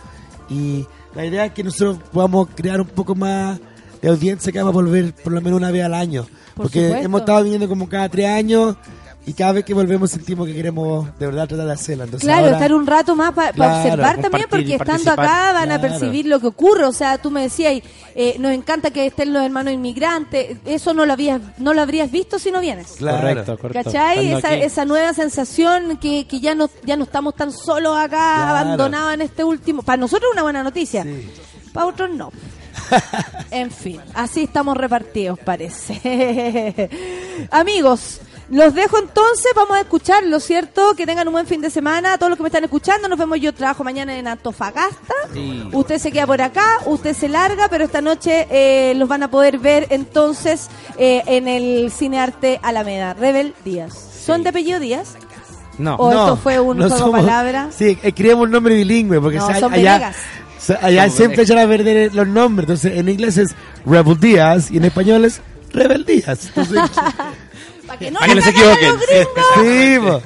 Y la idea es que nosotros podamos crear un poco más de audiencia que vamos a volver por lo menos una vez al año. Por Porque supuesto. hemos estado viniendo como cada tres años y cada vez que volvemos sentimos que queremos de verdad tratar de hacerlo. Entonces Claro, ahora- estar un rato más para Claro, observar también, porque estando acá van a percibir lo que ocurre. O sea, tú me decías, eh, nos encanta que estén los hermanos inmigrantes. Eso no lo habías, no lo habrías visto si no vienes. Claro. Correcto, correcto. ¿Cachai? Esa, esa nueva sensación que, que ya no ya no estamos tan solos acá, Claro. abandonados en este último. Para nosotros es una buena noticia, para otros no. en fin, así estamos repartidos, parece. Amigos, los dejo entonces, vamos a escucharlo, ¿cierto? Que tengan un buen fin de semana. A todos los que me están escuchando, nos vemos yo trabajo mañana en Antofagasta. Usted se queda por acá, usted se larga, pero esta noche eh, los van a poder ver entonces eh, en el Cine Arte Alameda. Rebel Díaz. ¿Son de apellido Díaz? No. ¿O esto fue un no juego de palabras? Sí, escribimos un nombre bilingüe porque No, se- son allá, allá siempre echan a perder los nombres. Entonces en inglés es Rebel Díaz y en español es Rebel Díaz. Entonces, Para que no, Para que le no se equivoquen. sí, po.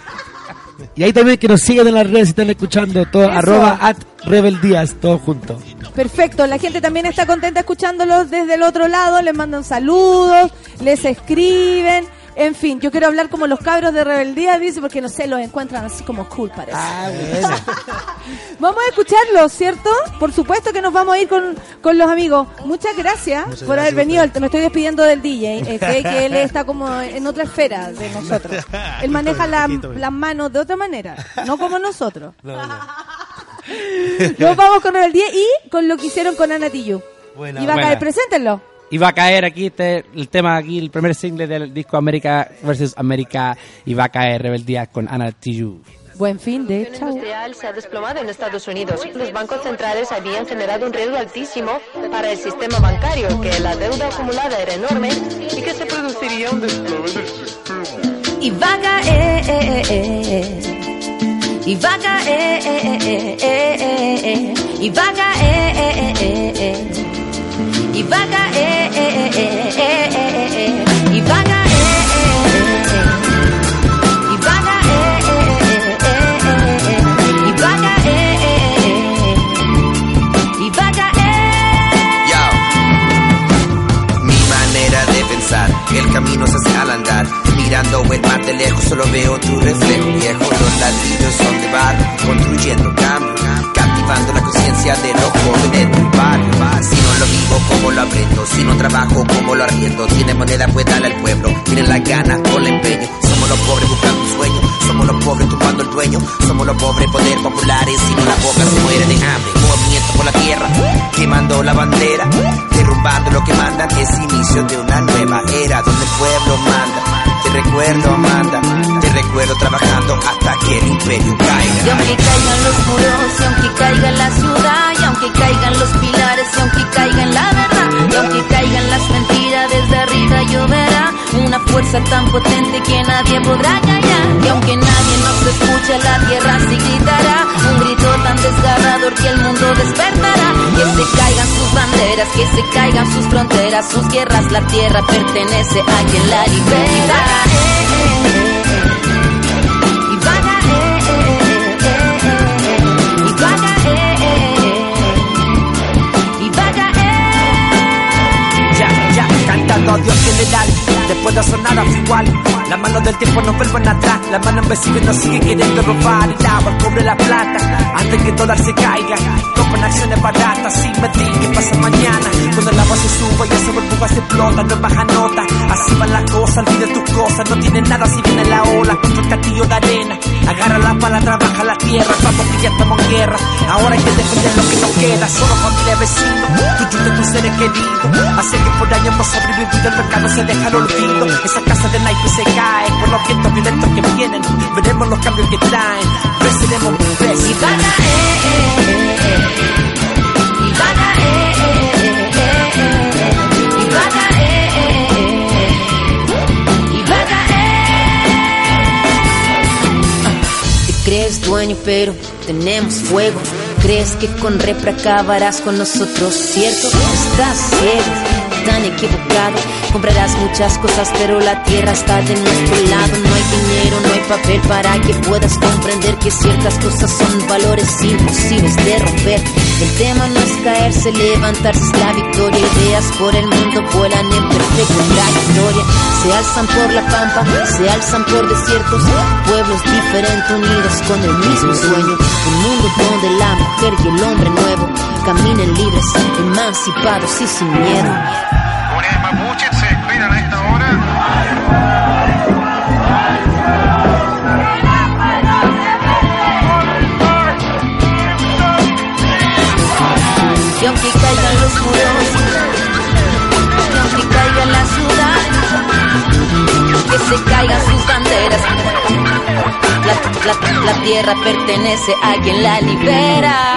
Y ahí también que nos sigan en las redes si están escuchando todo, Eso. arroba at Rebel Díaz, todo junto. Perfecto, la gente también está contenta escuchándolos desde el otro lado, les mandan saludos, les escriben, en fin, yo quiero hablar como los cabros de rebeldía, dice, porque no sé, los encuentran así como cool, parece. Ah, bueno. Vamos a escucharlos, ¿cierto? Por supuesto que nos vamos a ir con, con los amigos. Muchas gracias Muchas por gracias haber venido. Me estoy despidiendo del DJ, eh, que, que él está como en otra esfera de nosotros. Él maneja la- las manos de otra manera, no como nosotros. Nos vamos con Rebeldía y con lo que hicieron con Ana Tijoux. Buena, Y va a caer, preséntenlo. Y va a caer aquí este, el tema aquí, el primer single del disco América versus América y va a caer Rebeldía con Ana Tijoux. Buen fin de La industrial se ha desplomado en Estados Unidos. Los bancos centrales habían generado un riesgo altísimo para el sistema bancario, que la deuda acumulada era enorme y que se produciría un desplome del sistema. Y vaga, eh, eh, eh, eh. Y eh, eh, eh, eh, eh, eh. Y eh, eh, eh, eh, eh. Y eh, eh, eh, eh, eh, eh, eh. Y eh, eh, eh, eh. Y eh, eh, eh, eh, eh, eh. Y eh, eh, eh, eh. Y vaga, eh. Yo. Mi manera de pensar, el camino se hace al andar. Mirando el mar de lejos, solo veo tu reflejo viejo. Los ladrillos son de barro, construyendo cambio. Captivando la conciencia de los jóvenes del barrio. Lo vivo, ¿cómo lo aprendo? Si no trabajo, ¿cómo lo arriendo? Tiene moneda, pues dale al pueblo. Tienen las ganas, con el empeño. Somos los pobres buscando un sueño. Somos los pobres tumbando el dueño. Somos los pobres poder populares. Si no la boca se muere de hambre. Movimiento por la tierra, quemando la bandera. Derrumbando lo que mandan. Es inicio de una nueva era donde el pueblo manda. Te recuerdo, Amanda. Trabajando hasta que el imperio caiga. Y aunque caigan los muros, y aunque caiga la ciudad, y aunque caigan los pilares, y aunque caigan la verdad, y aunque caigan las mentiras, desde arriba lloverá una fuerza tan potente que nadie podrá callar. Y aunque nadie nos escuche, la tierra sí gritará un grito tan desgarrador que el mundo despertará. Que se caigan sus banderas, que se caigan sus fronteras, sus guerras, la tierra pertenece a quien la libera. A Dios general. Después de sonar igual. Las manos del tiempo nos vuelven atrás. Las manos invisibles nos siguen queriendo robar. Agua, el cobre, la plata. Antes que dólar se caiga. Toman acciones baratas sin medir qué pasa mañana. Cuando el agua se suba y esa burbuja se explota, no baja nota. Así van las cosas, olvide tus cosas. No tiene nada si viene la ola contra el castillo de arena. Agarra la pala, trabaja la tierra. Vamos que ya estamos en guerra. Ahora hay que defender lo que nos queda. Solo familia, vecinos. Tú y tus seres queridos. Hace que por años hemos sobrevivido. El se deja Esa casa de naipe se cae por los vientos violentos que vienen. Veremos los cambios que traen. Venceremos mil veces. Y vaga, eh, eh, eh, eh. Y eh. Y vaga, eh, eh, eh, eh. Y. Te crees dueño, pero tenemos fuego. Crees que con repra acabarás con nosotros, ¿cierto? Estás ciego, tan equivocado. Comprarás muchas cosas, pero la tierra está de nuestro lado. No hay dinero, no hay papel para que puedas comprender que ciertas cosas son valores imposibles de romper. El tema no es caerse, levantarse es la victoria. Ideas por el mundo vuelan en perfecta trayectoria. Se alzan por la pampa, se alzan por desiertos. Pueblos diferentes unidos con el mismo sueño. Un mundo donde la mujer y el hombre nuevo caminen libres, emancipados y sin miedo. Se caigan sus banderas, la, la- la tierra pertenece a quien la libera.